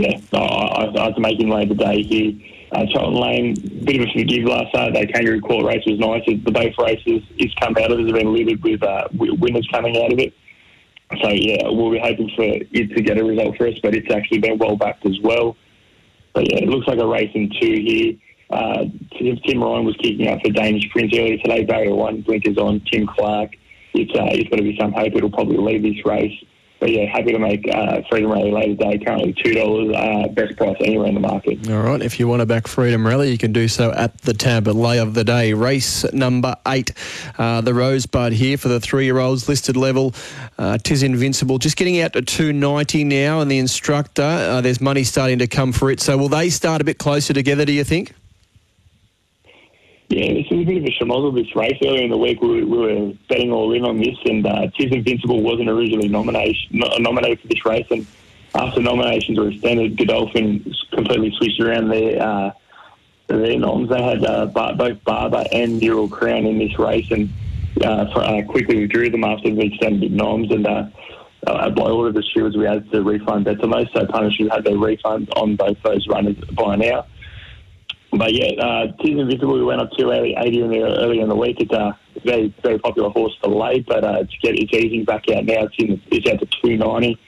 yeah, I, him lay the day here. Uh, Chorlton Lane, bit of a forgive last Saturday. Kangaroo Court race was nice. The both races it's come out of it has been littered with uh, winners coming out of it. So yeah, we'll be hoping for it to get a result for us, but it's actually been well backed as well. But yeah, it looks like a race in two here. Uh, Tim, Ryan was kicking out for Danish Prince earlier today. Barrier one, blinkers on. Tim Clark. It's uh, it's got to be some hope it'll probably lead this race. But yeah, happy to make uh, Freedom Rally later today. Currently two dollars, uh, best price anywhere in the market. All right, if you want to back Freedom Rally, you can do so at the tab at lay of the day. Race number eight, uh, the Rosebud here for the three-year-olds listed level. Uh, Tiz Invincible, just getting out to 290 now, and the instructor, uh, there's money starting to come for it. So will they start a bit closer together, do you think? Yeah, this was a bit of a schmozzle this race. Earlier in the week, we we were betting all in on this, and uh, Tiz Invincible wasn't originally nomination, nominated for this race. And after nominations were extended, Godolphin completely switched around their uh, their noms. They had uh, both Barber and Neural Crown in this race, and uh, uh, quickly withdrew them after the extended noms. And uh, uh, by order of the stewards, we had to refund those. So punishes had their refund on both those runners by now. But yeah, uh, Tis Invisible, we went up to 80 in the, earlier in the week. It's a very, very popular horse to lay, but uh, it's, get, it's easing back out now. It's, in, it's out to 290.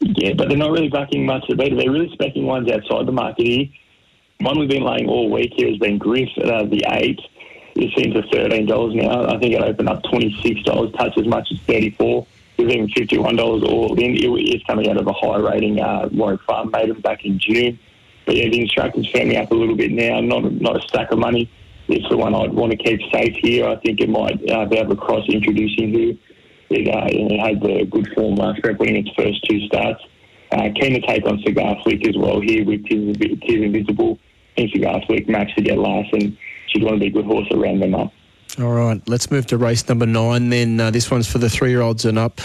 Yeah, but they're not really backing much to beat it. They're really specking ones outside the market here. One we've been laying all week here has been Griff at uh, the 8. It's into $13 now. I think it opened up $26, touch as much as 34 There's even $51 all in. It is coming out of a high rating uh, Warwick Farm maiden back in June. But yeah, the instructors firming up a little bit now. Not not a stack of money. it's the one I'd want to keep safe here. I think it might uh, be able to cross introducing here. It, uh, it had the good form last prep, winning its first two starts. Uh, keen to take on Cigar Flick as well here with Tis, Tis Invisible. I think Cigar Flick matched to get last, and she'd want to be a good horse around them up. All right, let's move to race number nine then. Uh, this one's for the three year olds and up.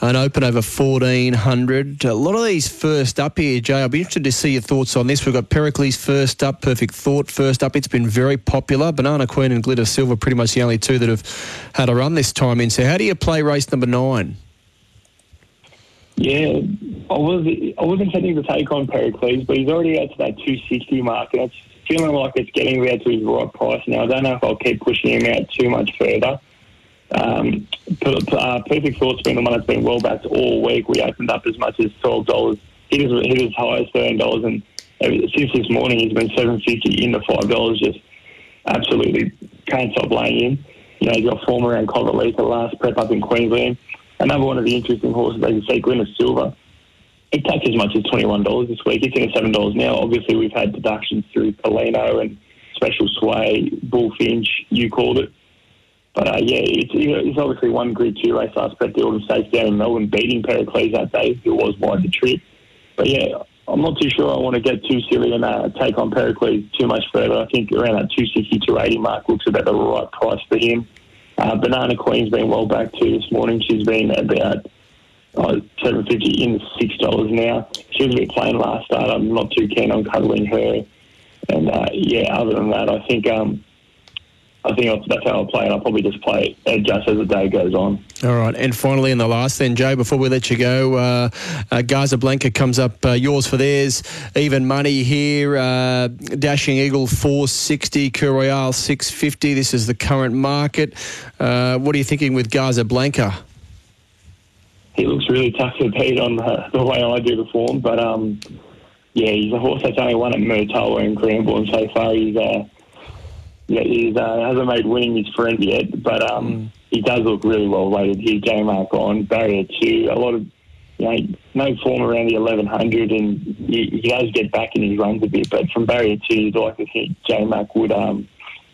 An open over 1400. A lot of these first up here, Jay. I'll be interested to see your thoughts on this. We've got Pericles first up, Perfect Thought first up. It's been very popular. Banana Queen and Glitter Silver, pretty much the only two that have had a run this time in. So, how do you play race number nine? Yeah, I was I was intending to take on Pericles, but he's already out to that 260 mark, it's feeling like it's getting there to his right price now. I don't know if I'll keep pushing him out too much further. Um, uh, Perfect Thought's been the one that's been well backed all week. We opened up as much as twelve dollars. He was hit as high as thirteen dollars, and since this morning he's been seven fifty into five dollars. Just absolutely can't stop laying in. You know, he's got form around Coventry the last prep up in Queensland. Another one of the interesting horses, as you say, Glimmer Silver. It touched as much as twenty one dollars this week. It's in at seven dollars now. Obviously, we've had deductions through Polino and Special Sway, Bullfinch. You called it. But uh, yeah, it's, it's obviously one Group 2 race last prep the Autumn Stakes down in Melbourne, beating Pericles that day, who was wide the trip. But yeah, I'm not too sure I want to get too silly and uh, take on Pericles too much further. I think around that 260 to 80 mark looks about the right price for him. Uh, Banana Queen's been well back too this morning. She's been about uh, seven fifty in six dollars now. She was a bit plain last start. I'm not too keen on cuddling her. And uh, yeah, other than that, I think um, I think that's how I'll play it. I'll probably just play it just as the day goes on. All right. And finally, in the last, then, Joe, before we let you go, uh, uh, Casablanca comes up uh, yours for theirs. Even money here. Uh, Dashing Eagle 460, Cur Royale 650. This is the current market. Uh, what are you thinking with Casablanca? He looks really tough to beat on the, the way I do the form, but um, yeah, he's a horse that's only won at Murtoa and Cranbourne so far. He's uh, yeah, he uh, hasn't made winning his friend yet, but um, mm. he does look really well weighted here. J Mac on barrier two, a lot of you know no form around the eleven hundred, and he, he, does get back in his runs a bit. But from barrier two, you'd like to think J Mac would um,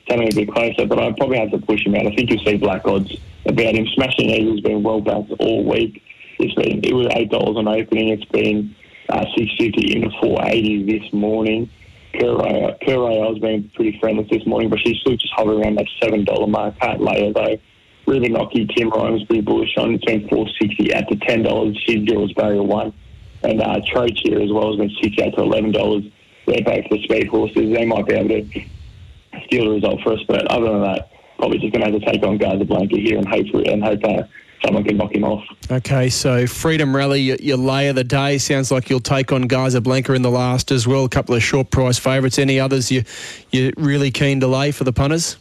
come in a bit closer. But I'd probably have to push him out. I think you'll see black odds about him. Smashing Eagle's been well backed all week. It's been it was eight dollars on opening. It's been uh, six fifty into four eighty this morning. Kurai, has been pretty friendly this morning, but she's still just hovering around that $7 mark. Can't lay her though. Ruben Nocky, Tim Ryan was pretty bullish on. It's been 460 at to $10. She's Jules Barrier 1. And uh, Troach here as well has been 60 out to $11. They're both the speed horses. They might be able to steal the result for us, but other than that, probably just going to have to take on Casablanca here and hope, for, and hope uh, someone can knock him off. Okay, so Freedom Rally, your, lay of the day sounds like you'll take on Blanca in the last as well. A couple of short price favourites. Any others you you're really keen to lay for the punters?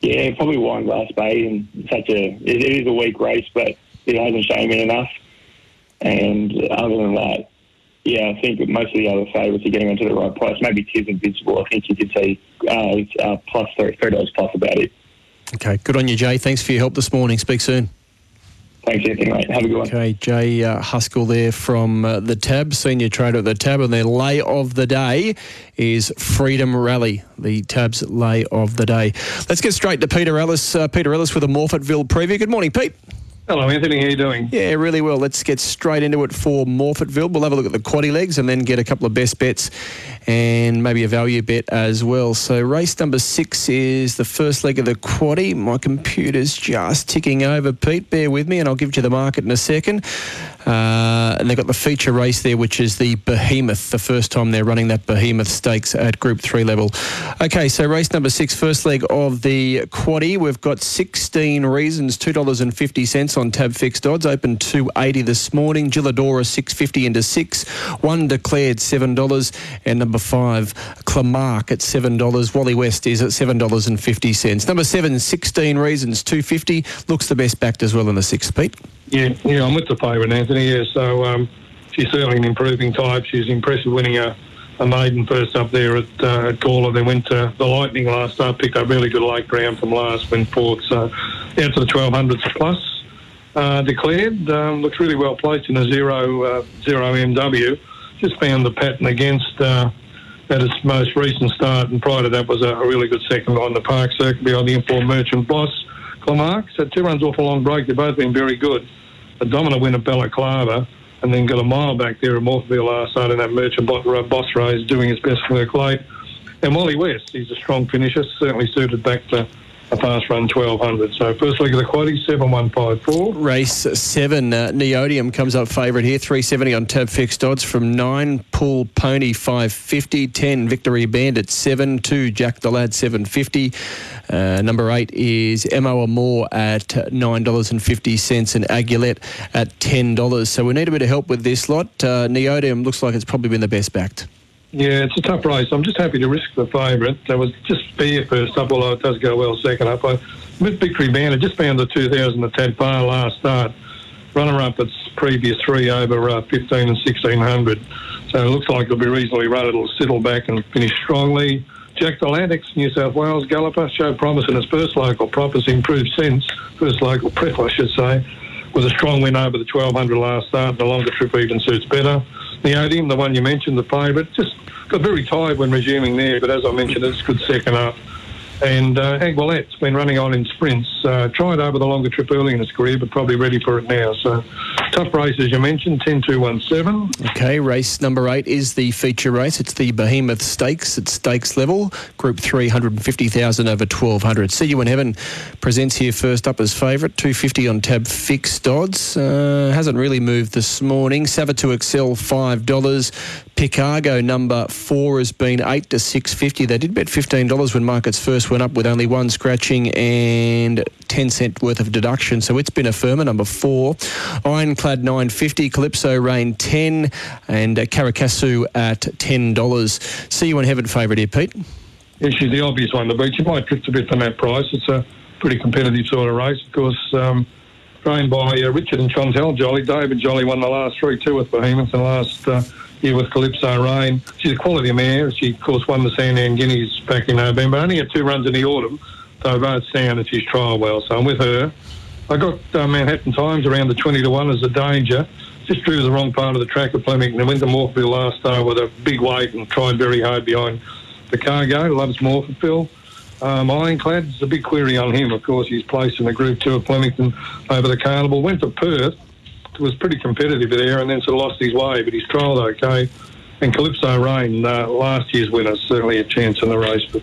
Yeah, probably Wineglass Bay. And such a it, it is a weak race, but it hasn't shown me enough. And other than that, yeah, I think most of the other favourites are getting onto the right price. Maybe Tiz Invincible. I think you could say uh, uh, plus three, three dollars plus about it. Okay, good on you, Jay. Thanks for your help this morning. Speak soon. Thanks, Anthony, mate. Have a good one. Okay, Jay uh, Huskell there from uh, the Tab, senior trader at the Tab, and their lay of the day is Freedom Rally, the Tab's lay of the day. Let's get straight to Peter Ellis. Uh, Peter Ellis with a Morphettville preview. Good morning, Pete. Hello, Anthony. How you doing? Yeah, really well. Let's get straight into it for Morphettville. We'll have a look at the quaddy legs and then get a couple of best bets and maybe a value bet as well. So race number six is the first leg of the quaddy. My computer's just ticking over, Pete. Bear with me and I'll give you the market in a second. Uh, and they've got the feature race there, which is the Behemoth, the first time they're running that Behemoth Stakes at Group 3 level. Okay, so race number six, first leg of the quaddy. We've got 16 reasons, $2.50 on tab fixed odds, open 280 this morning. Gilladora 650 into six. One declared $7. And number five, Clamark at $7. Wally West is at $7.50. Number seven, 16 reasons, 250 Looks the best backed as well in the sixth, Pete. Yeah, yeah, I'm with the favourite, Anthony. Yeah, so um, she's certainly an improving type. She's impressive winning a, a maiden first up there at, uh, at Gawler. Then went to the Lightning last start, picked up really good late ground from last, went fourth. So out to the 1200s plus. Uh, declared um, looks really well placed in a zero uh, zero MW. Just found the pattern against uh, at its most recent start, and prior to that was a, really good second on the park circuit behind the Informed Merchant Boss. Clamark, so two runs off a long break. They've both been very good. A dominant win at Balaclava, and then got a mile back there at Morphettville last night in that Merchant Bo- uh, Boss race, doing his best work late. And Wally West, he's a strong finisher, certainly suited back to a fast run 1200. So first leg of the quaddy, 7154. Race seven, uh, Neodium comes up favourite here, 370 on tab fixed odds from nine, Pull Pony 550, 10, Victory Bandit 7, 2, Jack the Lad 750. Uh, number eight is Mo Amore at $9.50 and Aguilette at $10. So we need a bit of help with this lot. Uh, Neodium looks like it's probably been the best backed. Yeah, it's a tough race. I'm just happy to risk the favourite. That was just fair first up, although it does go well second up. I, with Victory Bandit, just found the 2000 at Tad last start. Runner up its previous three over uh, 15 and 1600. So it looks like it'll be reasonably run. It'll settle back and finish strongly. Jack Atlantics, New South Wales galloper, showed promise in his first local prop, has improved since, first local prep, I should say, with a strong win over the 1200 last start. The longer trip even suits better. Neodium, the one you mentioned, the favourite, just got very tired when resuming there, but as I mentioned, it's a good second up. And uh, Aguilette's been running on in sprints. Uh, tried over the longer trip early in his career, but probably ready for it now. So tough race, as you mentioned, 10 2 1 7. Okay, race number eight is the feature race. It's the Behemoth Stakes at stakes level, Group 350,000 over 1200. See You in Heaven presents here first up as favourite, 250 on tab fixed odds. Uh, hasn't really moved this morning. Savatu Excel, $5. Picargo number four has been eight to six fifty. They did bet fifteen dollars when markets first went up with only one scratching and ten cent worth of deduction. So it's been a firmer number four. Ironclad nine fifty. Calypso Rain ten and uh, Caracassu at ten dollars. See you in heaven favourite here, Pete. Yeah, she's the obvious one to beat. She might drift a bit from that price. It's a pretty competitive sort of race. Of course, um, trained by uh, Richard and Chantel Jolly. David Jolly won the last three, two with Behemoth, and last uh, year with Calypso Rain. She's a quality mare. She, of course, won the Sandown Guineas back in November. Only had two runs in the autumn, so both sound and she's trialled well. So I'm with her. I got uh, Manhattan Times around the 20 to 1 as a danger. Just drew the wrong part of the track at Flemington and went to Morphettville last start with a big weight and tried very hard behind the cargo. Loves Morphettville. Um, Ironclad's a big query on him. Of course, he's placed in the Group 2 at Flemington over the Carnival. Went to Perth was pretty competitive there and then sort of lost his way, but he's trialled okay. And Calypso Rain, uh, last year's winner, certainly a chance in the race. But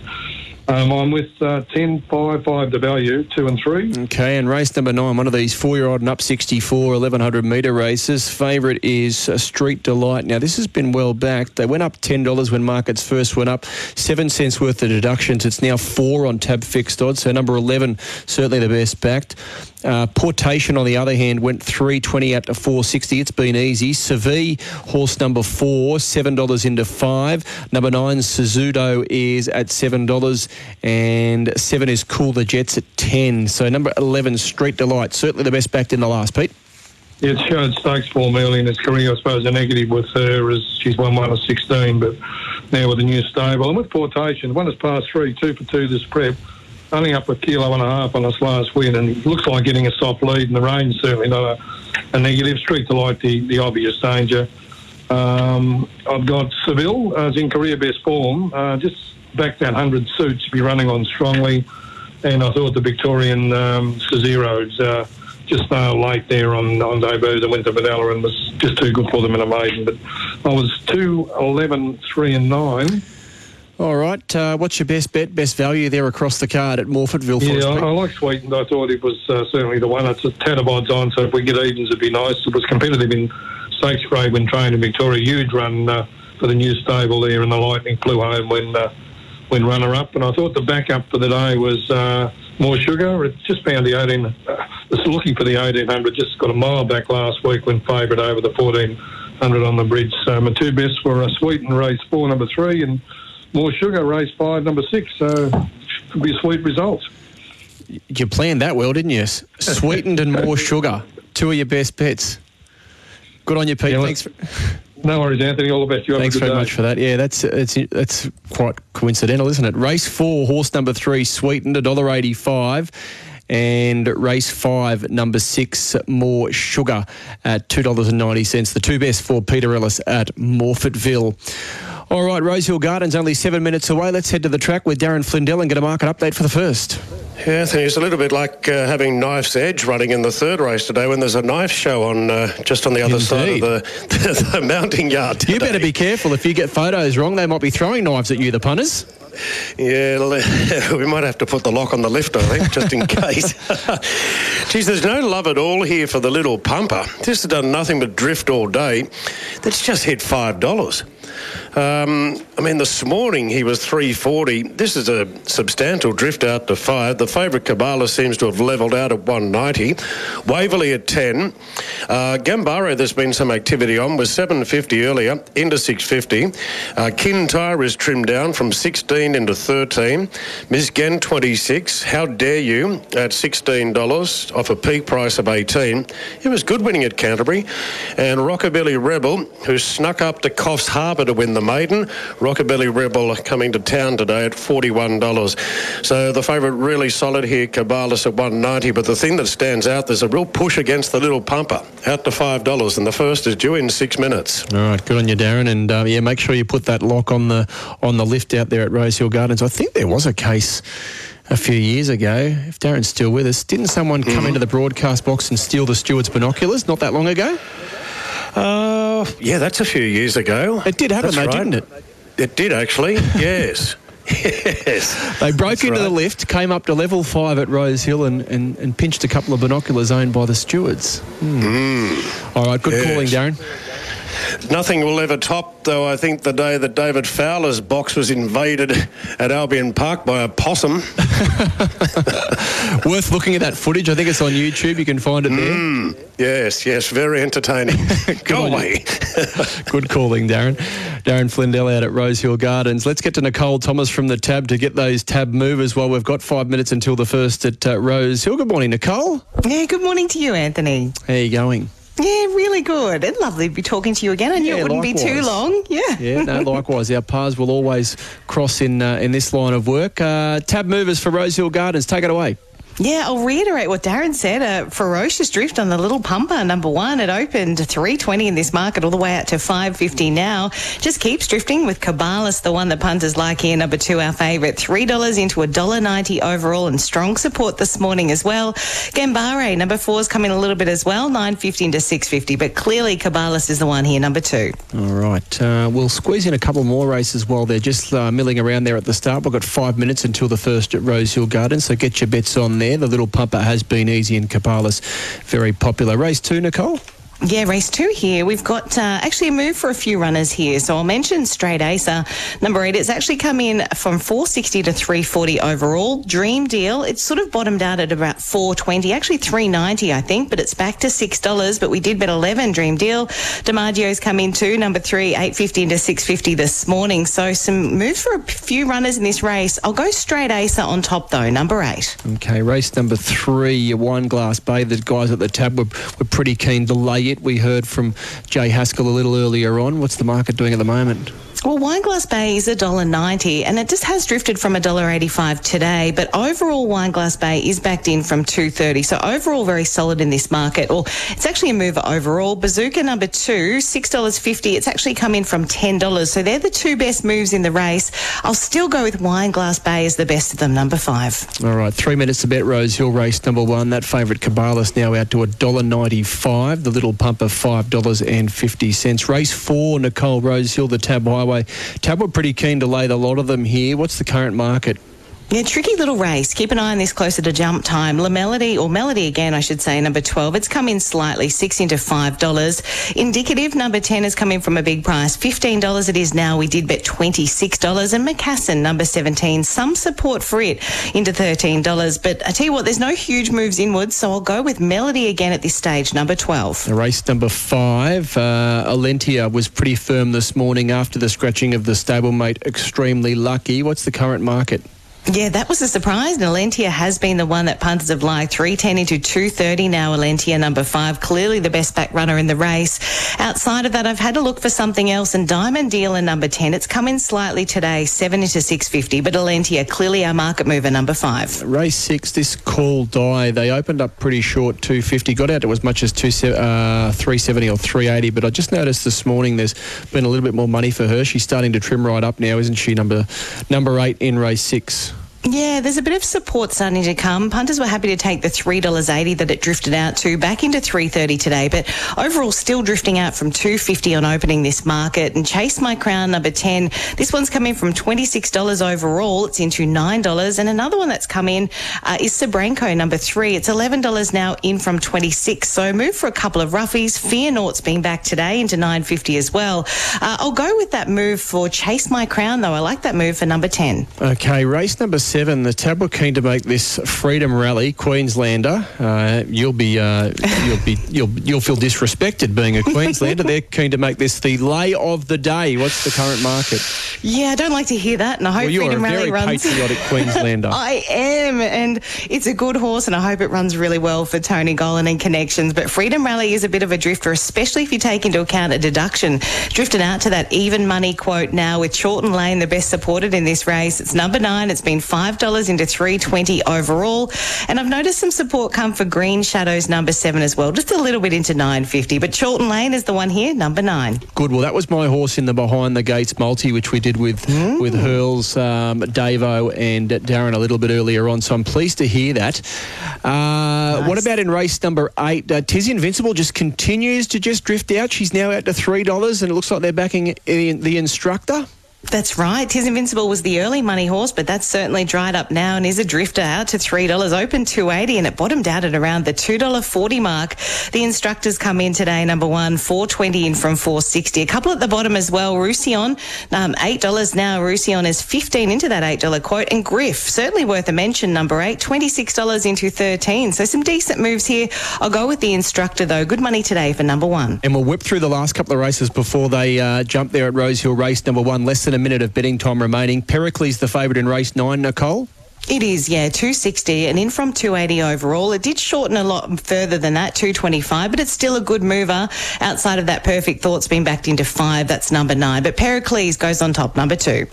um, I'm with uh, 10, 5, 5 to value, 2 and 3. Okay, and race number nine, one of these four year old and up 64, 1100 metre races. Favourite is uh, Street Delight. Now, this has been well backed. They went up $10 when markets first went up, 7 cents worth of deductions. It's now 4 on tab fixed odds, so number 11, certainly the best backed. Uh, Portation, on the other hand, went 320 out to 460. It's been easy. Seville, horse number four, $7 into five. Number nine, Suzudo, is at $7. And seven is Cool the Jets at 10. So number 11, Street Delight, certainly the best backed in the last, Pete. Yeah, it showed stakes form early in his career. I suppose a negative with her as she's won one of 16, but now with a new stable. And with Portation, one has passed three, two for two this prep only up a kilo and a half on this last win, and looks like getting a soft lead. And the rain's certainly not a, a negative. Street Delight, the, the obvious danger. Um, I've got Seville uh, in career best form. Uh, just back that 100 suits to be running on strongly. And I thought the Victorian um, Cezero's uh, just uh, late there on, on debut that went to Vanilla and was just too good for them in a maiden. But I was 2, 11, 3 and 9. All right. Uh, what's your best bet, best value there across the card at Morphettville? Yeah, I, I like Sweetened. I thought it was uh, certainly the one. It's a tad of odds on, so if we get evens, it'd be nice. It was competitive in stakes grade when trained in Victoria. Huge run uh, for the new stable there, and the Lightning flew home when uh, when runner up. And I thought the backup for the day was uh, more sugar. It just found the 18. Uh, it's looking for the 1800. Just got a mile back last week when favourite over the 1400 on the bridge. So my two best were a Sweetened race four, number three, and more sugar, race five, number six. So could be a sweet result. You planned that well, didn't you? Sweetened and more sugar. Two of your best bets. Good on you, Pete. Yeah, Thanks. For... No worries, Anthony. All the best. You Thanks very day. much for that. Yeah, that's it's that's quite coincidental, isn't it? Race four, horse number three, sweetened a dollar eighty-five and race five, number six, more sugar at $2.90. The two best for Peter Ellis at Morphettville. All right, Rosehill Gardens only seven minutes away. Let's head to the track with Darren Flindell and get a market update for the first. Yeah, Anthony, it's a little bit like uh, having Knife's Edge running in the third race today when there's a knife show on uh, just on the other side of the, the, mounting yard. Today. You better be careful. If you get photos wrong, they might be throwing knives at you, the punters. Yeah, we might have to put the lock on the lift, I think, just in case. Geez, there's no love at all here for the little pumper. This has done nothing but drift all day. That's just hit $5. Um, I mean, this morning he was 340. This is a substantial drift out to five. The favourite Cabalas seems to have levelled out at 190. Waverley at 10. Uh, Gambaro, there's been some activity on, was 750 earlier into 650. Uh, Kintyre is trimmed down from 16 into 13. Miss Gen 26. How dare you at $16 off a peak price of 18. It was good winning at Canterbury. And Rockabilly Rebel, who snuck up to Coffs Harbour to win the maiden. Rockabilly Rebel coming to town today at $41. So the favourite really solid here, Cabalas at 190 But the thing that stands out, there's a real push against the little pumper, out to $5. And the first is due in six minutes. All right, good on you, Darren. And uh, yeah, make sure you put that lock on the on the lift out there at Rosehill Gardens. I think there was a case a few years ago. If Darren's still with us, didn't someone come mm-hmm. into the broadcast box and steal the steward's binoculars not that long ago? Uh, yeah, that's a few years ago. It did happen, that's though, right. didn't it? It did actually. yes. yes. They broke That's into right. the lift, came up to level five at Rose Hill, and, and, and pinched a couple of binoculars owned by the stewards. Mm. All right, good Yes. calling, Darren. Nothing will ever top, though, I think, the day that David Fowler's box was invaded at Albion Park by a possum. Worth looking at that footage. I think it's on YouTube. You can find it there. Mm, yes, yes, very entertaining. Go on away. Good calling, Darren. Darren Flindell out at Rosehill Gardens. Let's get to Nicole Thomas from the tab to get those tab movers while we've got five minutes until the first at uh, Rose Hill. Good morning, Nicole. Yeah, good morning to you, Anthony. How are you going? Yeah, really good. And lovely to be talking to you again. I knew Yeah, it wouldn't be too long. Yeah. Yeah, no, likewise. Our paths will always cross in uh, in this line of work. Uh, tab movers for Rosehill Gardens. Take it away. Yeah, I'll reiterate what Darren said. A ferocious drift on the little pumper, number one. It opened 320 in this market, all the way out to 550 now. Just keeps drifting with Cabalas, the one that punters like here. Number two, our favourite, three dollars into a dollar ninety overall, and strong support this morning as well. Gambare, number four, is coming a little bit as well, 950 into 650, but clearly Cabalas is the one here, number two. All right. Uh, we'll squeeze in a couple more races while they're just uh, milling around there at the start. We've got five minutes until the first at Rosehill Gardens, so get your bets on there. The little pumper has been easy in Cabalas, very popular. Race two, Nicole. Yeah, race two here. We've got uh, actually a move for a few runners here. So I'll mention Straight Acer. Number eight, it's actually come in from 460 to 340 overall. Dream Deal, it's sort of bottomed out at about 420, actually 390, I think, but it's back to $6. But we did bet 11 Dream Deal. DiMaggio's come in too. Number three, 850 to 650 this morning. So some moves for a few runners in this race. I'll go Straight Acer on top though, number eight. Okay, race number three, Wine Glass Bay. The guys at the tab were, were pretty keen to lay it. We heard from Jay Haskell a little earlier on. What's the market doing at the moment? Well, Wineglass Bay is $1.90 and it just has drifted from $1.85 today, but overall Wineglass Bay is backed in from 230. So overall very solid in this market. Well, it's actually a mover overall. Bazooka number two, $6.50. It's actually come in from $10. So they're the two best moves in the race. I'll still go with Wineglass Bay as the best of them, number five. All right, three minutes to bet Rose Hill race number one. That favourite Cabalas now out to $1.95. The little pumper $5.50. Race four, Nicole Rose Hill, the Tab Highway. Tab were pretty keen to lay the lot of them here. What's the current market? Yeah, tricky little race. Keep an eye on this closer to jump time. La Melody, or Melody again, I should say, number 12. It's come in slightly, six into $5. Indicative, number 10 has come in from a big price. $15 it is now. We did bet $26. And McCassin, number 17, some support for it into $13. But I tell you what, there's no huge moves inwards, so I'll go with Melody again at this stage, number 12. Race number five, uh, Alentia was pretty firm this morning after the scratching of the stablemate. Extremely lucky. What's the current market? Yeah, that was a surprise. And Alentia has been the one that punters have liked. 310 into 230 now, Alentia number five. Clearly the best back runner in the race. Outside of that, I've had a look for something else. And Diamond Dealer number 10, it's come in slightly today, 7 into 650. But Alentia, clearly our market mover number five. Race six, this call die. They opened up pretty short, 250, got out to as much as two, uh, 370 or 380. But I just noticed this morning there's been a little bit more money for her. She's starting to trim right up now, isn't she? Number number eight in race six. Yeah, there's a bit of support starting to come. Punters were happy to take the three dollars eighty that it drifted out to back into three thirty today, but overall still drifting out from two fifty on opening this market. And Chase My Crown number ten, this one's come in from twenty six dollars overall. It's into nine dollars, and another one that's come in uh, is Sabranco number three. It's eleven dollars now in from twenty six. So move for a couple of roughies. Fear Naught's been back today into nine fifty as well. Uh, I'll go with that move for Chase My Crown though. I like that move for number ten. Okay, race number seven, the were keen to make this Freedom Rally Queenslander. Uh, you'll be uh, you'll be you'll you'll feel disrespected being a Queenslander. They're keen to make this the lay of the day. What's the current market? Yeah, I don't like to hear that, and I hope well, you're Freedom a Rally very runs. patriotic Queenslander. I am, and it's a good horse, and I hope it runs really well for Tony Gollan and connections. But Freedom Rally is a bit of a drifter, especially if you take into account a deduction. Drifting out to that even money quote now with Chorlton Lane, the best supported in this race. It's number nine. It's been fine. $5 into 320 overall. And I've noticed some support come for Green Shadows number seven as well, just a little bit into 950. But Chorlton Lane is the one here, number nine. Good. Well, that was my horse in the behind the gates multi, which we did with mm. with Hurls, um, Davo, and Darren a little bit earlier on. So I'm pleased to hear that. Uh, nice. What about in race number eight? Uh, Tiz Invincible just continues to just drift out. She's now out to three dollars, and it looks like they're backing in the instructor. That's right. Tiz Invincible was the early money horse, but that's certainly dried up now and is a drifter out to three dollars, open two eighty, and it bottomed out at around the two dollar forty mark. The instructors come in today, number one, four twenty in from four sixty. A couple at the bottom as well. Roussillon, um, eight dollars now. Roussillon is fifteen into that eight dollar quote, and Griff certainly worth a mention. Number eight, twenty six dollars into thirteen. So some decent moves here. I'll go with the instructor though. Good money today for number one. And we'll whip through the last couple of races before they uh, jump there at Rosehill race number one. Less than a minute of betting time remaining. Pericles the favourite in race nine, Nicole. It is, yeah, 260 and in from 280 overall. It did shorten a lot further than that, 225, but it's still a good mover. Outside of that, Perfect Thought's been backed into five. That's number nine. But Pericles goes on top, number two.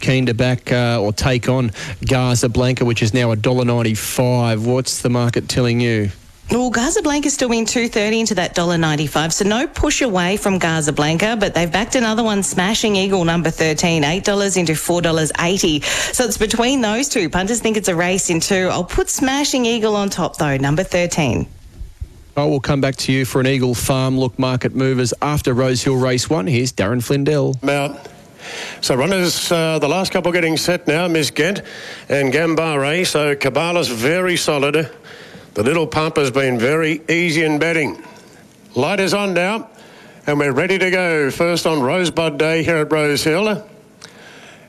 Keen to back uh, or take on Casablanca, which is now $1.95. What's the market telling you? Well, Casablanca's still been 230 into that $1.95, so no push away from Casablanca, but they've backed another one, Smashing Eagle number 13, $8 into $4.80. So it's between those two. Punters think it's a race in two. I'll put Smashing Eagle on top though, number 13. I will come back to you for an Eagle Farm look market movers after Rosehill race one. Here's Darren Flindell. Mount. So runners, uh, the last couple getting set now, Miss Gent and Gambare. So Cabalas very solid. The little pump has been very easy in betting. Light is on now, and we're ready to go. First on Rosebud Day here at Rose Rosehill.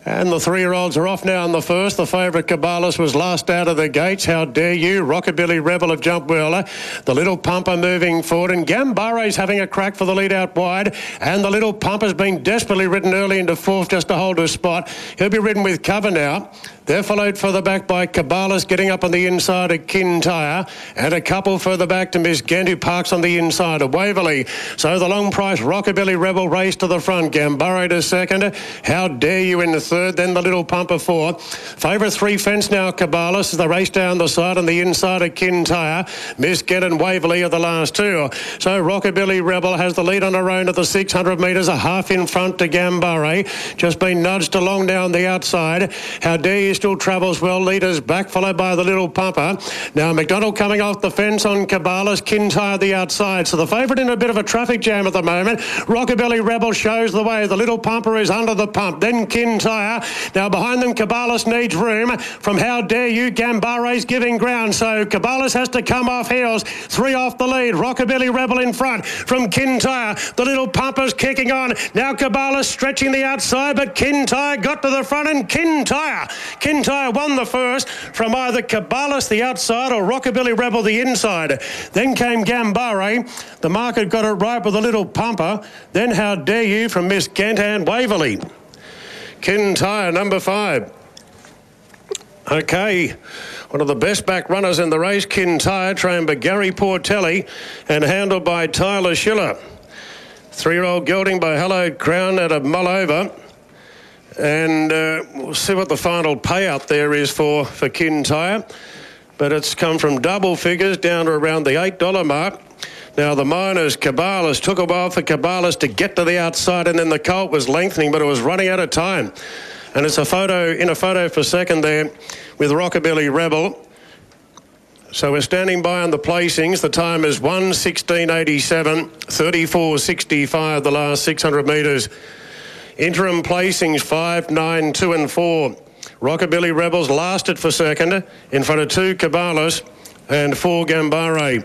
And the three-year-olds are off now in the first. The favourite Cabalas was last out of the gates. How dare you? Rockabilly Rebel of Jump Whirler. The little pumper moving forward. And Gambare's having a crack for the lead out wide. And the little pumper's been desperately ridden early into fourth just to hold her spot. He'll be ridden with cover now. They're followed further back by Cabalas getting up on the inside of Kintyre and a couple further back to Miss Gent who parks on the inside of Waverley. So the long price Rockabilly Rebel race to the front. Gambare to second. How dare you in the third. Then the little pumper fourth. Favourite three fence now Cabalas as they race down the side on the inside of Kintyre. Miss Gent and Waverley are the last two. So Rockabilly Rebel has the lead on her own at the 600 metres, a half in front to Gambare. Just been nudged along down the outside. How dare you still travels well. Leaders back, followed by the little pumper. Now McDonald coming off the fence on Cabalas, Kintyre the outside. So the favourite in a bit of a traffic jam at the moment. Rockabilly Rebel shows the way. The little pumper is under the pump. Then Kintyre. Now behind them, Cabalas needs room. From How Dare You, Gambare's giving ground. So Cabalas has to come off heels. Three off the lead. Rockabilly Rebel in front. From Kintyre, the little pumper's kicking on. Now Cabalas stretching the outside, but Kintyre got to the front and Kintyre. Kintyre won the first from either Cabalas, the outside, or Rockabilly Rebel, the inside. Then came Gambare. The market got it right with a little pumper. Then How Dare You from Miss Gent and Waverley. Kintyre, number five. Okay, one of the best back runners in the race, Kintyre, trained by Gary Portelli and handled by Tyler Schiller. Three-year-old gelding by Hello Crown at a mull over. And uh, we'll see what the final payout there is for, for Kintyre. But it's come from double figures down to around the $8 mark. Now, the miners, Cabalas, took a while for Cabalas to get to the outside, and then the colt was lengthening, but it was running out of time. And it's a photo, in a photo for second there with Rockabilly Rebel. So we're standing by on the placings. The time is 116.87, 34.65 the last 600 metres. Interim placings 5, 9, 2 and 4. Rockabilly Rebels lasted for second in front of two Cabalas and four Gambare.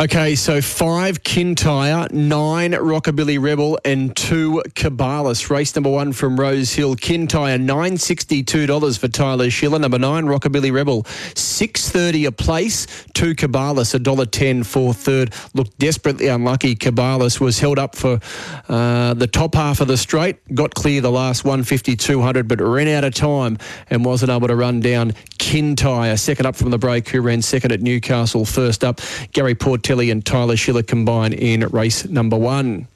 Okay, so five Kintyre, nine Rockabilly Rebel, and two Cabalas. Race number one from Rose Hill. Kintyre, nine sixty-two dollars for Tyler Schiller. Number nine Rockabilly Rebel, six thirty a place. Two Cabalas, a dollar ten for third. Looked desperately unlucky. Cabalas was held up for uh, the top half of the straight. Got clear the last 150, 200, but ran out of time and wasn't able to run down Kintyre. Second up from the break, who ran second at Newcastle. First up, Gary Portelli and Tyler Schiller combine in race number one.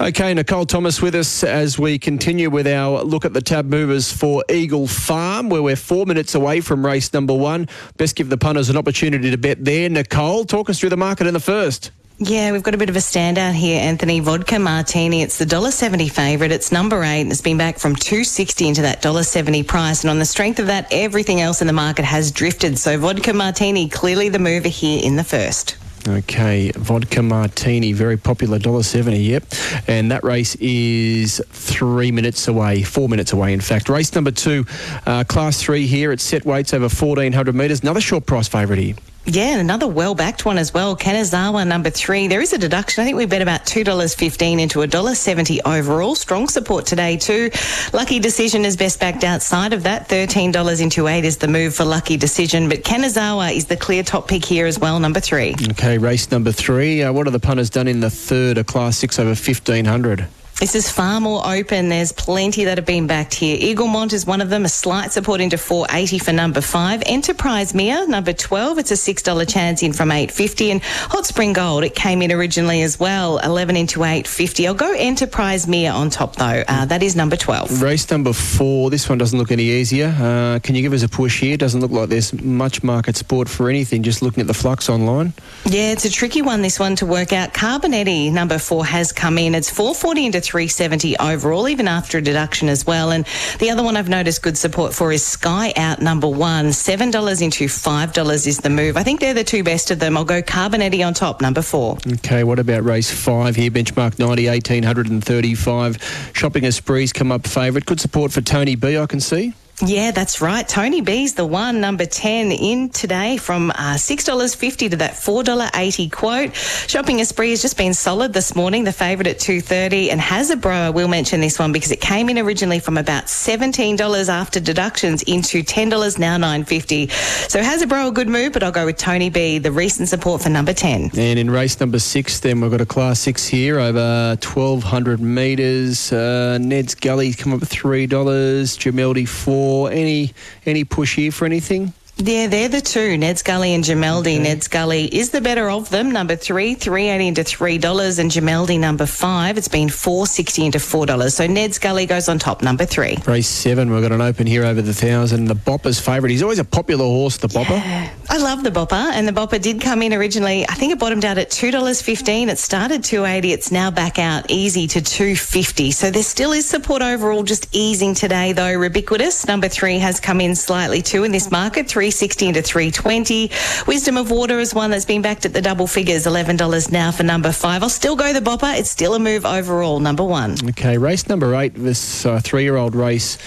Okay, Nicole Thomas with us as we continue with our look at the tab movers for Eagle Farm, where we're four minutes away from race number one. Best give the punters an opportunity to bet there. Nicole, talk us through the market in the first. Yeah, we've got a bit of a standout here, Anthony. Vodka Martini. It's the $1.70 favourite. It's number eight and it's been back from two sixty into that $1.70 price. And on the strength of that, everything else in the market has drifted. So Vodka Martini, clearly the mover here in the first. Okay, vodka martini, very popular, dollar seventy. yep. And that race is three minutes away, four minutes away, in fact. Race number two, uh, class three here at set weights over 1,400 metres. Another short price favourite here. Yeah, and another well-backed one as well. Kanazawa number three. There is a deduction. I think we bet about two dollars fifteen into a dollar seventy overall. Strong support today too. Lucky Decision is best backed outside of that. Thirteen dollars into eight is the move for Lucky Decision. But Kanazawa is the clear top pick here as well. Number three. Okay, race number three. Uh, what have the punters done in the third, a class six over 1,500? This is far more open. There's plenty that have been backed here. Eaglemont is one of them. A slight support into 480 for number five. Enterprise Mia, number 12. It's a $6 chance in from 850. And Hot Spring Gold, it came in originally as well. 11 into 850. I'll go Enterprise Mia on top though. Uh, that is number 12. Race number four. This one doesn't look any easier. Uh, can you give us a push here? Doesn't look like there's much market support for anything, just looking at the flux online. Yeah, it's a tricky one, this one to work out. Carbonetti, number four, has come in. It's 440 into 370 overall, even after a deduction as well. And the other one I've noticed good support for is Sky Out number one. $7 into $5 is the move. I think they're the two best of them. I'll go Carbonetti on top, number four. Okay, what about race five here? Benchmark 90, 1835. Shopping Esprits come up favourite. Good support for Tony B, I can see. Yeah, that's right. Tony B's the one, number 10 in today from uh, $6.50 to that $4.80 quote. Shopping Esprit has just been solid this morning, the favourite at 2.30 and Hazabro, I will mention this one because it came in originally from about $17 after deductions into $10, now $9.50. So Hazabro, a good move, but I'll go with Tony B, the recent support for number 10. And in race number six, then we've got a class six here over 1,200 metres. Uh, Ned's Gully come up with $3, Gemeldi 4 any any push here for anything? Yeah, they're the two, Ned Scully and Gemeldi. Okay. Ned Scully is the better of them. Number three, three eighty into three dollars, and Gemeldi number five. It's been four sixty into four dollars. So Ned Scully goes on top, number three. Race seven, we've got an open here over the thousand. The Bopper's favourite. He's always a popular horse, the Bopper. Yeah, I love the Bopper, and the Bopper did come in originally. I think it bottomed out at two dollars fifteen. It started two eighty. It's now back out easy to two fifty. So there still is support overall, just easing today though. Ubiquitous number three has come in slightly too in this market. Three 360 into 320. Wisdom of Water is one that's been backed at the double figures, $11 now for number five. I'll still go the bopper. It's still a move overall, number one. Okay, race number eight, this uh, three-year-old race.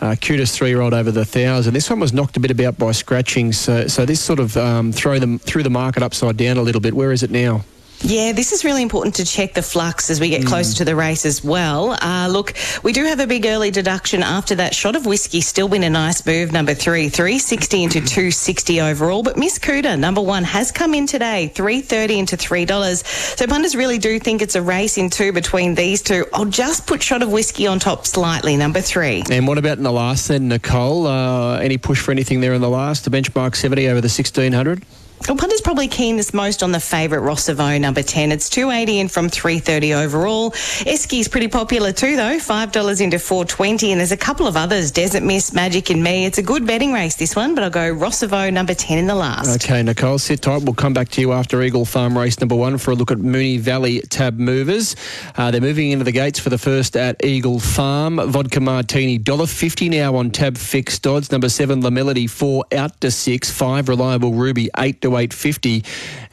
Uh, cutest three-year-old over the thousand. This one was knocked a bit about by scratching, so so this sort of um, throw them threw the market upside down a little bit. Where is it now? Yeah, this is really important to check the flux as we get closer to the race as well. Uh, look, we do have a big early deduction after that shot of whiskey. Still been a nice move, number three, 360 into 260 overall. But Miss Cuda, number one, has come in today, 330 into $3. So punters really do think it's a race in two between these two. I'll just put shot of whiskey on top slightly, number three. And what about in the last then, Nicole? Uh, any push for anything there in the last? The benchmark 70 over the 1600? Well, punter's probably keenest most on the favourite Rossavo number 10. It's 280 in from 330 overall. Eski's pretty popular too, though. $5 into 420. And there's a couple of others Desert Mist, Magic, and Me. It's a good betting race, this one, but I'll go Rossavo number 10 in the last. Okay, Nicole, sit tight. We'll come back to you after Eagle Farm race number one for a look at Moonee Valley tab movers. Uh, they're moving into the gates for the first at Eagle Farm. Vodka Martini, $1.50 now on tab fixed odds. Number seven, La Melody, four out to six. Five, Reliable Ruby, eight to 850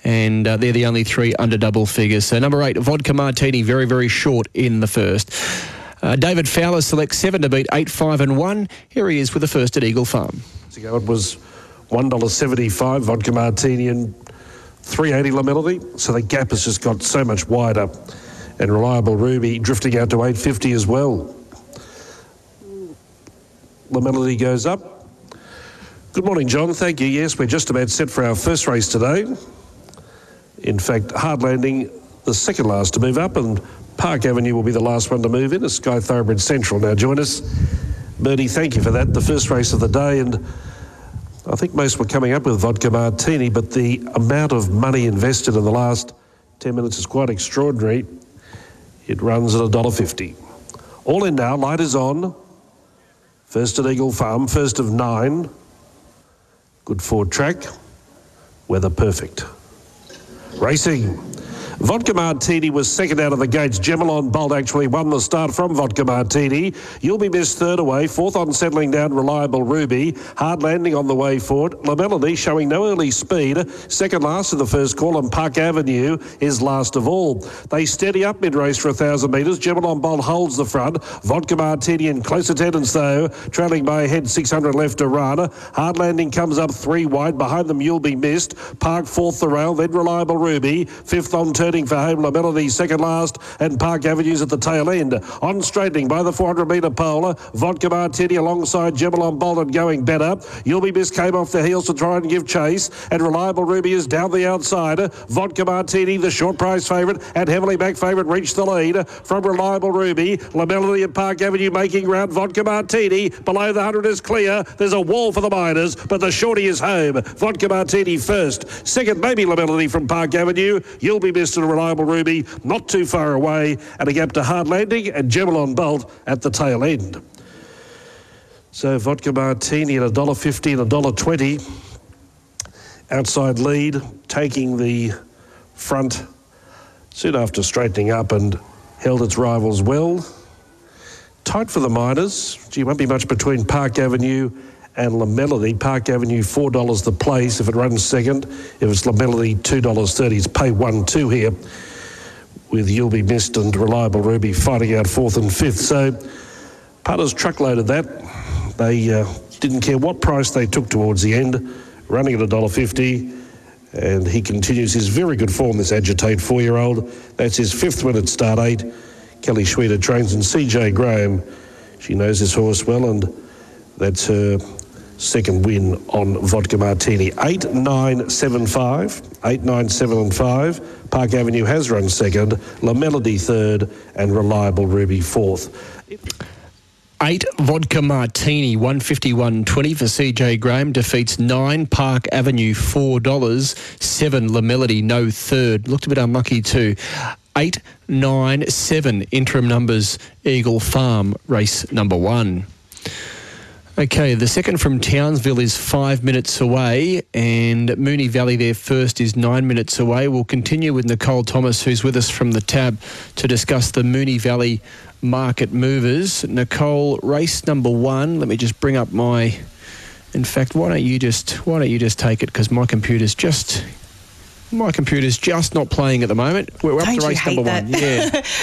and uh, they're the only three under double figures. So number eight, Vodka Martini, very, very short in the first. Uh, David Fowler selects seven to beat eight, five, and one. Here he is with the first at Eagle Farm. it was $1.75 vodka martini and 380 La Melody. So the gap has just got so much wider. And Reliable Ruby drifting out to 850 as well. La Melody goes up. Good morning, John. Thank you. Yes, we're just about set for our first race today. In fact, Hard Landing, the second last to move up, and Park Avenue will be the last one to move in. As Sky Thoroughbred Central now join us. Bernie, thank you for that. The first race of the day, and I think most were coming up with vodka martini, but the amount of money invested in the last 10 minutes is quite extraordinary. It runs at $1.50. All in now, light is on. First at Eagle Farm, first of nine. Good Ford track. Weather perfect. Racing. Vodka Martini was second out of the gates. Gemelon Bolt actually won the start from Vodka Martini. You'll be missed third away. Fourth on settling down, Reliable Ruby. Hard landing on the way forward. La Melody showing no early speed. Second last of the first call, and Park Avenue is last of all. They steady up mid race for a thousand metres. Gemelon Bolt holds the front. Vodka Martini in close attendance though, trailing by a head 600 left to run. Hard landing comes up three wide. Behind them, you'll be missed. Park fourth the rail, then Reliable Ruby. Fifth on turning for home. La Melody second last, and Park Avenues at the tail end. On straightening by the 400 metre pole, Vodka Martini alongside Gemelon Bolton going better. You'll be Miss came off the heels to try and give chase, and Reliable Ruby is down the outside. Vodka Martini, the short price favourite, and heavily back favourite, reached the lead from Reliable Ruby. La Melody and Park Avenue making round. Vodka Martini below the 100 is clear. There's a wall for the miners, but the shorty is home. Vodka Martini first. Second, maybe La Melody from Park Avenue. You'll be Mr. Reliable Ruby, not too far away, and a gap to Hard Landing and Gemelon Bolt at the tail end. So vodka martini at $1.50 and $1.20. Outside lead, taking the front soon after straightening up and held its rivals well. Tight for the miners. Gee, won't be much between Park Avenue and La Melody. Park Avenue, $4 the place if it runs second. If it's La Melody, $2.30. It's pay 1 2 here with You'll Be Missed and Reliable Ruby fighting out fourth and fifth. So punters truckloaded that. They uh, didn't care what price they took towards the end, running at $1.50. And he continues his very good form, this agitate four year old. That's his fifth win at start eight. Kelly Schweida trains and Cejay Graham. She knows this horse well, and that's her second win on Vodka Martini. 8975, 897 Park Avenue has run second, La Melody third, and Reliable Ruby fourth. Eight vodka martini, one fifty one twenty for Cejay Graham defeats nine Park Avenue four dollars. Seven La Melody no third. Looked a bit unlucky too. Eight nine seven interim numbers Eagle Farm race number one. Okay, the second from Townsville is five minutes away, and Moonee Valley, their first, is nine minutes away. We'll continue with Nicole Thomas, who's with us from the tab, to discuss the Moonee Valley market movers. Nicole, race number one. Let me just bring up my. In fact, why don't you just why don't you just take it because my computer's just My computer's just not playing at the moment. We're up Don't to you race hate number that? one.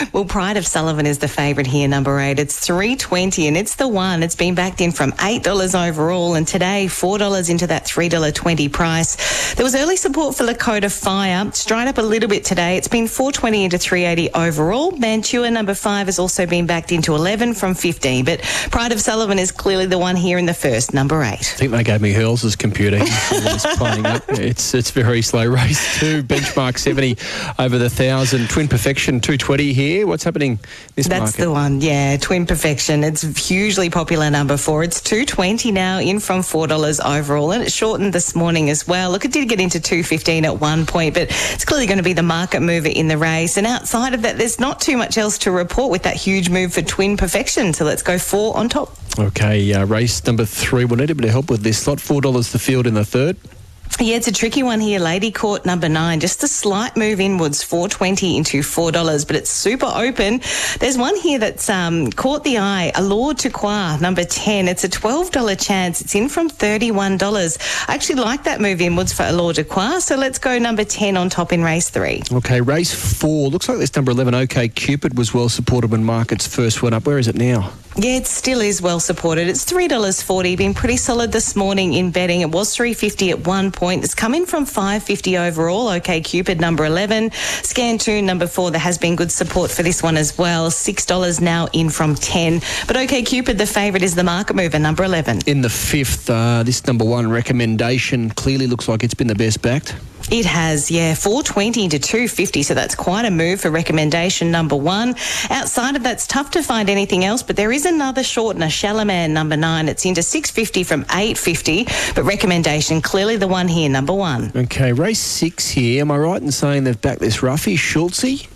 Yeah. well, Pride of Sullivan is the favourite here, number eight. It's three twenty, and it's the one. It's been backed in from eight dollars overall, and today four dollars into that three dollar twenty price. There was early support for Lakota Fire, It's straight up a little bit today. It's been four twenty into three eighty overall. Mantua number five has also been backed into eleven from fifteen, but Pride of Sullivan is clearly the one here in the first, number eight. I think they gave me Hurls' computer. It's playing up. It's it's very slow. Race two, benchmark seventy over the thousand. Twin Perfection two twenty here. What's happening this That's market? the one, yeah. Twin Perfection. It's hugely popular number four. It's two twenty now, in from four dollars overall, and it shortened this morning as well. Look, it did get into two fifteen at one point, but it's clearly going to be the market mover in the race. And outside of that, there's not too much else to report with that huge move for Twin Perfection. So let's go four on top. Okay, uh, race number three. We'll need a bit of help with this slot. Four dollars the field in the third. Yeah, it's a tricky one here. Lady Court number nine, just a slight move inwards, four twenty into four dollars, but it's super open. There's one here that's um, caught the eye. Allure to Qua number ten. It's a twelve dollar chance. It's in from thirty one dollars. I actually like that move inwards for Allure de Qua, so let's go number ten on top in race three. Okay, race four. Looks like this number eleven. OK Cupid was well supported when markets first went up. Where is it now? Yeah, it still is well supported. It's three dollars forty. Been pretty solid this morning in betting. It was three fifty at one point. It's come in from five fifty overall. Okay, Cupid number eleven. Scan 2 number four. There has been good support for this one as well. Six dollars now in from ten. But okay, Cupid, the favourite is the market mover number eleven. In the fifth, uh, this number one recommendation clearly looks like it's been the best backed. It has, yeah, 420 to 250. So that's quite a move for recommendation number one. Outside of that's tough to find anything else, but there is another shortener, Shalaman number nine. It's into 650 from 850, but recommendation clearly the one here, number one. Okay, race six here. Am I right in saying they've backed this roughie, Schultze?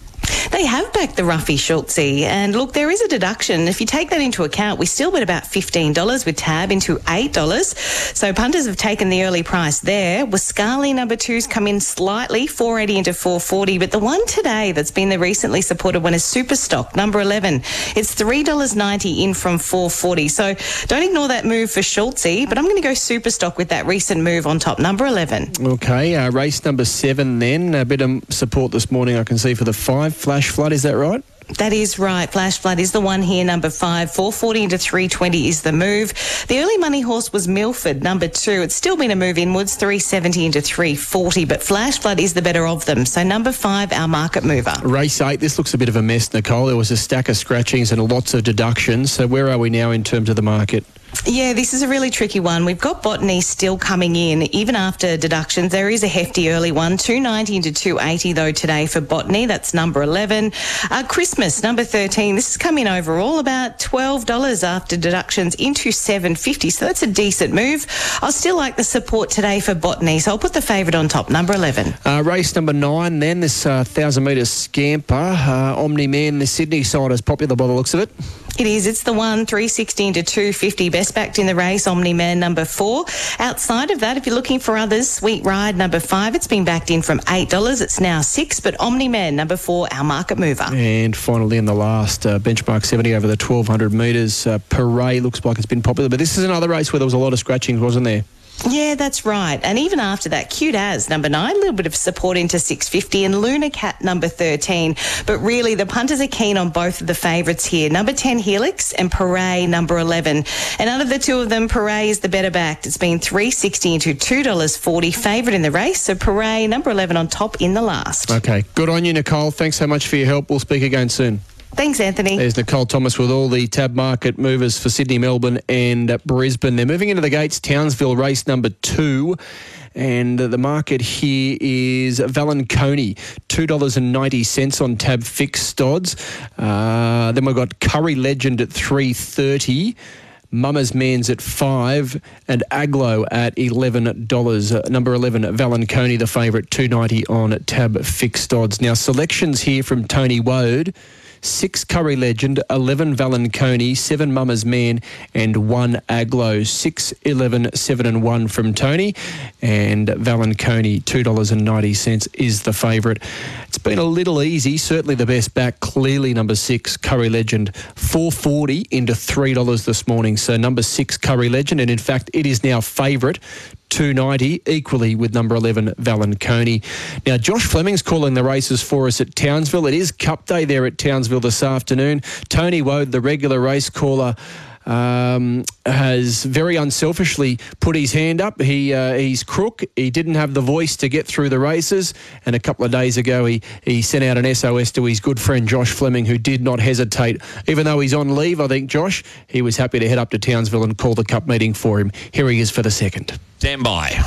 They have backed the Ruffy Schultze, and look, there is a deduction. If you take that into account, we still at about $15 with tab into $8. So punters have taken the early price there. Wascali number two's come in slightly, 480 into 440, but the one today that's been the recently supported one is Superstock, number 11. It's $3.90 in from 440. So don't ignore that move for Schultze, but I'm going to go Superstock with that recent move on top, number 11. Okay, uh, race number seven then. A bit of support this morning I can see for the five. Flash Flood, is that right? That is right. Flash Flood is the one here, number five. 440 into 320 is the move. The early money horse was Milford, number two. It's still been a move inwards, 370 into 340, but Flash Flood is the better of them. So number five, our market mover. Race eight, this looks a bit of a mess, Nicole. There was a stack of scratchings and lots of deductions. So where are we now in terms of the market? Yeah, this is a really tricky one. We've got botany still coming in, even after deductions. There is a hefty early one, 290 into 280 though today for botany. That's number 11. Uh, Christmas, number 13. This has come in overall about $12 after deductions into 750. So that's a decent move. I still like the support today for botany. So I'll put the favourite on top, number 11. Uh, race number nine, then this uh, thousand metre scamper, uh, Omni Man, the Sydney side is popular by the looks of it. It is. It's the one, 316 to 250. Best backed in the race, Omni Man number four. Outside of that, if you're looking for others, Sweet Ride number five. It's been backed in from $8. It's now six, but Omni Man number four, our market mover. And finally, in the last uh, benchmark 70 over the 1200 metres, uh, Parade looks like it's been popular. But this is another race where there was a lot of scratchings, wasn't there? Yeah, that's right. And even after that, cute as number nine, a little bit of support into 650 and Luna Cat number 13. But really, the punters are keen on both of the favourites here. Number 10, Helix and Paray number 11. And out of the two of them, Paray is the better backed. It's been 360 into $2.40 favourite in the race. So Paray number 11 on top in the last. Okay, good on you, Nicole. Thanks so much for your help. We'll speak again soon. Thanks, Anthony. There's Nicole Thomas with all the tab market movers for Sydney, Melbourne, and Brisbane. They're moving into the gates, Townsville race number two. And the market here is Valenconey, $2.90 on tab fixed odds. Uh, then we've got Curry Legend at 330 Mama's Man's at five, and Aglo at eleven dollars. Number eleven, Valenconey, the favourite, two ninety on tab fixed odds. Now selections here from Tony Wode. Six Curry Legend, 11 Valenconey, seven Mama's Man, and one Aglo. Six, 11, seven, and one from Tony. And Valenconey, $2.90 is the favourite. It's been a little easy, certainly the best back. Clearly, number six, Curry Legend, 440 into $3 this morning. So, number six, Curry Legend, and in fact, it is now favourite. 290, equally with number 11, Valenconey. Now, Josh Fleming's calling the races for us at Townsville. It is Cup Day there at Townsville this afternoon. Tony Wode, the regular race caller, um, has very unselfishly put his hand up. He uh, he's crook. He didn't have the voice to get through the races, and a couple of days ago he he sent out an SOS to his good friend Josh Fleming, who did not hesitate, even though he's on leave. I think Josh he was happy to head up to Townsville and call the cup meeting for him. Here he is for the second. Stand by.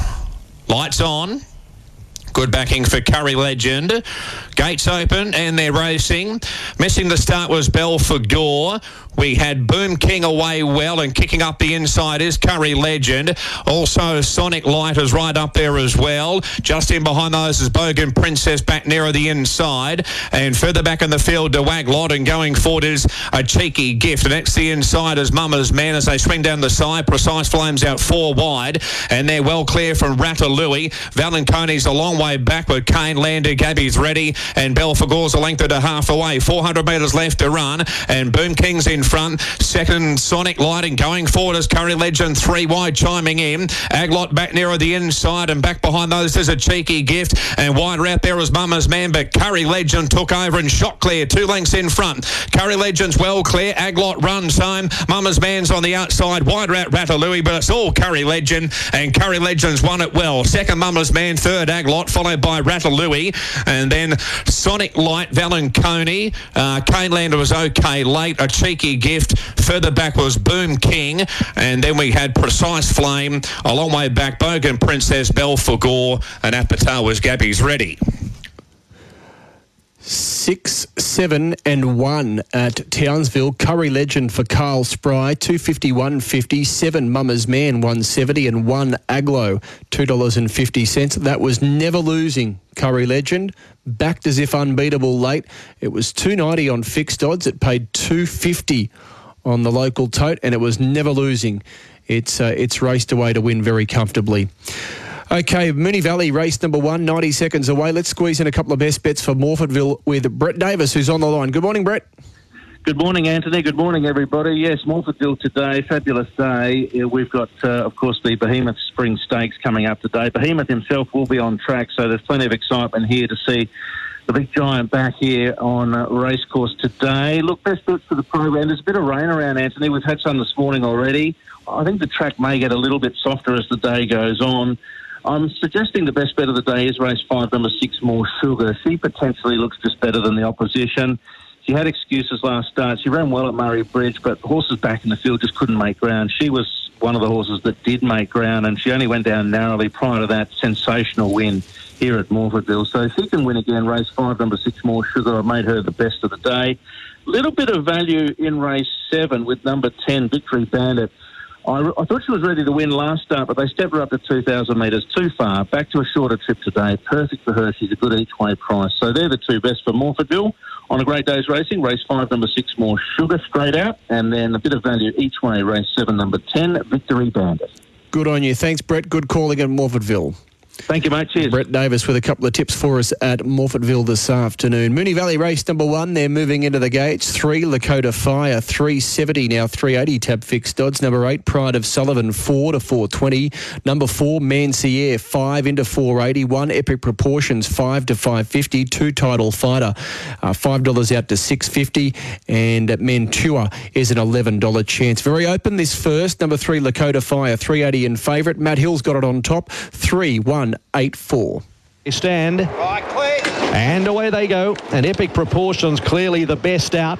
Lights on. Good backing for Curry Legend. Gates open and they're racing. Missing the start was Belphegor. We had Boom King away well and kicking up the inside is Curry Legend. Also, Sonic Light is right up there as well. Just in behind those is Bogan Princess back nearer the inside. And further back in the field, Dewaglot. And going forward is a cheeky gift. Next the inside is Mama's Man as they swing down the side. Precise Flames out four wide. And they're well clear from Ratalui. Valenconi's a long way back, backward. Kane landed. Gabby's ready. And Belphegor's a length and a half away. 400 metres left to run. And Boom King's in front. Second, Sonic Lighting going forward as Curry Legend three wide chiming in. Aglot back nearer the inside and back behind those there's a cheeky gift. And wider out there was Mama's Man, but Curry Legend took over and shot clear. Two lengths in front. Curry Legend's well clear. Aglot runs home. Mama's Man's on the outside. Wider out Ratalui, but it's all Curry Legend. And Curry Legend's won it well. Second, Mama's Man. Third, Aglot, followed by Ratalui. And then Sonic Light, Valenconi. Uh, was okay late. A cheeky gift. Further back was Boom King. And then we had Precise Flame. A long way back, Bogan Princess, Belphegor. And Apatow was Gabby's ready. Six, seven, and one at Townsville. Curry Legend for Carl Spry, two fifty one fifty. Seven Mama's Man, one seventy, and one Aglo, two dollars and fifty cents. That was never losing. Curry Legend backed as if unbeatable late. It was two ninety on fixed odds. It paid two fifty on the local tote, and it was never losing. It's uh, it's raced away to win very comfortably. Okay, Moonee Valley race number one, 90 seconds away. Let's squeeze in a couple of best bets for Morphettville with Brett Davis, who's on the line. Good morning, Brett. Good morning, Anthony. Good morning, everybody. Yes, Morphettville today, fabulous day. Uh, We've got, uh, of course, the Behemoth Spring Stakes coming up today. Behemoth himself will be on track, so there's plenty of excitement here to see the big giant back here on uh, racecourse today. Look, best bets for the program. There's a bit of rain around, Anthony. We've had some this morning already. I think the track may get a little bit softer as the day goes on. I'm suggesting the best bet of the day is race five, number six, More Sugar. She potentially looks just better than the opposition. She had excuses last start. She ran well at Murray Bridge, but horses back in the field just couldn't make ground. She was one of the horses that did make ground, and she only went down narrowly prior to that sensational win here at Morphettville. So if she can win again, race five, number six, More Sugar, I've made her the best of the day. Little bit of value in race seven with number 10, Victory Bandit. I, I, thought she was ready to win last start, but they stepped her up to 2,000 metres too far. Back to a shorter trip today. Perfect for her. She's a good each way price. So they're the two best for Morphettville. On a great day's racing, race five, number six, more sugar straight out, and then a bit of value each way, race seven, number 10, Victory Bandit. Good on you. Thanks, Brett. Good calling at Morphettville. Thank you, mate. Cheers. Brett Davis with a couple of tips for us at Morphettville this afternoon. Moonee Valley race number one, they're moving into the gates. Three, Lakota Fire, 370, now 380 tab fixed odds. Number eight, Pride of Sullivan, four to 420. Number four, Mancier, five into 480. One, Epic Proportions, five to 550. Two, Title Fighter, uh, $5 out to 650. And Mantua is an $11 chance. Very open this first. Number three, Lakota Fire, 380 in favourite. Matt Hill's got it on top. Three, one, eight, four. Stand. And away they go. And Epic Proportions clearly the best out.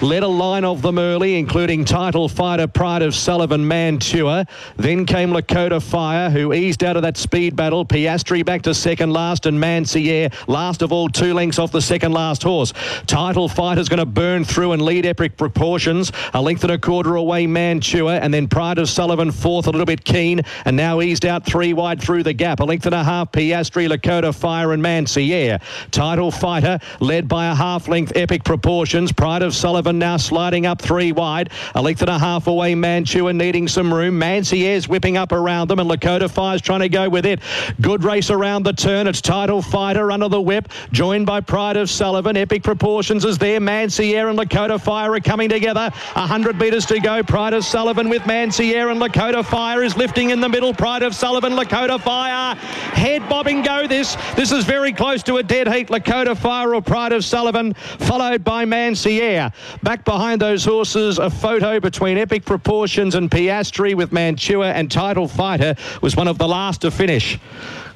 Led a line of them early, including Title Fighter, Pride of Sullivan, Mantua. Then came Lakota Fire, who eased out of that speed battle. Piastri back to second last, and Mancier last of all, two lengths off the second last horse. Title Fighter's going to burn through and lead Epic Proportions. A length and a quarter away, Mantua, and then Pride of Sullivan fourth, a little bit keen, and now eased out three wide through the gap. A length and a half, Piastri, Lakota Fire, and Mancier. Title Fighter, led by a half length epic proportions. Pride of Sullivan now sliding up three wide. A length and a half away, Mantua needing some room. Mancier's whipping up around them, and Lakota Fire's trying to go with it. Good race around the turn. It's Title Fighter under the whip, joined by Pride of Sullivan. Epic Proportions is there. Mancier and Lakota Fire are coming together. 100 metres to go. Pride of Sullivan with Mancier and Lakota Fire is lifting in the middle. Pride of Sullivan, Lakota Fire. Head bobbing go this. This is very close to a dead heat. Lakota Fire or Pride of Sullivan, followed by Mancier. Back behind those horses, a photo between Epic Proportions and Piastri with Mantua and Title Fighter was one of the last to finish.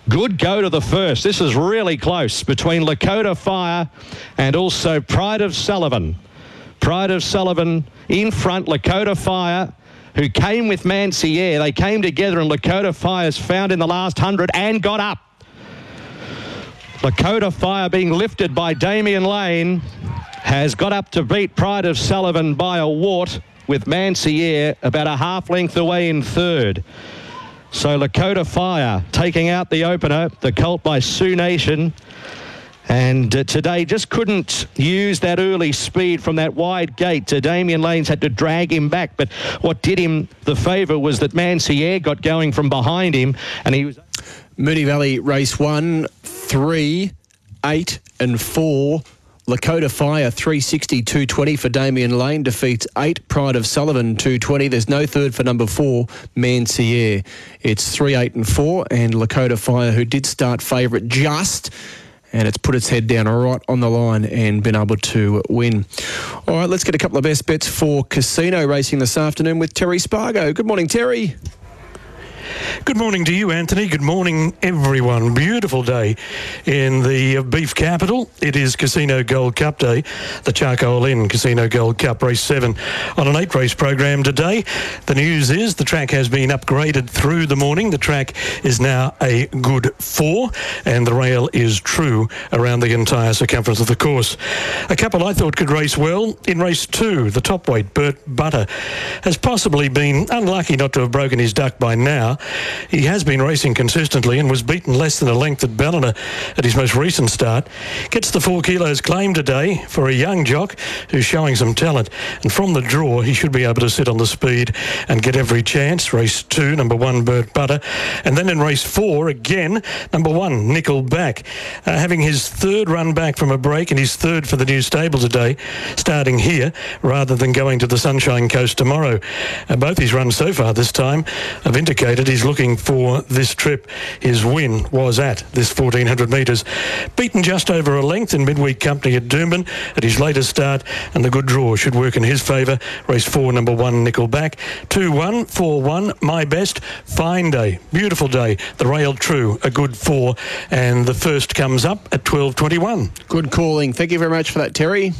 Good go to the first. This is really close between Lakota Fire and also Pride of Sullivan. Pride of Sullivan in front, Lakota Fire who came with Mancier. They came together and Lakota Fire's found in the last hundred and got up. Lakota Fire being lifted by Damian Lane has got up to beat Pride of Sullivan by a wart with Mancier about a half length away in third. So Lakota Fire taking out the opener, the colt by Sioux Nation. And uh, today just couldn't use that early speed from that wide gate. Uh, Damian Lanes had to drag him back. But what did him the favour was that Mancier got going from behind him and he was. Moonee Valley race one, three, eight, and four. Lakota Fire 360 220 for Damian Lane defeats eight Pride of Sullivan 220. There's no third for number four Mancier. It's three, eight, and four, and Lakota Fire, who did start favourite just and it's put its head down right on the line and been able to win. All right, let's get a couple of best bets for casino racing this afternoon with Terry Spargo. Good morning, Terry. Good morning to you, Anthony. Good morning, everyone. Beautiful day in the beef capital. It is Casino Gold Cup Day, the Charcoal Inn Casino Gold Cup Race 7 on an eight race program today. The news is the track has been upgraded through the morning. The track is now a good four, and the rail is true around the entire circumference of the course. A couple I thought could race well in race two. The top weight, Burt Butter, has possibly been unlucky not to have broken his duck by now. He has been racing consistently and was beaten less than a length at Ballina at his most recent start. Gets the four kilos claim today for a young jock who's showing some talent. And from the draw, he should be able to sit on the speed and get every chance. Race two, number one, Burt Butter. And then in race four, again, number one, Nickelback. Uh, having his third run back from a break and his third for the new stable today, starting here rather than going to the Sunshine Coast tomorrow. Uh, both his runs so far this time have indicated he's looking for this trip. His win was at this 1400 metres. Beaten just over a length in midweek company at Doomben at his latest start, and the good draw should work in his favour. Race four, number one, Nickelback. 2 1, 4 1, my best. Fine day, beautiful day. The rail true, a good four, and the first comes up at 12.21. Good calling. Thank you very much for that, Terry.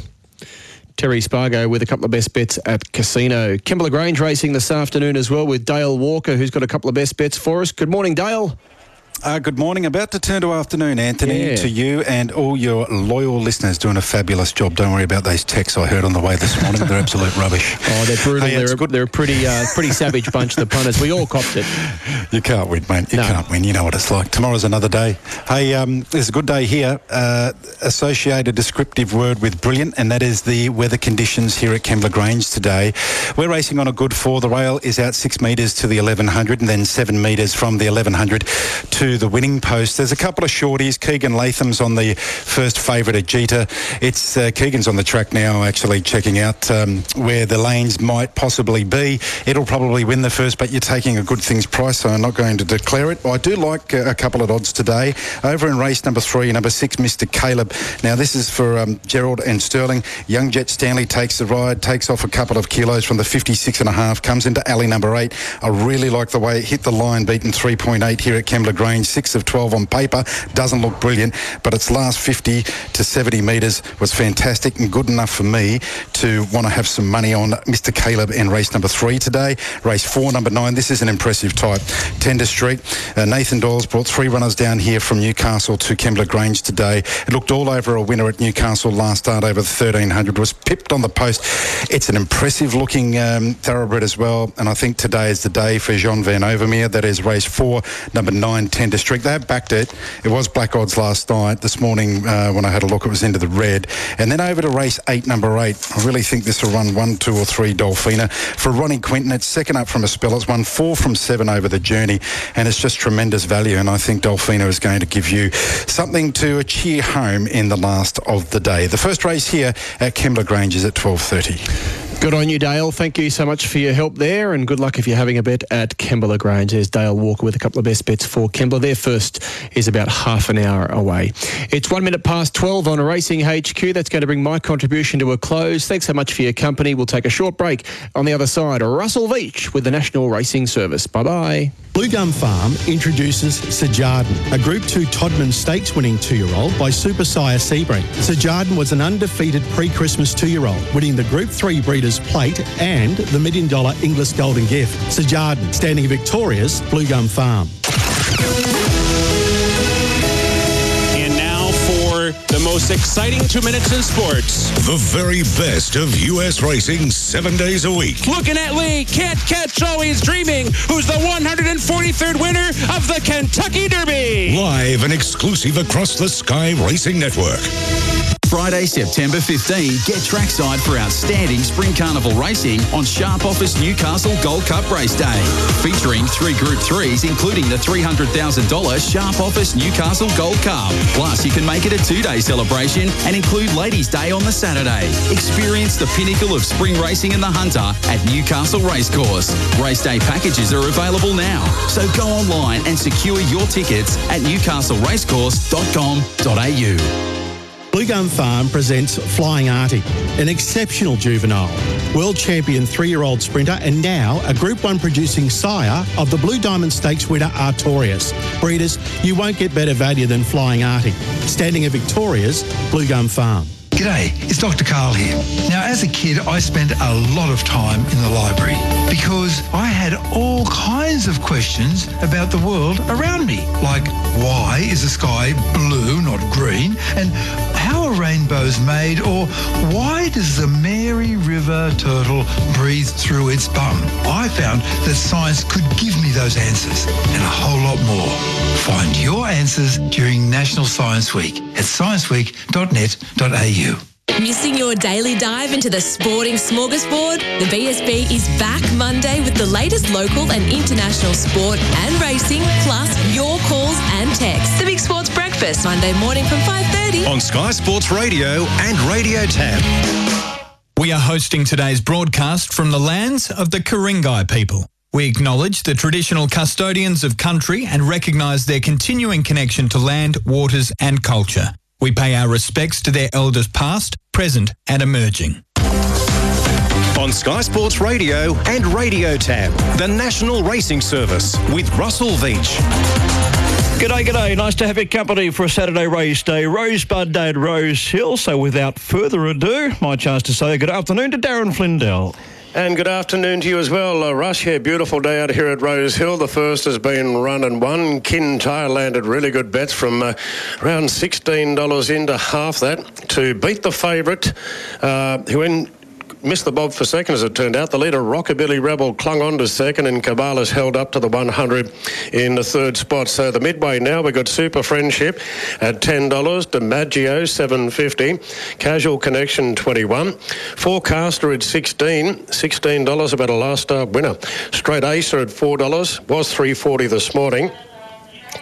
Terry Spargo with a couple of best bets at Casino. Kembla Grange racing this afternoon as well with Dale Walker, who's got a couple of best bets for us. Good morning, Dale. Uh, good morning. About to turn to afternoon, Anthony, Yeah. to you and all your loyal listeners doing a fabulous job. Don't worry about those texts I heard on the way this morning. They're absolute rubbish. Oh, they're brutal. Hey, they're, good. they're a pretty, uh, pretty savage bunch, the punters. We all copped it. You can't win, mate. You can't win. You know what it's like. Tomorrow's another day. Hey, um, there's a good day here. Uh, associate a descriptive word with brilliant, and that is the weather conditions here at Kembla Grange today. We're racing on a good four. The rail is out six metres to the 1100 and then seven metres from the 1100 to the winning post. There's a couple of shorties. Keegan Latham's on the first favourite Jeter. It's uh, Keegan's on the track now, actually checking out um, where the lanes might possibly be. It'll probably win the first, but you're taking a good things price, so I'm not going to declare it. I do like uh, a couple of odds today. Over in race number three, number six, Mr. Caleb. Now, this is for um, Gerald and Sterling. Young Jet Stanley takes the ride, takes off a couple of kilos from the 56 and a half, comes into alley number eight. I really like the way it hit the line, beaten 3.8 here at Kembla Grange, range, six of 12 on paper. Doesn't look brilliant, but its last 50 to 70 metres was fantastic and good enough for me to want to have some money on Mr. Caleb in race number three today. Race four, number nine. This is an impressive type. Tender Street. Uh, Nathan Doyle's brought three runners down here from Newcastle to Kembla Grange today. It looked all over a winner at Newcastle last start over the 1300. Was pipped on the post. It's an impressive looking um, thoroughbred as well. And I think today is the day for Jean Van Overmeire. That is race four, number nine, 10 District. They have backed it. It was black odds last night. This morning, uh, when I had a look, it was into the red. And then over to race eight, number eight. I really think this will run one, two, or three Dolphina. For Ronnie Quinton, it's second up from a spell. It's won four from seven over the journey, and it's just tremendous value. And I think Dolphina is going to give you something to cheer home in the last of the day. The first race here at Kembla Grange is at 12.30. Good on you, Dale. Thank you so much for your help there, and good luck if you're having a bet at Kembla Grange. There's Dale Walker with a couple of best bets for Kembla. Their first is about half an hour away. It's one minute past 12 on Racing HQ. That's going to bring my contribution to a close. Thanks so much for your company. We'll take a short break. On the other side, Russell Veach with the National Racing Service. Bye bye. Blue Gum Farm introduces Sir Jarden, a Group 2 Todman Stakes winning two year old by Super Sire Sebring. Sir Jarden was an undefeated pre Christmas two year old, winning the Group 3 Breeders' Plate and the Million Dollar Inglis Golden Gift. Sir Jarden, standing victorious, Blue Gum Farm. And now for the most exciting two minutes in sports. The very best of U.S. racing seven days a week. Looking at Lee, can't catch always dreaming, who's the 143rd winner of the Kentucky Derby. Live and exclusive across the Sky Racing Network. Friday, September 15, get trackside for outstanding Spring Carnival racing on Sharp Office Newcastle Gold Cup Race Day. Featuring three Group 3s, including the $300,000 Sharp Office Newcastle Gold Cup. Plus, you can make it a two-day celebration and include Ladies' Day on the Saturday. Experience the pinnacle of spring racing in the Hunter at Newcastle Racecourse. Race day packages are available now, so go online and secure your tickets at newcastleracecourse.com.au. Blue Gum Farm presents Flying Artie, an exceptional juvenile, world champion three-year-old sprinter and now a Group 1 producing sire of the Blue Diamond Stakes winner Artorius. Breeders, you won't get better value than Flying Artie. Standing at Victoria's, Blue Gum Farm. G'day, it's Dr. Karl here. Now, as a kid, I spent a lot of time in the library because I had all kinds of questions about the world around me, like why is the sky blue, not green, and how are rainbows made, or why does the Mary River turtle breathe through its bum? I found that science could give me those answers and a whole lot more. Find your answers during National Science Week at scienceweek.net.au. Missing your daily dive into the sporting smorgasbord? The BSB is back Monday with the latest local and international sport and racing, plus your calls and texts. The Big Sports Breakfast, Monday morning from 5.30. On Sky Sports Radio and Radio Tab. We are hosting today's broadcast from the lands of the Karingai people. We acknowledge the traditional custodians of country and recognise their continuing connection to land, waters and culture. We pay our respects to their elders past, present and emerging. On Sky Sports Radio and Radio Tab, the National Racing Service with Russell Veach. G'day, g'day. Nice to have your company for a Saturday race day, Rosebud Day at Rose Hill. So without further ado, my chance to say good afternoon to Darren Flindell. And good afternoon to you as well, uh, Rush. here, beautiful day out here at Rose Hill. The first has been run and won. Kintyre landed really good bets from uh, around $16 into half that to beat the favourite, uh, who in missed the bob for second as it turned out. The leader, Rockabilly Rebel, clung on to second and Cabalas held up to the 100 in the third spot. So the midway now, we've got Super Friendship at $10, DiMaggio 750 Casual Connection 21 Forecaster at 16 $16 about a last start winner. Straight Acer at $4, was 340 this morning.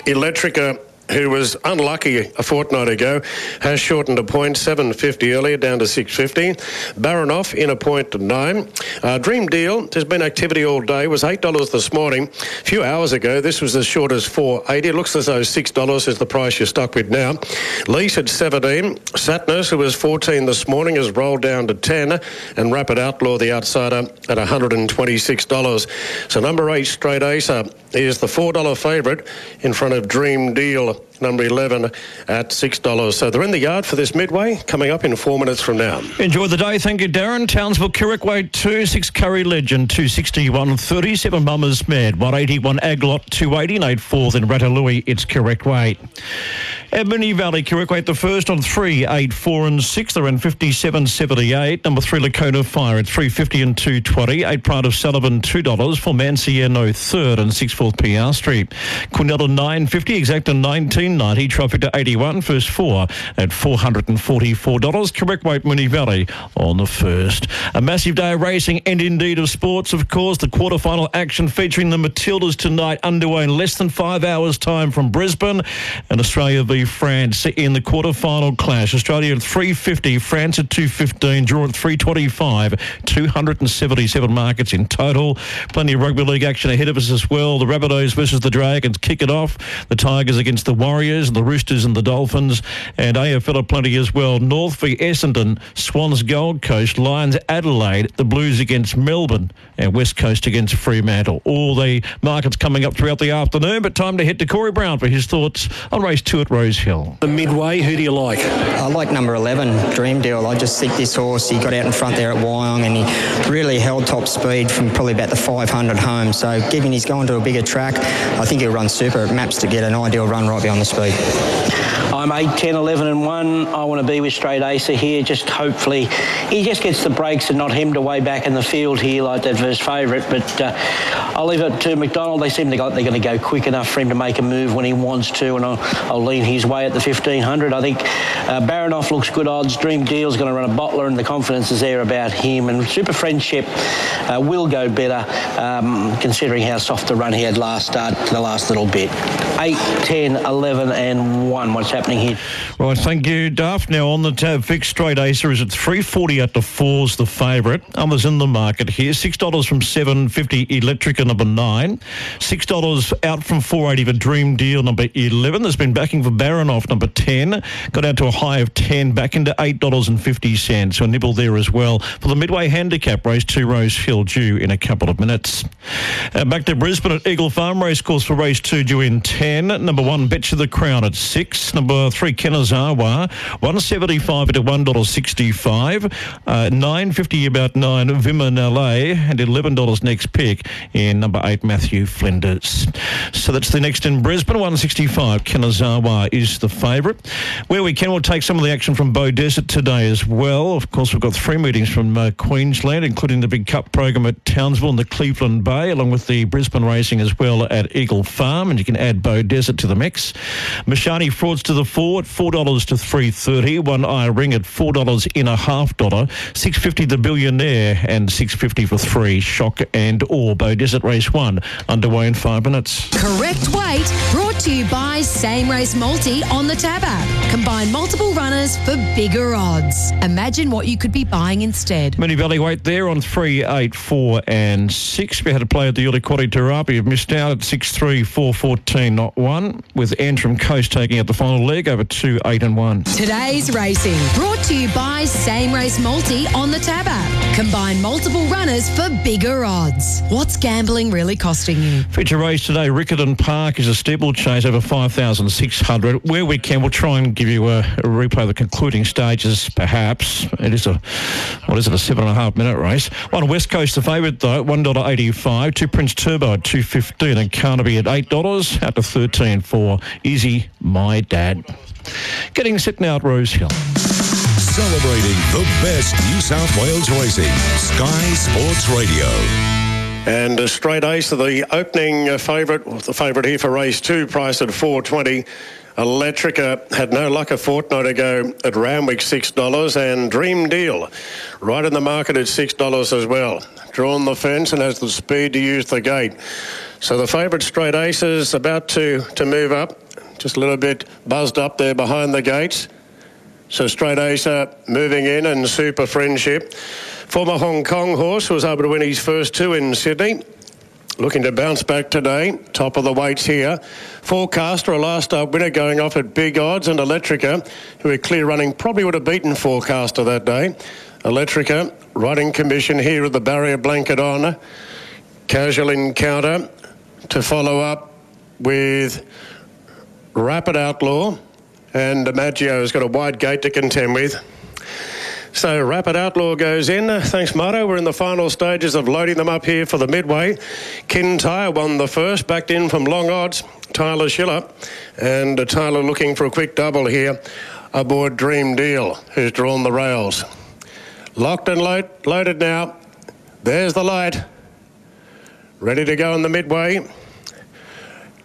Electrica who was unlucky a fortnight ago, has shortened a point, 750 earlier, down to 650. Baronoff in a point to nine. Uh, Dream Deal, there's been activity all day, was $8 this morning. A few hours ago, this was as short as 480. It looks as though $6 is the price you're stuck with now. Lease at 17. Satnus, who was 14 this morning, has rolled down to 10. And Rapid Outlaw, the outsider, at $126. So number eight, Straight Acer, is the $4 favourite in front of Dream Deal number 11 at $6. So they're in the yard for this midway, coming up in four minutes from now. Enjoy the day. Thank you, Darren. Townsville, Weight 2, 6 Curry Legend, 261, 37 Mummers Mad, 181 Aglot, 280, and 8 fourth in Ratalui. It's. At Moonee Valley, Weight the first on 3, 8, 4 and 6. They're in 57, 78. Number 3, Lacona Fire at 350 and 220. 8 Pride of Sullivan, $2 for Manciano third and 6 fourth PR Street. Quinella 950, exact 1990. Trifecta 81, first four at $444. Correct weight Moonee Valley on the first. A massive day of racing and indeed of sports, of course. The quarterfinal action featuring the Matildas tonight underway in less than five hours' time from Brisbane. And Australia v France in the quarterfinal clash. Australia at 350, France at 215, draw at 325, 277 markets in total. Plenty of rugby league action ahead of us as well. The Rabbitohs versus the Dragons kick it off. The Tigers against the Warriors, the Roosters and the Dolphins, and AFL plenty as well. North v Essendon, Swans Gold Coast, Lions Adelaide, the Blues against Melbourne, and West Coast against Fremantle. All the markets coming up throughout the afternoon, but time to head to Corey Brown for his thoughts on race two at Rose Hill. The midway, who do you like? I like number 11, Dream Deal. I just think this horse, he got out in front there at Wyong and he really held top speed from probably about the 500 home. So given he's going to a bigger track, I think he'll run super. It maps to get an ideal run right behind the I'm 8, 10, 11 and 1. I want to be with Straight Acer here. Just hopefully he just gets the breaks and not hemmed away back in the field here like that first favourite. But uh, I'll leave it to McDonald. They seem to go, they're going to go quick enough for him to make a move when he wants to, and I'll, I'll lean his way at the 1500. I think uh, Baranoff looks good odds. Dream Deal's going to run a bottler, and the confidence is there about him. And Super Friendship uh, will go better, um, considering how soft the run he had last start, the last little bit. 8, 10, 11 and 1. What's happening here? Right, thank you, Duff. Now on the tab, fixed straight Acer is at 340 at the fours, the favourite. Others in the market here. $6 from 750 Electrica, number 9. $6 out from 480 for Dream Deal, number 11. There's been backing for Baranoff, number 10. Got out to a high of 10, back into $8.50. So a nibble there as well. For the Midway Handicap race, two Rose Hill due in a couple of minutes. Uh, back to Brisbane at Eagle Farm race course for race two due in 10. Number 1, Betcha the Crown at 6. Number 3, Kanazawa, 175 at $1.65. Uh, 950 about 9, Vima LA, and $11 next pick in number 8, Matthew Flinders. So that's the next in Brisbane, 165. Kanazawa is the favourite. Where we can, we'll take some of the action from Beaudesert today as well. Of course, we've got three meetings from uh, Queensland, including the big cup program at Townsville and the Cleveland Bay, along with the Brisbane racing as well at Eagle Farm, and you can add Beaudesert to the mix. Mashani frauds to the four at four dollars to three thirty. One eye ring at four dollars in a half dollar. Six fifty the billionaire and six fifty for three. Shock and or Bow oh, Desert race one underway in five minutes. Correct weight brought to you by Same Race Multi on the Tab app. Combine multiple runners for bigger odds. Imagine what you could be buying instead. Moonee Valley weight there on three, eight, four, and six. We had a play at the Quaddy Tarapi. You've missed out at six, three, four, fourteen, not one. With Antrim Coast taking out the final leg over two, eight, and one. Today's racing brought to you by Same Race Multi on the Tab app. Combine multiple runners for bigger odds. What's gambling really costing you? Feature race today, Riccarton Park is a steeplechase over 5,600. Where we can, we'll try and give you a, a replay of the concluding stages, perhaps. It is a, what is it, a seven and a half minute race. One West Coast, the favourite though, $1.85. Two Prince Turbo at 215 and Carnaby at $8. Out to 13 for Easy My Dad. Getting set now at Rose Hill. Celebrating the best New South Wales racing. Sky Sports Radio. And a straight ace of the opening uh, favourite, the favourite here for race two, priced at 420. Electrica had no luck a fortnight ago at Randwick, $6, and Dream Deal right in the market at $6 as well. Drawn the fence and has the speed to use the gate. So the favourite straight ace is about to, to move up, just a little bit buzzed up there behind the gates. So straight acer moving in and super friendship. Former Hong Kong horse was able to win his first two in Sydney. Looking to bounce back today. Top of the weights here. Forecaster, a last up winner going off at big odds, and Electrica, who are clear running, probably would have beaten Forecaster that day. Electrica, riding commission here at the barrier blanket on. Casual encounter to follow up with Rapid Outlaw, and DiMaggio has got a wide gate to contend with. So Rapid Outlaw goes in. Thanks, Marto. We're in the final stages of loading them up here for the midway. Kintyre won the first, backed in from long odds. Tyler Schiller. And Tyler looking for a quick double here aboard Dream Deal, who's drawn the rails. Locked and load, loaded now. There's the light. Ready to go in the midway.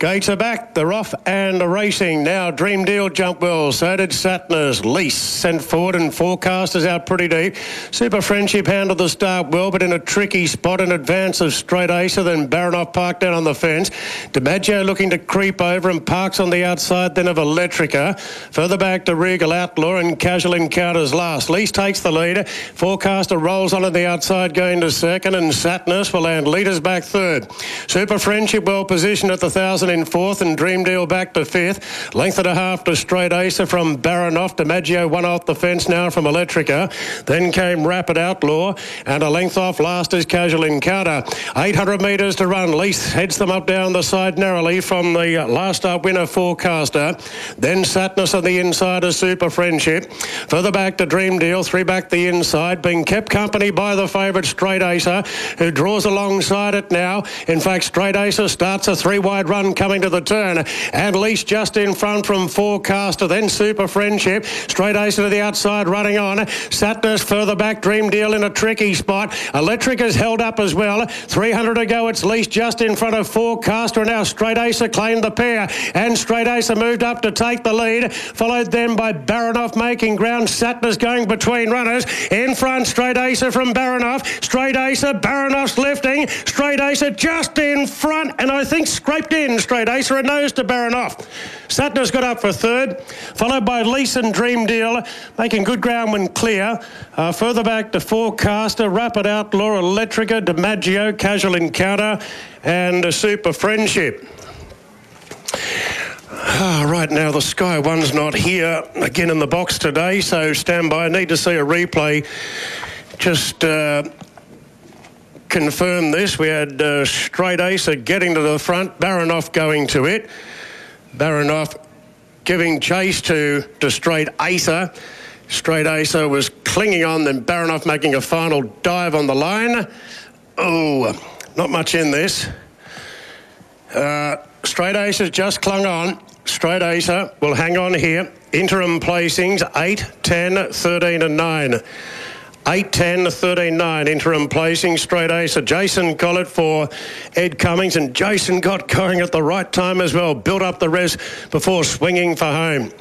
Gates are back, they're off and racing. Now Dream Deal jump well, so did Satners. Lease sent forward and forecasters out pretty deep. Super Friendship handled the start well, but in a tricky spot in advance of Straight Acer, then Baranoff parked down on the fence. DiMaggio looking to creep over and parks on the outside then of Electrica. Further back to Regal Outlaw and Casual Encounters last. Lease takes the lead. Forecaster rolls on at the outside going to second and Satners will land leaders back third. Super Friendship well positioned at the thousand in fourth and Dream Deal back to fifth. Length and a half to Straight Acer from Baranoff. DiMaggio one off the fence now from Electrica. Then came Rapid Outlaw and a length off last is Casual Encounter. 800 metres to run. Lease heads them up down the side narrowly from the last up winner forecaster. Then Satnus on the inside of Super Friendship. Further back to Dream Deal. Three back the inside. Being kept company by the favourite Straight Acer who draws alongside it now. In fact, Straight Acer starts a three wide run coming to the turn. And Lease just in front from Forecaster, then Super Friendship. Straight Ace to the outside, running on. Satnus further back, Dream Deal in a tricky spot. Electric is held up as well. 300 to go, it's Lease just in front of Forecaster. And now Straight Acer claimed the pair. And Straight Ace moved up to take the lead. Followed then by Baranoff making ground. Satnus going between runners. In front, Straight Ace from Baranoff. Straight Ace, Baranoff's lifting. Straight Ace just in front. And I think scraped in Straight Acer and nose to Baranoff. Satner's got up for third, followed by Leeson Dream Deal, making good ground when clear. Uh, further back to Forecaster, Rapid Outlaw, Electrica, DiMaggio, Casual Encounter, and a Super Friendship. Ah, right now, the Sky One's not here again in the box today, so stand by. I need to see a replay. Just. Uh, confirm this. We had uh, Straight Acer getting to the front, Baranoff going to it. Baranoff giving chase to, to Straight Acer. Straight Acer was clinging on, then Baranoff making a final dive on the line. Oh, not much in this. Uh, Straight Acer just clung on. Straight Acer will hang on here. Interim placings 8, 10, 13, and 9. 8 10 13 9 interim placing straight ace Jason Collett for Ed Cummings and Jason got going at the right time as well built up the res before swinging for home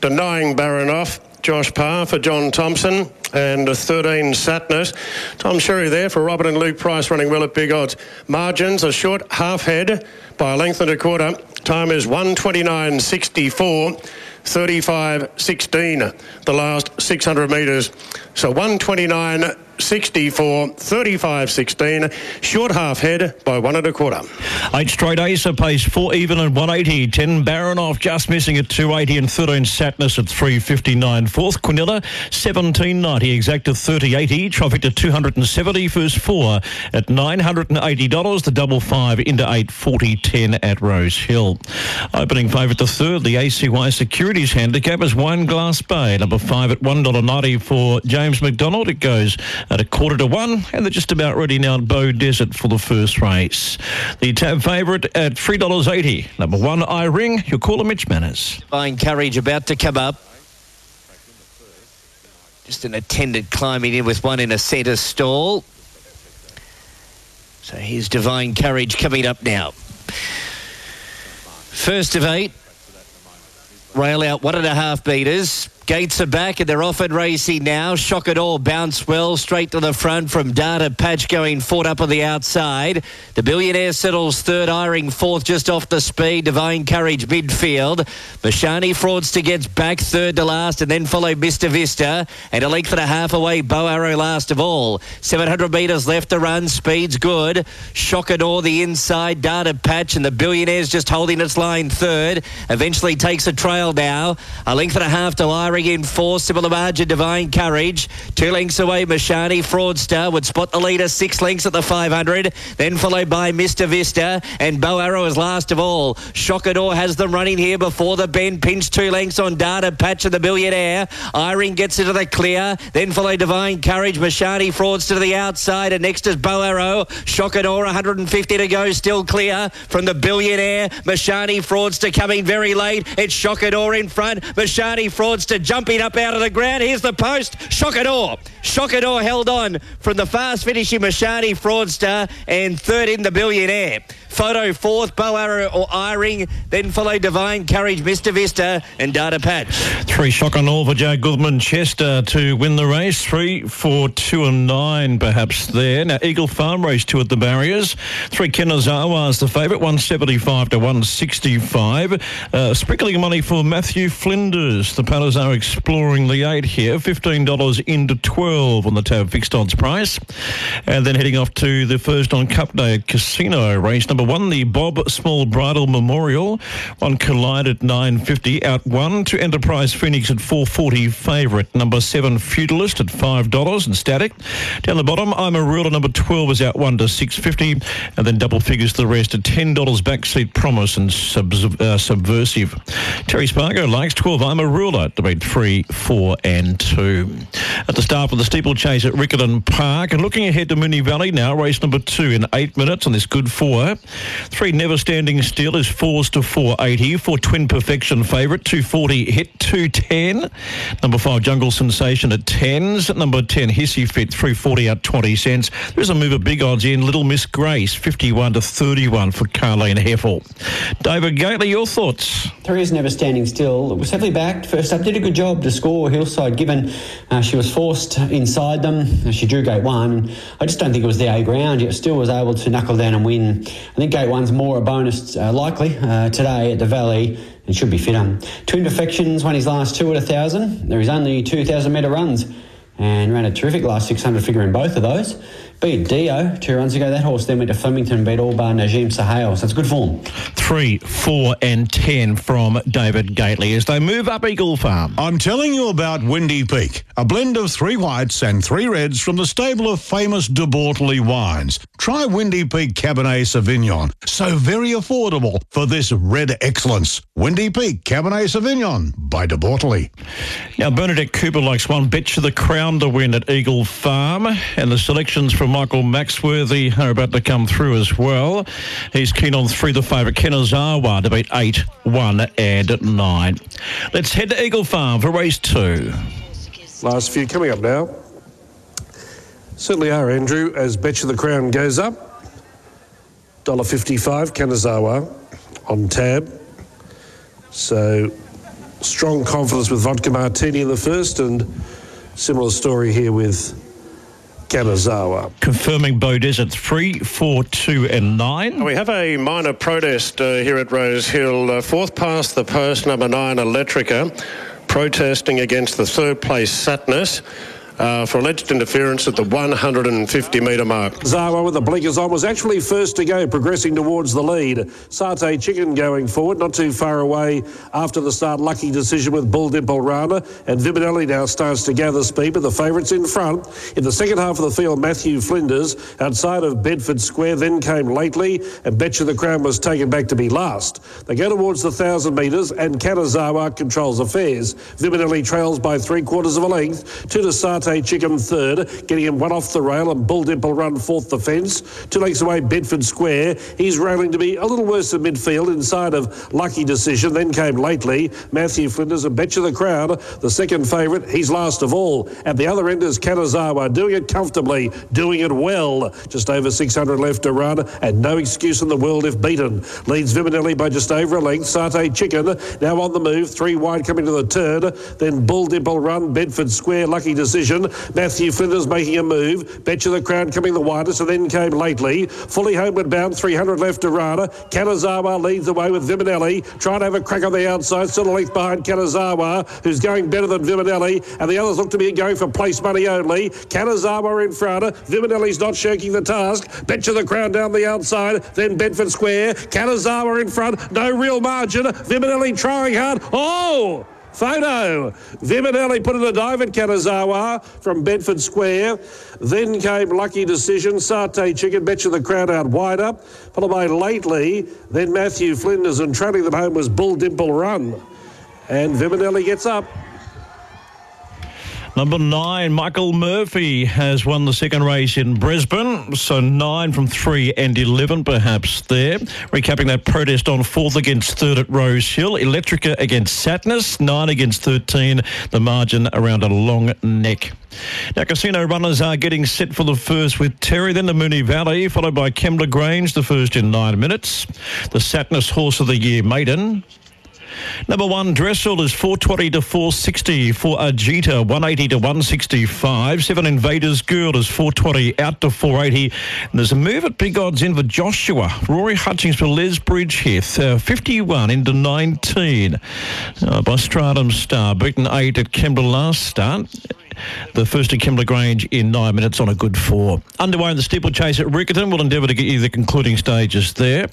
denying Baranoff Josh Parr for John Thompson and 13 Satnus. Tom Sherry there for Robert and Luke Price running well at big odds. Margins a short half head by a length and a quarter. Time is 129.64. 35.16 the last 600 metres. So 129.64, 35.16, short half head by one and a quarter. Eight straight Acer pace, four even and 180. 10 Baranoff just missing at 280 and 13 Satness at 359. Fourth Quinella, 1790, exact to 3080. Traffic to 270. First four at $980. The double five into 840 10 at Rose Hill. Opening favourite the third, the ACY Securities handicap is Wine Glass Bay. Number five at $1.90 for James McDonald. It goes at a quarter to one, and they're just about ready now at Beaudesert for the first race. The tab favourite at $3.80. Number one, I Ring. Your caller, Mitch Manners. Fine courage about to come up. Just an attendant climbing in with one in a centre stall. So here's Divine Courage coming up now. First of eight. Rail out one and a half metres. Gates are back and they're off and racing now. Shock it all, bounce well, straight to the front from Data Patch going forward up on the outside. The Billionaire settles third, Iring fourth just off the speed. Divine Courage midfield. Mashani Fraudster gets back third to last and then follow Mr. Vista. And a length and a half away, Bow Arrow last of all. 700 metres left to run, speed's good. Shock it all, the inside, Data Patch and the Billionaires just holding its line third. Eventually takes a trail now. A length and a half to Iring In four, similar margin, Divine Courage. Two lengths away, Mashani Fraudster would spot the leader six lengths at the 500. Then followed by Mr. Vista and Bow Arrow is last of all. Shockador has them running here before the bend. Pinch two lengths on Data Patch of the Billionaire. Iring gets into the clear. Then follow Divine Courage. Mashani Fraudster to the outside. And next is Bow Arrow. Shockador 150 to go. Still clear from the Billionaire. Mashani Fraudster coming very late. It's Shockador in front. Mashani Fraudster jumping up out of the ground. Here's the post. Shockador. Shockador held on from the fast finishing Mashani Fraudster and third in the Billionaire. Photo fourth, Bow Arrow or Iring. Then follow Divine Courage, Mr. Vista and Data Patch. Three shock on all for Joe Goodman Chester to win the race. Three, four, two, and nine, perhaps there. Now, Eagle Farm race two at the barriers. Three Kanazawa is the favourite, 175 to 165. Uh, sprinkling money for Matthew Flinders. The paddlers are exploring the eight here. $15 into 12 on the tab fixed odds price. And then heading off to the first on Cup Day Casino race number one, the Bob Small Bridal Memorial. One Collide at 9.50 out one to Enterprise Phoenix at 440 favourite. Number seven Feudalist at $5 and static. Down the bottom, I'm a ruler. Number 12 is out one to 650 and then double figures the rest at $10 backseat promise and subs- uh, subversive. Terry Spargo likes 12. I'm a ruler to beat three, four and two. At the start of the steeplechase at Riccarton Park and looking ahead to Moonee Valley now, race number two in eight minutes on this good four. Three Never Standing Still is fours to 480. For Twin Perfection favourite, 240 hit 210. Number five Jungle Sensation at tens. Number 10 Hissy Fit 340 out 20 cents. There's a move of big odds in Little Miss Grace 51 to 31 for Carlene Heffel. David Gately, your thoughts? Three is never standing still. It was heavily backed. First up, did a good job to score Hillside, given uh, she was forced inside them. She drew gate one. I just don't think it was the A ground, yet still was able to knuckle down and win. Think gate one's more a bonus uh, likely uh, today at the Valley and should be fitter. Twin Perfections won his last two at a thousand. There is only 2,000 metre runs and ran a terrific last 600 figure in both of those. Beat Dio two runs ago. That horse then went to Flemington beat all bar Najim Sahel. So it's good form. Three, four, and ten from David Gately as they move up Eagle Farm. I'm telling you about Windy Peak, a blend of three whites and three reds from the stable of famous De Bortoli wines. Try Windy Peak Cabernet Sauvignon, so very affordable for this red excellence. Windy Peak Cabernet Sauvignon by De Bortoli. Now, Bernadette Cooper likes one bet to the crown to win at Eagle Farm, and the selections from Michael Maxworthy are about to come through as well. He's keen on three, the favourite Kanazawa to beat eight, one, and nine. Let's head to Eagle Farm for race two. Last few coming up now. Certainly are, Andrew, as Betcha the Crown goes up. $1.55, Kanazawa on tab. So strong confidence with Vodka Martini in the first, and similar story here with Kanazawa. Confirming Beaudesert three, four, two, and nine. We have a minor protest uh, here at Rose Hill. Uh, fourth past the post, number nine, Electrica, protesting against the third place Satnus. Uh, for alleged interference at the 150 metre mark. Zawa with the blinkers on was actually first to go, progressing towards the lead. Satay Chicken going forward, not too far away after the start. Lucky decision with Bull Dimple Rana. And Viminelli now starts to gather speed, but the favourites in front. In the second half of the field, Matthew Flinders outside of Bedford Square, then came lately, and Betcha the Crown was taken back to be last. They go towards the 1,000 metres, and Kanazawa controls affairs. Viminelli trails by three quarters of a length. Two to Satay Chicken third, getting him one off the rail, and Bull Dimple run fourth the fence. Two lengths away, Bedford Square. He's railing to be a little worse than midfield inside of Lucky Decision. Then came lately Matthew Flinders a and Betcha the Crown, the second favourite. He's last of all. At the other end is Kanazawa, doing it comfortably, doing it well. Just over 600 left to run, and no excuse in the world if beaten. Leads Viminelli by just over a length. Satay Chicken now on the move, three wide coming to the turn. Then Bull Dimple run, Bedford Square, Lucky Decision. Matthew Flinders making a move. Betcha the Crown coming the widest, and then came lately. Fully homeward bound, 300 left to Rana. Kanazawa leads the way with Viminelli, trying to have a crack on the outside, still a length behind Kanazawa, who's going better than Viminelli, and the others look to be going for place money only. Kanazawa in front. Viminelli's not shirking the task. Betcha the Crown down the outside, then Bedford Square. Kanazawa in front, no real margin. Viminelli trying hard. Oh! Photo. Viminelli put in a dive at Kanazawa from Bedford Square. Then came Lucky Decision, Satay Chicken, Betcha the Crowd out wider, followed by Lately. Then Matthew Flinders and trailing them home was Bull Dimple Run. And Viminelli gets up. Number nine, Michael Murphy has won the second race in Brisbane. So nine from three and 11 perhaps there. Recapping that protest on fourth against third at Rose Hill. Electrica against Satnus, nine against 13. The margin around a long neck. Now, casino runners are getting set for the first with Terry, then the Moonee Valley, followed by Kembla Grange, the first in nine minutes. The Satnus Horse of the Year maiden. Number one, Dressel is 420 to 460 for Ajita, 180 to 165. Seven Invaders Girl is 420 out to 480. And there's a move at big odds in for Joshua. Rory Hutchings for Les Bridgeheath, uh, 51 into 19. Uh, by Stratum Star, beaten eight at Kembla last start. The first at Kembla Grange in nine minutes on a good four. Underway in the steeplechase at Riccarton. We'll endeavour to get you the concluding stages there.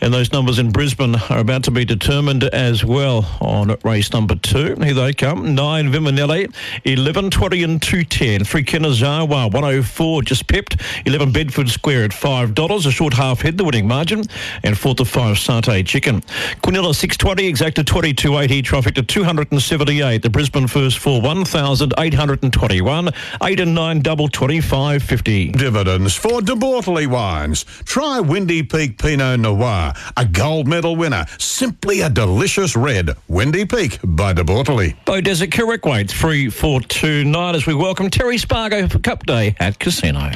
And those numbers in Brisbane are about to be determined as well on race number two. Here they come. Nine Viminelli, 11, 20 and 210. Three Kanazawa, 104 just pipped. 11 Bedford Square at $5. A short half head, the winning margin. And four to five Satay Chicken. Quinella 620, exacted 2280. Traffic to 278. The Brisbane first for 1,821. 8 and 9 double 2550. Dividends for De Bortoli wines. Try Windy Peak Pinot Noir, a gold medal winner. Simply a delicious red. Windy Peak by De Bortoli. Beaudesert weight 3429 as we welcome Terry Spargo for Cup Day at Casino.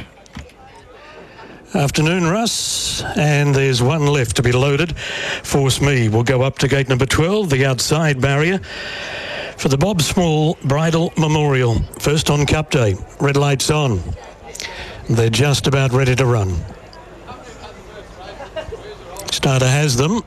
Afternoon, Russ. And there's one left to be loaded. Force Me will go up to gate number 12, the outside barrier. For the Bob Small Bridal Memorial. First on Cup Day. Red lights on. They're just about ready to run. Starter has them.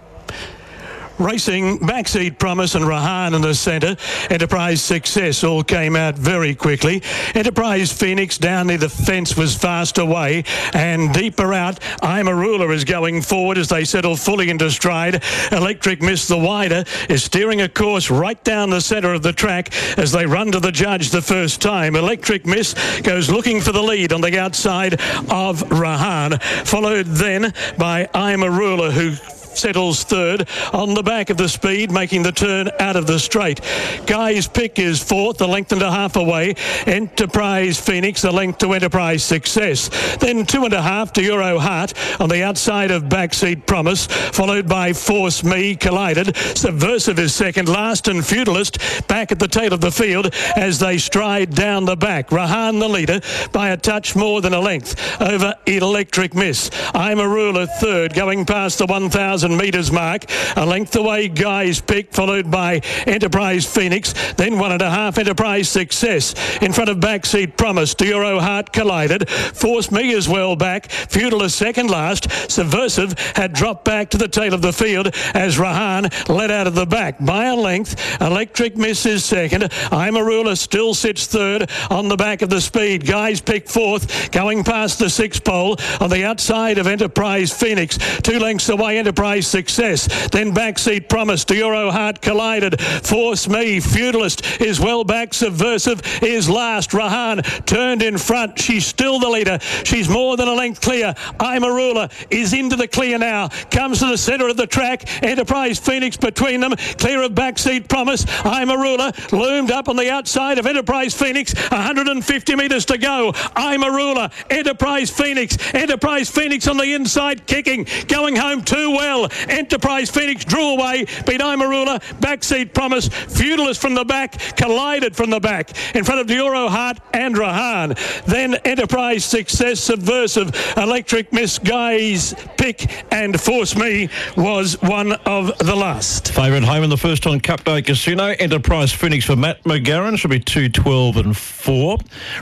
Racing, Backseat Promise and Rahan in the centre. Enterprise Success all came out very quickly. Enterprise Phoenix down near the fence was fast away and deeper out. I'm a Ruler is going forward as they settle fully into stride. Electric Miss the wider is steering a course right down the centre of the track as they run to the judge the first time. Electric Miss goes looking for the lead on the outside of Rahan, followed then by I'm a Ruler who settles third on the back of the speed, making the turn out of the straight. Guy's pick is fourth, a length and a half away. Enterprise Phoenix, a length to Enterprise Success. Then two and a half to Euro Heart on the outside of Backseat Promise, followed by Force Me Collided. Subversive is second, last and Feudalist back at the tail of the field as they stride down the back. Rahan the leader by a touch more than a length over Electric Miss. I'm a ruler third, going past the 1,000 metres mark. A length away, Guy's pick, followed by Enterprise Phoenix. Then one and a half, Enterprise Success. In front of Backseat Promise, Euro Heart collided. Force Me as well back. Feudal Feudalist second last. Subversive had dropped back to the tail of the field as Rahan led out of the back by a length. Electric misses second. I'm a Ruler still sits third on the back of the speed. Guys pick fourth, going past the six pole on the outside of Enterprise Phoenix. Two lengths away, Enterprise Success. Then Backseat Promise, Euro Heart collided. Force Me, Feudalist is well back. Subversive is last. Rahan turned in front. She's still the leader. She's more than a length clear. I'm a Ruler is into the clear now. Comes to the centre of the track. Enterprise Phoenix between them. Clear of Backseat Promise. I'm a Ruler loomed up on the outside of Enterprise Phoenix. 150 metres to go. I'm a Ruler. Enterprise Phoenix. Enterprise Phoenix on the inside kicking. Going home too well. Enterprise Phoenix drew away. Beat I'm a Ruler. Backseat Promise. Feudalist from the back. Collided from the back. In front of Euro Heart and Rahan. Then Enterprise Success. Subversive. Electric Miss Guy's pick and Force Me was one of the last. Favourite home in the first on Cup Day Casino. Enterprise Phoenix for Matt McGarren should be 2 12 and 4.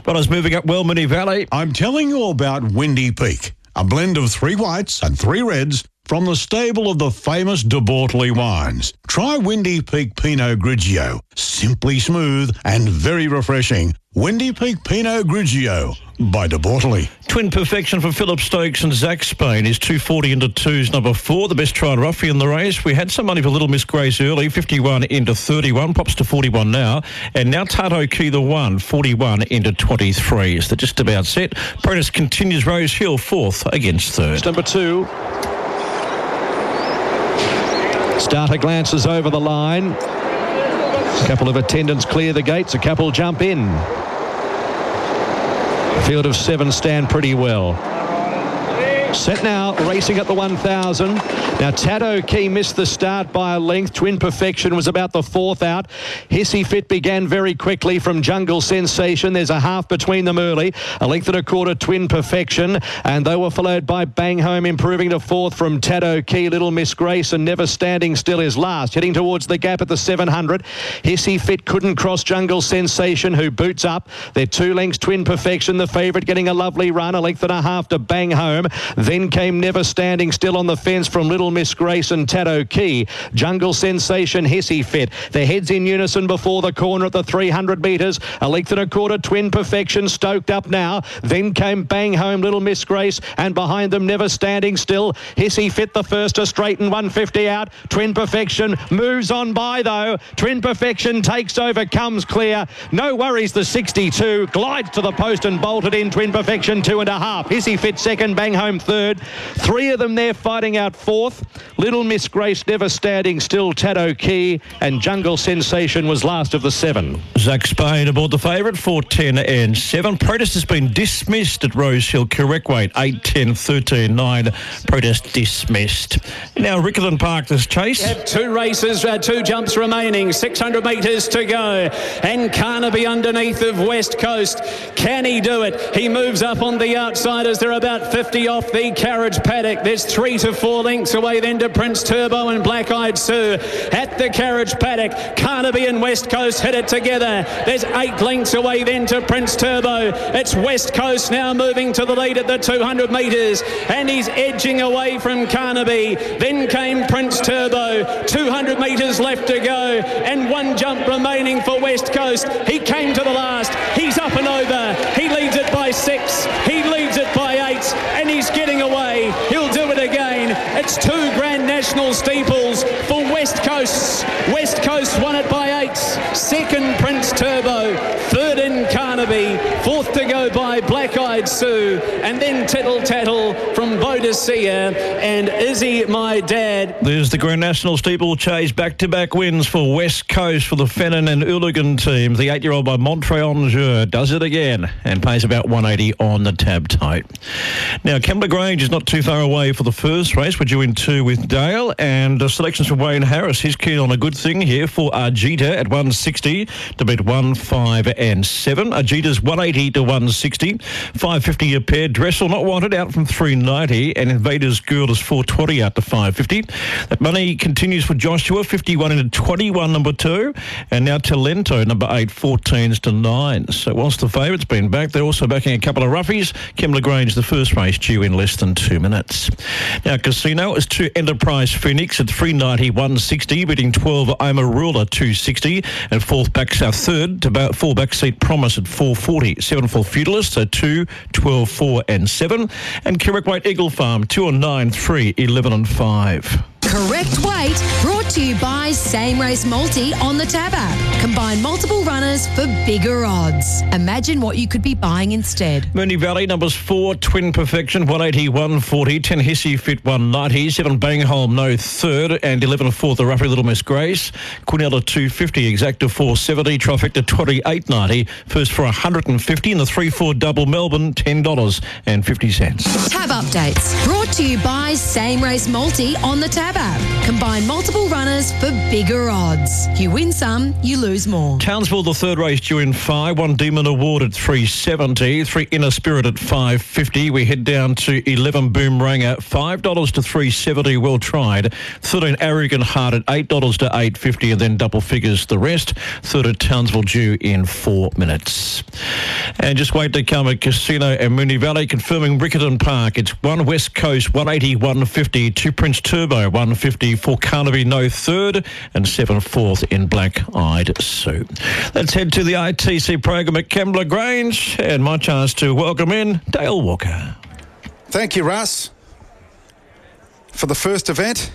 Runners moving up well, Moonee Valley. I'm telling you about Windy Peak, a blend of three whites and three reds from the stable of the famous De Bortoli wines. Try Windy Peak Pinot Grigio. Simply smooth and very refreshing. Windy Peak Pinot Grigio by De Bortoli. Twin perfection for Philip Stokes and Zach Spain is 240 into twos, number four, the best tried roughie in the race. We had some money for Little Miss Grace early, 51 into 31, pops to 41 now. And now Tato Key the one, 41 into 23. So they're just about set. Prentice continues Rose Hill fourth against third. Number two. Starter glances over the line. A couple of attendants clear the gates. A couple jump in. Field of seven stand pretty well. Set now, racing at the 1,000. Now, Tato Key missed the start by a length. Twin Perfection was about the fourth out. Hissy Fit began very quickly from Jungle Sensation. There's a half between them early. A length and a quarter, Twin Perfection. And they were followed by Bang Home, improving to fourth from Tato Key. Little Miss Grace and Never Standing Still is last. Heading towards the gap at the 700. Hissy Fit couldn't cross Jungle Sensation, who boots up. They're two lengths, Twin Perfection. The favourite getting a lovely run. A length and a half to Bang Home. Then came Never Standing Still on the fence from Little Miss Grace and Tato Key. Jungle Sensation, Hissy Fit. Their heads in unison before the corner at the 300 metres. A length and a quarter, Twin Perfection stoked up now. Then came Bang Home, Little Miss Grace, and behind them Never Standing Still. Hissy Fit the first to straighten 150 out. Twin Perfection moves on by though. Twin Perfection takes over, comes clear. No worries, the 62 glides to the post and bolted in. Twin Perfection two and a half. Hissy Fit second, Bang Home third. Three of them there fighting out fourth. Little Miss Grace never standing still. Tato Key and Jungle Sensation was last of the seven. Zach Spain aboard the favourite, 4, 10 and 7. Protest has been dismissed at Rose Hill. Correct weight, 8, 10, 13, 9. Protest dismissed. Now, Riccarton Park, this chase. We two races, uh, two jumps remaining, 600 metres to go. And Carnaby underneath of West Coast. Can he do it? He moves up on the outsiders. They're about 50 off the carriage paddock. There's three to four lengths away then to Prince Turbo and Black Eyed Sue. At the carriage paddock, Carnaby and West Coast hit it together. There's eight lengths away then to Prince Turbo. It's West Coast now moving to the lead at the 200 metres. And he's edging away from Carnaby. Then came Prince Turbo. 200 metres left to go. And one jump remaining for West Coast. He came to the last. He's up and over. He leads it by six. He leads it by eight. And he's getting away. He'll do it Two Grand National steeples for West Coast. West Coast won it by eight. Second, Prince Turbo. Third in Carnaby. Fourth to go by Black Eyed Sue. And then Tittle Tattle from Bodicea. And Izzy, my dad. There's the Grand National Steeplechase back-to-back wins for West Coast for the Fennon and Uligan teams. The eight-year-old by Montreal does it again and pays about 180 on the tab tight. Now, Kembla Grange is not too far away for the first race. We're due in two with Dale and uh, selections from Wayne Harris. He's keen on a good thing here for Argita at 160 to beat 1, 5 and 7. Argita's 180 to 160. 550 a pair. Dressel not wanted out from 390 and Invaders Girl is 420 out to 550. That money continues for Joshua, 51 into 21, number two. And now Talento, number eight, 14s to nine. So whilst the favourite's been back, they're also backing a couple of roughies. Kembla Grange, the first race, due in less than two minutes. Now, Casino is to Enterprise Phoenix at 390, 160, beating 12 Ruler 260. And fourth back, uh, third to about four back seat Promise at 440. Seven for Feudalist, so 2, 12, 4 and 7. And Kirrick Eagle Farm, Um, 2 and 9, 3, 11 and 5. Correct weight brought to you by Same Race Multi on the Tab app. Combine multiple runners for bigger odds. Imagine what you could be buying instead. Moonee Valley, numbers 4, Twin Perfection, 180, 140, 10 Hissy Fit, 190, 7 Bangholm, no third, and 11 fourth, the Roughly Little Miss Grace. Quinella, 250, Exacta, 470, Trifecta, 2890, first for 150, and the 3-4 double Melbourne, $10.50. Tab updates brought to you by Same Race Multi on the Tab Combine multiple runners for bigger odds. You win some, you lose more. Townsville, the third race due in five. One Demon Award at 370. Three Inner Spirit at 550. We head down to 11 Boomranger. $5 to 370. Well tried. 13 Arrogant Heart at $8 to 850 and then double figures the rest. Third at Townsville due in four minutes. And just wait to come at Casino and Moonee Valley confirming Riccarton Park. It's one West Coast 180 150. Two Prince Turbo 150 for Carnaby No Third and 7 fourth in Black Eyed Sue. Let's head to the ITC program at Kembla Grange and my chance to welcome in Dale Walker. Thank you, Russ. For the first event,